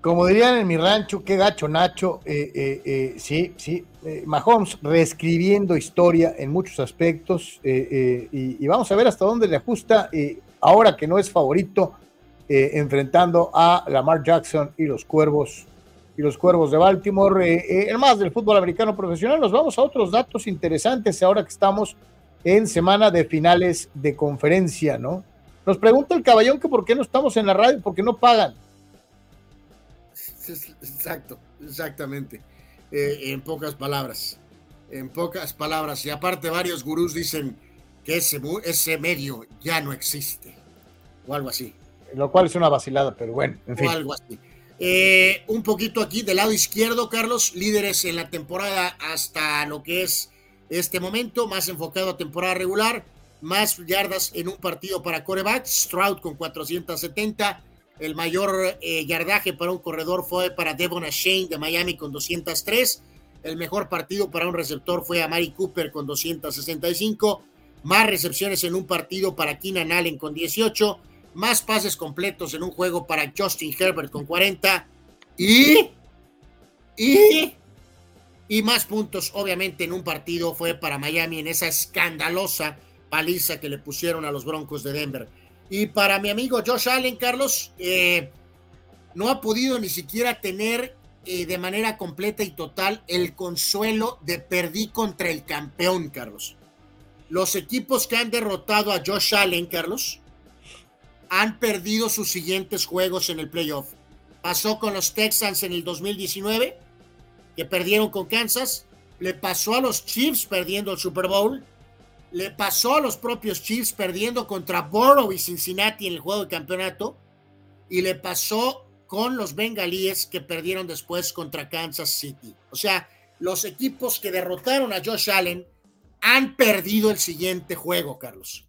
Como dirían en mi rancho, qué gacho Nacho. Eh, eh, eh, sí, sí. Mahomes reescribiendo historia en muchos aspectos. Y, vamos a ver hasta dónde le ajusta. ahora que no es favorito, enfrentando a Lamar Jackson y los Cuervos y los Cuervos de Baltimore. el más del fútbol americano profesional. Nos vamos a otros datos interesantes ahora que estamos en semana de finales de conferencia, ¿no? Nos pregunta el caballón que por qué no estamos en la radio, porque no pagan. Exacto, exactamente. Eh, en pocas palabras, en pocas palabras. Y aparte varios gurús dicen que ese, ese medio ya no existe, o algo así. Lo cual es una vacilada, pero bueno, en fin. O algo así. Eh, un poquito aquí del lado izquierdo, Carlos, líderes en la temporada hasta lo que es este momento, más enfocado a temporada regular, más yardas en un partido para coreback, Stroud con 470, el mayor eh, yardaje para un corredor fue para Devon Shane de Miami con 203, el mejor partido para un receptor fue a Mari Cooper con 265, más recepciones en un partido para Keenan Allen con 18, más pases completos en un juego para Justin Herbert con 40 y y y más puntos, obviamente, en un partido fue para Miami en esa escandalosa paliza que le pusieron a los Broncos de Denver. Y para mi amigo Josh Allen, Carlos, eh, no ha podido ni siquiera tener eh, de manera completa y total el consuelo de perdí contra el campeón, Carlos. Los equipos que han derrotado a Josh Allen, Carlos, han perdido sus siguientes juegos en el playoff. pasó con los Texans en el 2019, que perdieron con Kansas, le pasó a los Chiefs perdiendo el Super Bowl, le pasó a los propios Chiefs perdiendo contra Borough y Cincinnati en el juego de campeonato, y le pasó con los bengalíes que perdieron después contra Kansas City. O sea, los equipos que derrotaron a Josh Allen han perdido el siguiente juego, Carlos.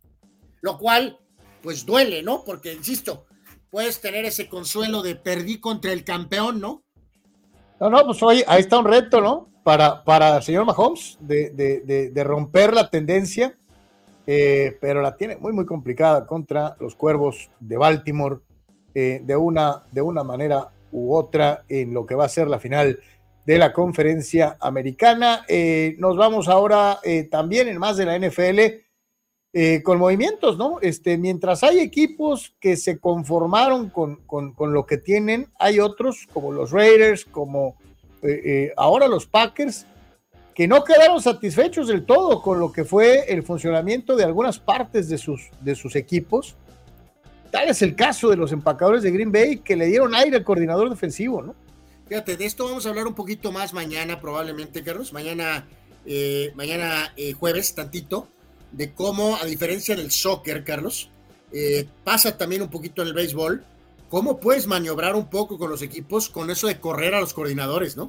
Lo cual, pues duele, ¿no? Porque, insisto, puedes tener ese consuelo de perdí contra el campeón, ¿no? No, no, pues hoy ahí está un reto, ¿no? Para, para el señor Mahomes de, de, de, romper la tendencia, eh, pero la tiene muy, muy complicada contra los cuervos de Baltimore eh, de, una, de una manera u otra en lo que va a ser la final de la conferencia americana. Eh, nos vamos ahora eh, también en más de la NFL con movimientos, ¿no? Este, mientras hay equipos que se conformaron con, con, con lo que tienen, hay otros como los Raiders, como ahora los Packers, que no quedaron satisfechos del todo con lo que fue el funcionamiento de algunas partes de sus, de sus equipos Tal es el caso de los empacadores de Green Bay que le dieron aire al coordinador defensivo, ¿no? Fíjate, de esto vamos a hablar un poquito más mañana, probablemente, Carlos. Mañana, eh, mañana eh, jueves, tantito, de cómo, a diferencia del soccer, Carlos, eh, pasa también un poquito en el béisbol, cómo puedes maniobrar un poco con los equipos con eso de correr a los coordinadores, ¿no?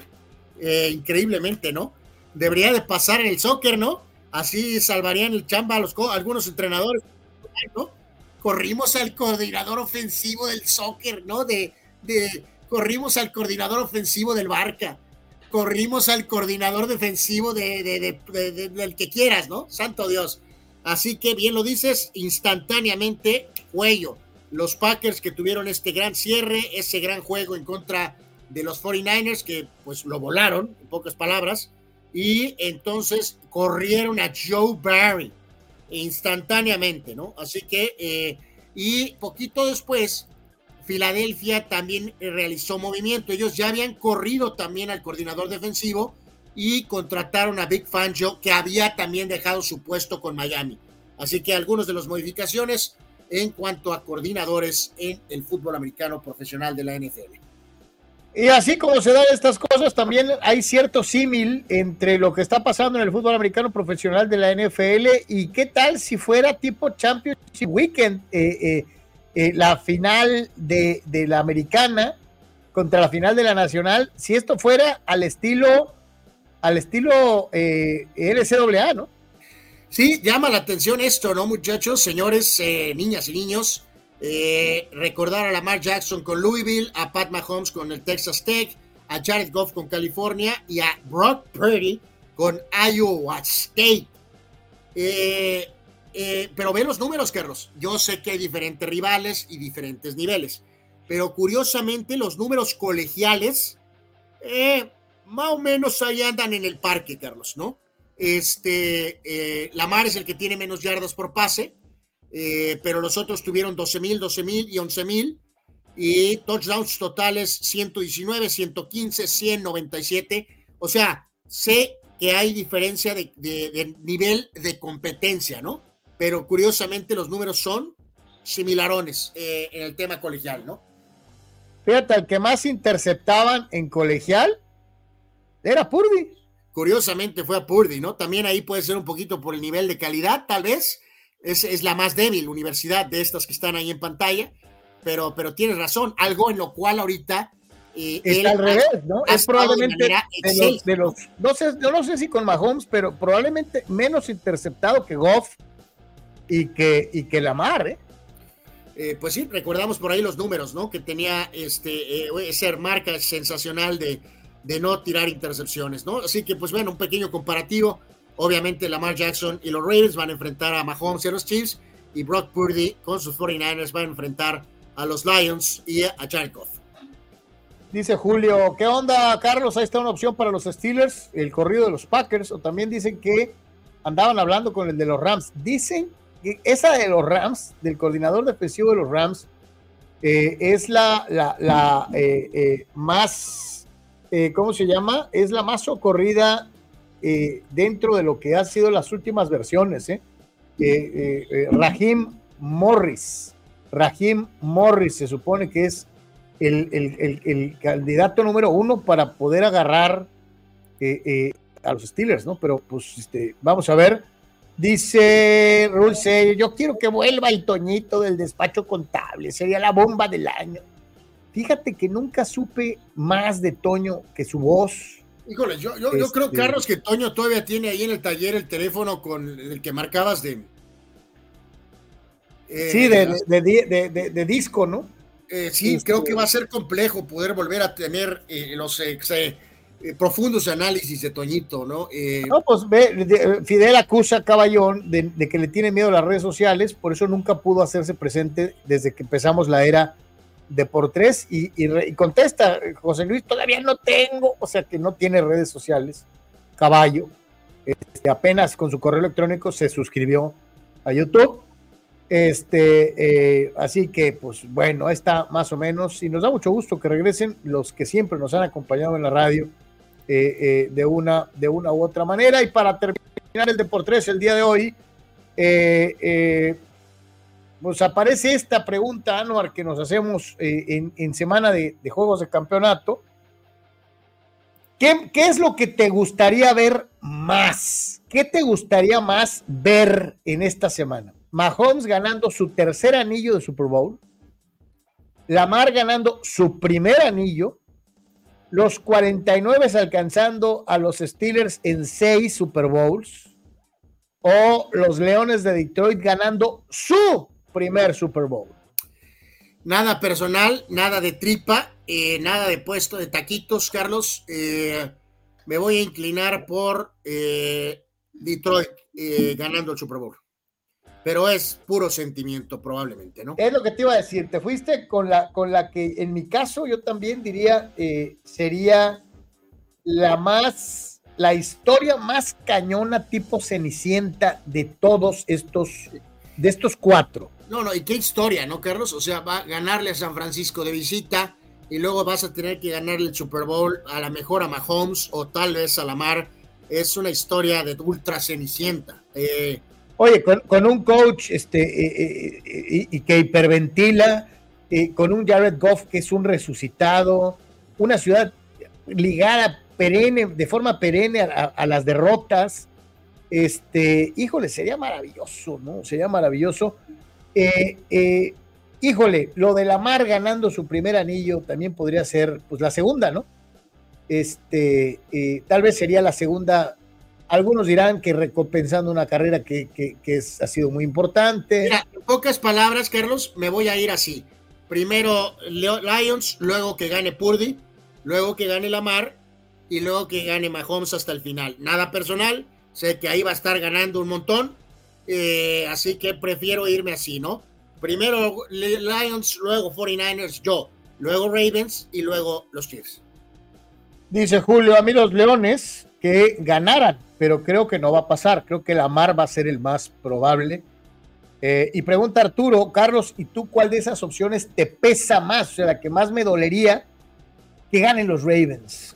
increíblemente, ¿no? Debería de pasar en el soccer, ¿no? Así salvarían el chamba a, los, algunos entrenadores, ¿no? corrimos al coordinador ofensivo del soccer, ¿no? De, de, corrimos al coordinador ofensivo del Barca, corrimos al coordinador defensivo de, de, del que quieras, ¿no? Santo Dios. Así que bien lo dices, instantáneamente, cuello. Los Packers que tuvieron este gran cierre, ese gran juego en contra de los 49ers, que pues lo volaron, en pocas palabras, y entonces corrieron a Joe Barry instantáneamente, ¿no? Así que, eh, y poquito después, Filadelfia también realizó movimiento. Ellos ya habían corrido también al coordinador defensivo y contrataron a Big Fangio, que había también dejado su puesto con Miami. Así que algunos de las modificaciones en cuanto a coordinadores en el fútbol americano profesional de la NFL. Y así como se dan estas cosas, también hay cierto símil entre lo que está pasando en el fútbol americano profesional de la NFL y qué tal si fuera tipo Championship Weekend, eh, eh, eh, la final de, la americana contra la final de la nacional, si esto fuera al estilo, al estilo LCAA, ¿no? Sí, llama la atención esto, ¿no, muchachos, señores, niñas y niños? Eh, recordar a Lamar Jackson con Louisville, a Pat Mahomes con el Texas Tech, a Jared Goff con California y a Brock Purdy con Iowa State. Eh, eh, pero ve los números, Carlos. Yo sé que hay diferentes rivales y diferentes niveles, pero curiosamente los números colegiales, más o menos ahí andan en el parque, Carlos, ¿no? Este, Lamar es el que tiene menos yardas por pase, eh, pero los otros tuvieron 12 mil, 12 mil y 11 mil. Y touchdowns totales 119, 115, 197. O sea, sé que hay diferencia de, nivel de competencia, ¿no? Pero curiosamente los números son similarones eh, en el tema colegial, ¿no? Fíjate, el que más interceptaban en colegial era Purdy. Curiosamente fue a Purdy, ¿no? También ahí puede ser un poquito por el nivel de calidad, tal vez, es, la más débil universidad de estas que están ahí en pantalla, pero, pero tienes razón, algo en lo cual ahorita... Eh, Está al revés, ¿no? Es probablemente de, los, no sé, yo no sé si con Mahomes, pero probablemente menos interceptado que Goff y que, y que Lamar, ¿eh? ¿eh? pues sí, recordamos por ahí los números, ¿no? Que tenía este, eh, marca sensacional de, de no tirar intercepciones, ¿no? Así que, pues bueno, un pequeño comparativo. Obviamente Lamar Jackson y los Raiders van a enfrentar a Mahomes y a los Chiefs y Brock Purdy con sus 49ers van a enfrentar a los Lions y a Charkov. Dice Julio, ¿qué onda, Carlos? Ahí está una opción para los Steelers, el corrido de los Packers, o también dicen que andaban hablando con el de los Rams. Dicen que esa de los Rams, del coordinador defensivo de los Rams, eh, es la, la, eh, eh, más, ¿cómo se llama? Es la más socorrida eh, dentro de lo que ha sido las últimas versiones. ¿eh? Eh, Rahim Morris, Rahim Morris se supone que es el, candidato número uno para poder agarrar eh, eh, a los Steelers, ¿no? Pero pues este, vamos a ver. Dice Rulce, yo quiero que vuelva el Toñito del despacho contable, sería la bomba del año. Fíjate que nunca supe más de Toño que su voz. Híjole, yo, yo, yo creo, este Carlos, que Toño todavía tiene ahí en el taller el teléfono con el que marcabas de. sí, de, de, de, disco, ¿no? Eh, sí, creo que va a ser complejo poder volver a tener eh, los eh, profundos análisis de Toñito, ¿no? no, pues ve, Fidel acusa a Caballón de, que le tiene miedo a las redes sociales, por eso nunca pudo hacerse presente desde que empezamos la era de por tres y, contesta, José Luis, todavía no tengo, o sea que no tiene redes sociales, caballo, este, apenas con su correo electrónico se suscribió a YouTube este, eh, así que, pues bueno, está más o menos. Y nos da mucho gusto que regresen los que siempre nos han acompañado en la radio eh, eh, de, una, de una u otra manera. Y para terminar el Deportes el día de hoy, pues aparece esta pregunta, Anuar, que nos hacemos en, semana de, Juegos de Campeonato. ¿Qué, ¿Qué es lo que te gustaría ver más? ¿Qué te gustaría más ver en esta semana? Mahomes ganando su tercer anillo de Super Bowl, Lamar ganando su primer anillo, los 49 alcanzando a los Steelers en seis Super Bowls, o los Leones de Detroit ganando su primer Super Bowl. Nada personal, nada de tripa, eh, nada de puesto de taquitos, Carlos. Eh, me voy a inclinar por eh, Detroit ganando el Super Bowl pero es puro sentimiento probablemente, ¿no? Es lo que te iba a decir, te fuiste con la, con la que en mi caso yo también diría sería la más, la historia más cañona tipo Cenicienta de todos estos, de estos cuatro. No, no, y qué historia, ¿no, Carlos? O sea, va a ganarle a San Francisco de visita y luego vas a tener que ganarle el Super Bowl a la mejor a Mahomes o tal vez a Lamar. Es una historia de ultra Cenicienta. Eh, Oye, con, un coach este, eh, eh, y que hiperventila, con un Jared Goff que es un resucitado, una ciudad ligada perenne, de forma perenne a, las derrotas. Este, híjole, sería maravilloso, ¿no? Sería maravilloso. Híjole, lo de Lamar ganando su primer anillo también podría ser, pues, la segunda, ¿no? Este, tal vez sería la segunda algunos dirán que recompensando una carrera que, ha sido muy importante. en pocas palabras, Carlos, me voy a ir así. Primero Lions, luego que gane Purdy, luego que gane Lamar y luego que gane Mahomes hasta el final. Nada personal, sé que ahí va a estar ganando un montón, eh, así que prefiero irme así, ¿no? Primero Lions, luego 49ers, yo, luego Ravens y luego los Chiefs. Dice Julio, a mí los Leones que ganaran pero creo que no va a pasar. Creo que la Mar va a ser el más probable. Eh, y pregunta Arturo, Carlos, ¿y tú cuál de esas opciones te pesa más? O sea, la que más me dolería que ganen los Ravens.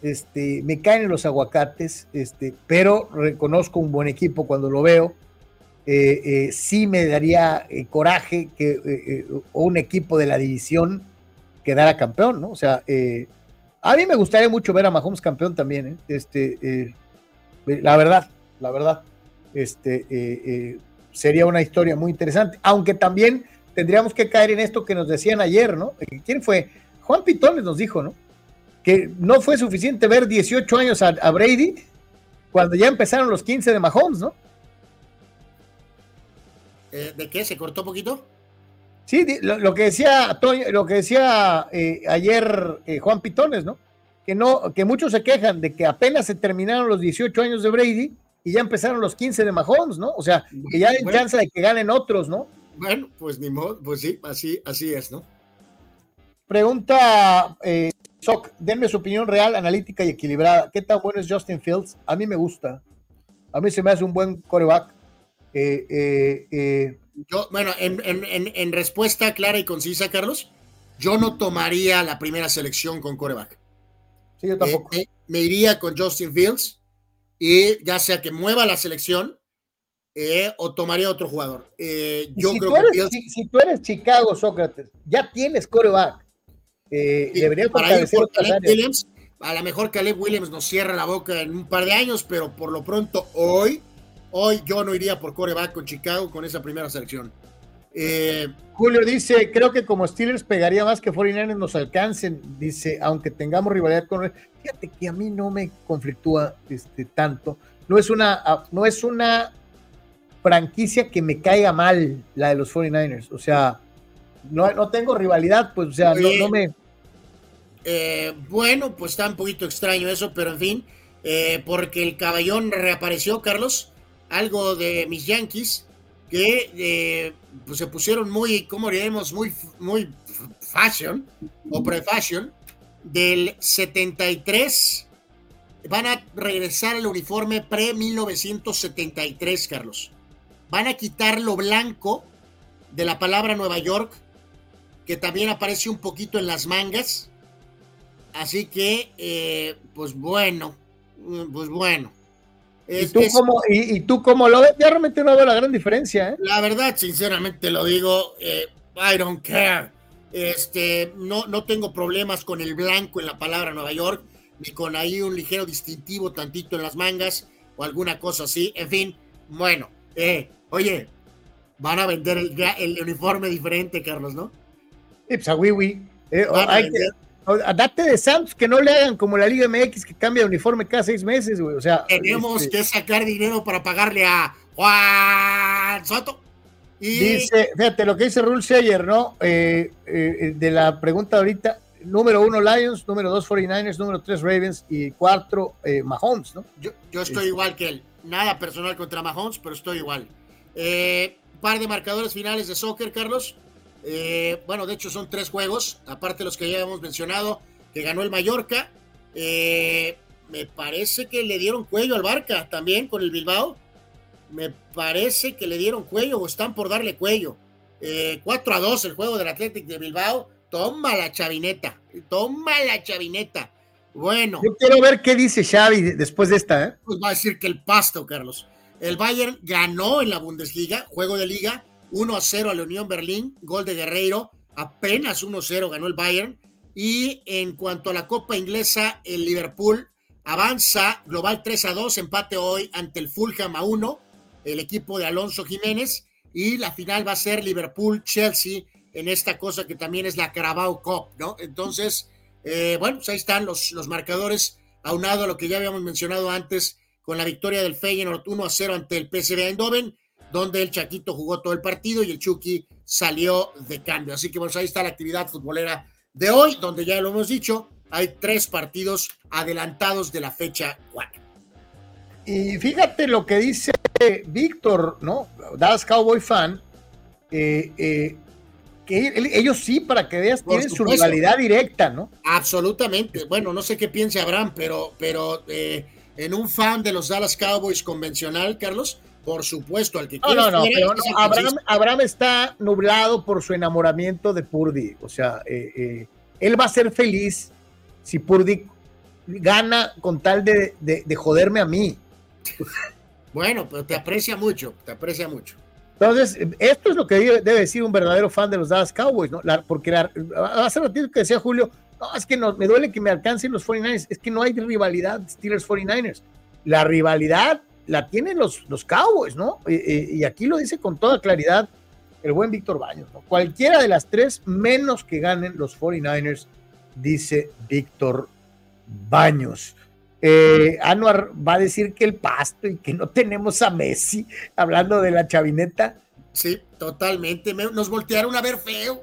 Este, me caen los aguacates, este, pero reconozco un buen equipo cuando lo veo. Eh, eh, sí me daría coraje que un equipo de la división quedara campeón, ¿no? O sea, a mí me gustaría mucho ver a Mahomes campeón también, Este, la verdad, la verdad, este, eh, eh, sería una historia muy interesante, aunque también tendríamos que caer en esto que nos decían ayer, ¿no? Eh, ¿Quién fue? Juan Pitones nos dijo, ¿no? Que no fue suficiente ver 18 años a, Brady cuando ya empezaron los 15 de Mahomes, ¿no? ¿De qué? ¿Se cortó poquito? Sí, lo, que decía, lo que decía ayer Juan Pitones, ¿no? que, no, que muchos se quejan de que apenas se terminaron los 18 años de Brady y ya empezaron los 15 de Mahomes, ¿no? O sea, que ya hay chance de que ganen otros, ¿no? Bueno, pues ni modo, pues sí, así, así es, ¿no? Pregunta eh, Soc, denme su opinión real, analítica y equilibrada. ¿Qué tan bueno es Justin Fields? A mí me gusta. A mí se me hace un buen coreback. Eh, eh, yo, bueno, en, en, respuesta clara y concisa, Carlos, yo no tomaría la primera selección con coreback. Sí, yo tampoco. Eh, me iría con Justin Fields y ya sea que mueva la selección eh, o tomaría otro jugador. Eh, yo si creo que si, tú eres Chicago, Sócrates, ya tienes coreback. Eh, Sí, debería para ir por Caleb. Williams. A lo mejor Caleb Williams nos cierra la boca en un par de años, pero por lo pronto hoy, hoy yo no iría por coreback con Chicago con esa primera selección. Eh, Julio dice, creo que como Steelers pegaría más que 49ers nos alcancen, dice, aunque tengamos rivalidad con... Fíjate que a mí no me conflictúa este, tanto. No es una, ah, no es una franquicia que me caiga mal la de los 49ers. O sea, no, no tengo rivalidad, pues, o sea, no, no me... eh, bueno, pues está un poquito extraño eso, pero en fin, eh, porque el caballón reapareció, Carlos, algo de mis Yankees, que eh, pues se pusieron muy, ¿cómo diremos? Muy, muy fashion o pre-fashion. Del 73 van a regresar al uniforme pre-1973, Carlos. Van a quitar lo blanco de la palabra Nueva York, que también aparece un poquito en las mangas. Así que, eh, pues bueno, mm, pues bueno. ¿Y tú, es- cómo, y, y tú cómo lo ves? Ya realmente no veo la gran diferencia, ¿eh? La verdad, sinceramente lo digo, eh, I don't care. Este, no, no tengo problemas con el blanco en la palabra Nueva York, ni con ahí un ligero distintivo tantito en las mangas o alguna cosa así. En fin, bueno, eh, oye, van a vender el, el uniforme diferente, Carlos, ¿no? Sí, pues a Wiwi. Eh, hay que- Date de Santos, que no le hagan como la Liga MX que cambia de uniforme cada seis meses, güey. O sea, Tenemos este, que sacar dinero para pagarle a Juan Soto. Y Dice, fíjate lo que dice Rule Sayer, ¿no? Eh, eh, de la pregunta ahorita, número uno Lions, número dos 49ers, número tres Ravens y cuatro eh, Mahomes, ¿no? Yo, yo estoy igual que él. Nada personal contra Mahomes, pero estoy igual. Eh, par de marcadores finales de soccer, Carlos. Eh, bueno, de hecho son tres juegos, aparte de los que ya hemos mencionado, que ganó el Mallorca. Eh, me parece que le dieron cuello al Barca también con el Bilbao. Me parece que le dieron cuello o están por darle cuello. Eh, 4 a 2 el juego del Athletic de Bilbao. Toma la chavineta. Toma la chavineta. Bueno. Yo quiero ver qué dice Xavi de- después de esta, ¿eh? Pues va a decir que el pasto, Carlos. El Bayern ganó en la Bundesliga, juego de liga, 1 a 0 a la Unión Berlín, gol de Guerreiro, apenas 1 a 0 ganó el Bayern. Y en cuanto a la Copa Inglesa, el Liverpool avanza global 3 a 2, empate hoy ante el Fulham a 1, el equipo de Alonso Jiménez. Y la final va a ser Liverpool-Chelsea en esta cosa que también es la Carabao Cup, ¿no? Entonces, eh, bueno, pues ahí están los, los marcadores, aunado a lo que ya habíamos mencionado antes con la victoria del Feyenoord 1 a 0 ante el PSV Eindhoven, donde el Chaquito jugó todo el partido y el Chucky salió de cambio. Así que bueno, ahí está la actividad futbolera de hoy, donde ya lo hemos dicho, hay tres partidos adelantados de la fecha 4. Y fíjate lo que dice Víctor, ¿no? Dallas Cowboy fan, eh, eh, que ellos sí, para que veas, Por tienen su rivalidad directa, ¿no? Absolutamente. Bueno, no sé qué piense Abraham, pero, pero eh, en un fan de los Dallas Cowboys convencional, Carlos, por supuesto, al que No, quiere no, no, pero no, Abraham. Abraham está nublado por su enamoramiento de Purdy. O sea, eh, eh, él va a ser feliz si Purdy gana con tal de, de- de joderme a mí. Bueno, pero te aprecia mucho, te aprecia mucho. Entonces, esto es lo que debe, debe decir un verdadero fan de los Dallas Cowboys, ¿no? La- porque la- hace ratito que decía Julio, no, es que no, me duele que me alcancen los 49ers, es que no hay rivalidad Steelers-49ers. La rivalidad la tienen los, los Cowboys, ¿no? Y aquí lo dice con toda claridad el buen Víctor Baños, ¿no? Cualquiera de las tres, menos que ganen los 49ers, dice Víctor Baños. Eh, Anuar va a decir que el pasto y que no tenemos a Messi, hablando de la chavineta. Sí, totalmente. Me- nos voltearon a ver feo.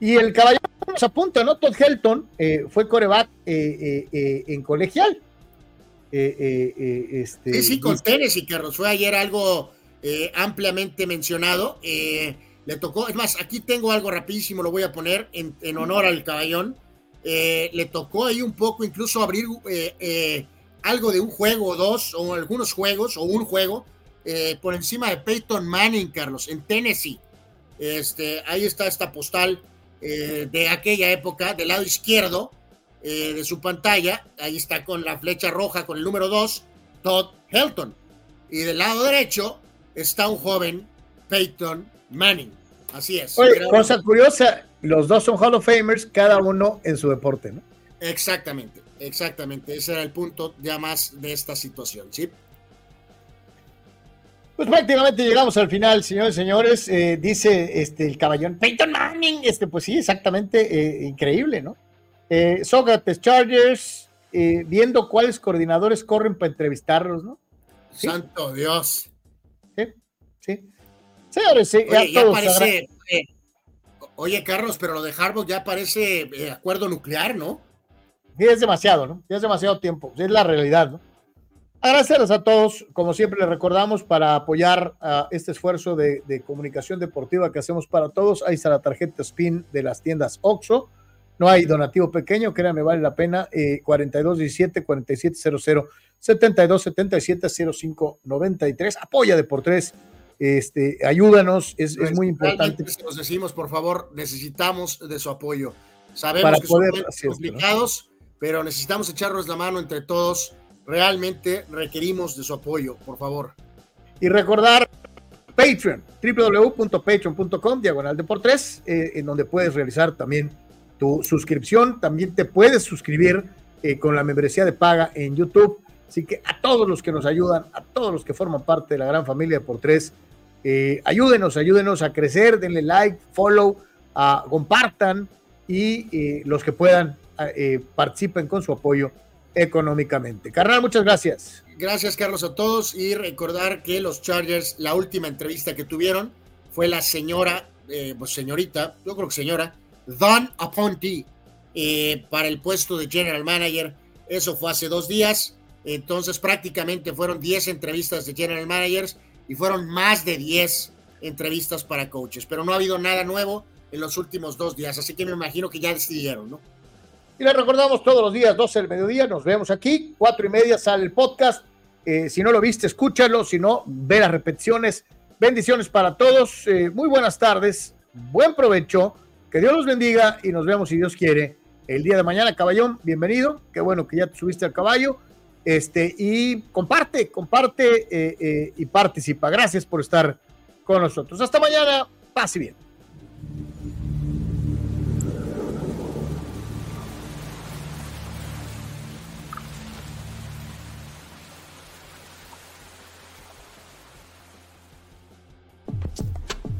Y el caballero nos apunta, ¿no? Todd Helton eh, fue coreback eh, eh, en colegial. Eh, eh, eh, este, Sí, sí, con Tennessee, Carlos. Fue ayer algo ampliamente mencionado. Le tocó, es más, aquí tengo algo rapidísimo, lo voy a poner en, en honor al caballón. Le tocó ahí un poco incluso abrir algo de un juego o dos, o algunos juegos, o un juego, eh, por encima de Peyton Manning, Carlos, en Tennessee. Este, ahí está esta postal eh, de aquella época, del lado izquierdo eh, de su pantalla. Ahí está con la flecha roja, con el número 2, Todd Helton. Y del lado derecho está un joven Peyton Manning. Así es. Oye, Era- cosa curiosa, los dos son Hall of Famers, cada uno en su deporte, ¿no? Exactamente, exactamente. Ese era el punto ya más de esta situación, ¿sí? Pues prácticamente llegamos al final, señores y señores. Eh, dice este, el caballón Peyton Manning. Este, pues sí, exactamente, eh, increíble, ¿no? Eh, Sócrates Chargers, eh, viendo cuáles coordinadores corren para entrevistarlos, ¿no? ¿Sí? Santo Dios. Sí, sí. Señores, sí, Oye, ya todos parece. eh, oye, Carlos, pero lo de Harbaugh ya parece eh, acuerdo nuclear, ¿no? Sí, es demasiado, ¿no? Ya es demasiado tiempo. Es la realidad, ¿no? Agradecerles a todos, como siempre les recordamos, para apoyar a este esfuerzo de, de comunicación deportiva que hacemos para todos. Ahí está la tarjeta SPIN de las tiendas OXO. No hay donativo pequeño, créanme, vale la pena. Eh, 4217 4700 7277 0593. Apoya de por tres. Este, ayúdanos, es, es muy importante. Los decimos, por favor, necesitamos de su apoyo. Sabemos Para que poder- son complicados, pero necesitamos echarnos la mano entre todos. Realmente requerimos de su apoyo, por favor. Y recordar Patreon, www.patreon.com, diagonal de por tres, eh, en donde puedes realizar también tu suscripción. También te puedes suscribir eh, con la membresía de paga en YouTube. Así que a todos los que nos ayudan, a todos los que forman parte de la gran familia de por tres, eh, ayúdenos, ayúdenos a crecer, denle like, follow, ah, compartan y eh, los que puedan ah, participen con su apoyo económicamente. Carnal, muchas gracias. Gracias, Carlos, a todos. Y recordar que los Chargers, la última entrevista que tuvieron fue la señora, pues señorita, yo creo que señora, Don Aponte, eh, para el puesto de General Manager. Eso fue hace dos días. Entonces, prácticamente fueron 10 entrevistas de General Managers y fueron más de 10 entrevistas para coaches. Pero no ha habido nada nuevo en los últimos dos días. Así que me imagino que ya decidieron, ¿no? Y les recordamos todos los días, 12 del mediodía, nos vemos aquí, cuatro y media sale el podcast. Eh, si no lo viste, escúchalo, si no, ve las repeticiones. Bendiciones para todos, eh, muy buenas tardes, buen provecho, que Dios los bendiga y nos vemos si Dios quiere el día de mañana. Caballón, bienvenido, qué bueno que ya te subiste al caballo. Este, y comparte, comparte eh, eh, y participa. Gracias por estar con nosotros. Hasta mañana, pase bien.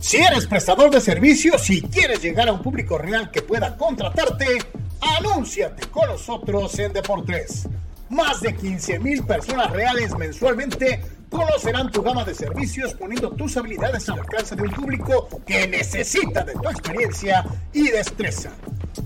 Si eres prestador de servicios y quieres llegar a un público real que pueda contratarte, anúnciate con nosotros en Deportes. Más de 15 mil personas reales mensualmente conocerán tu gama de servicios poniendo tus habilidades al alcance de un público que necesita de tu experiencia y destreza.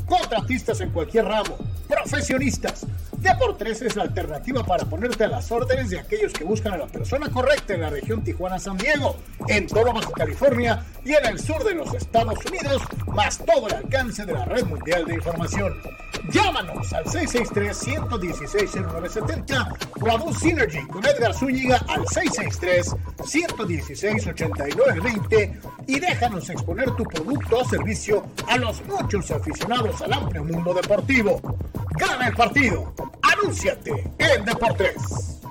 Contratistas en cualquier ramo, profesionistas. Deportes es la alternativa para ponerte a las órdenes de aquellos que buscan a la persona correcta en la región Tijuana-San Diego, en todo Baja California y en el sur de los Estados Unidos, más todo el alcance de la red mundial de información. Llámanos al 663-116-0970 o a Bus Synergy con Edgar Zúñiga al 663-116-8920 y déjanos exponer tu producto o servicio a los muchos aficionados al amplio mundo deportivo. Gana el partido. Anúnciate en Deportes.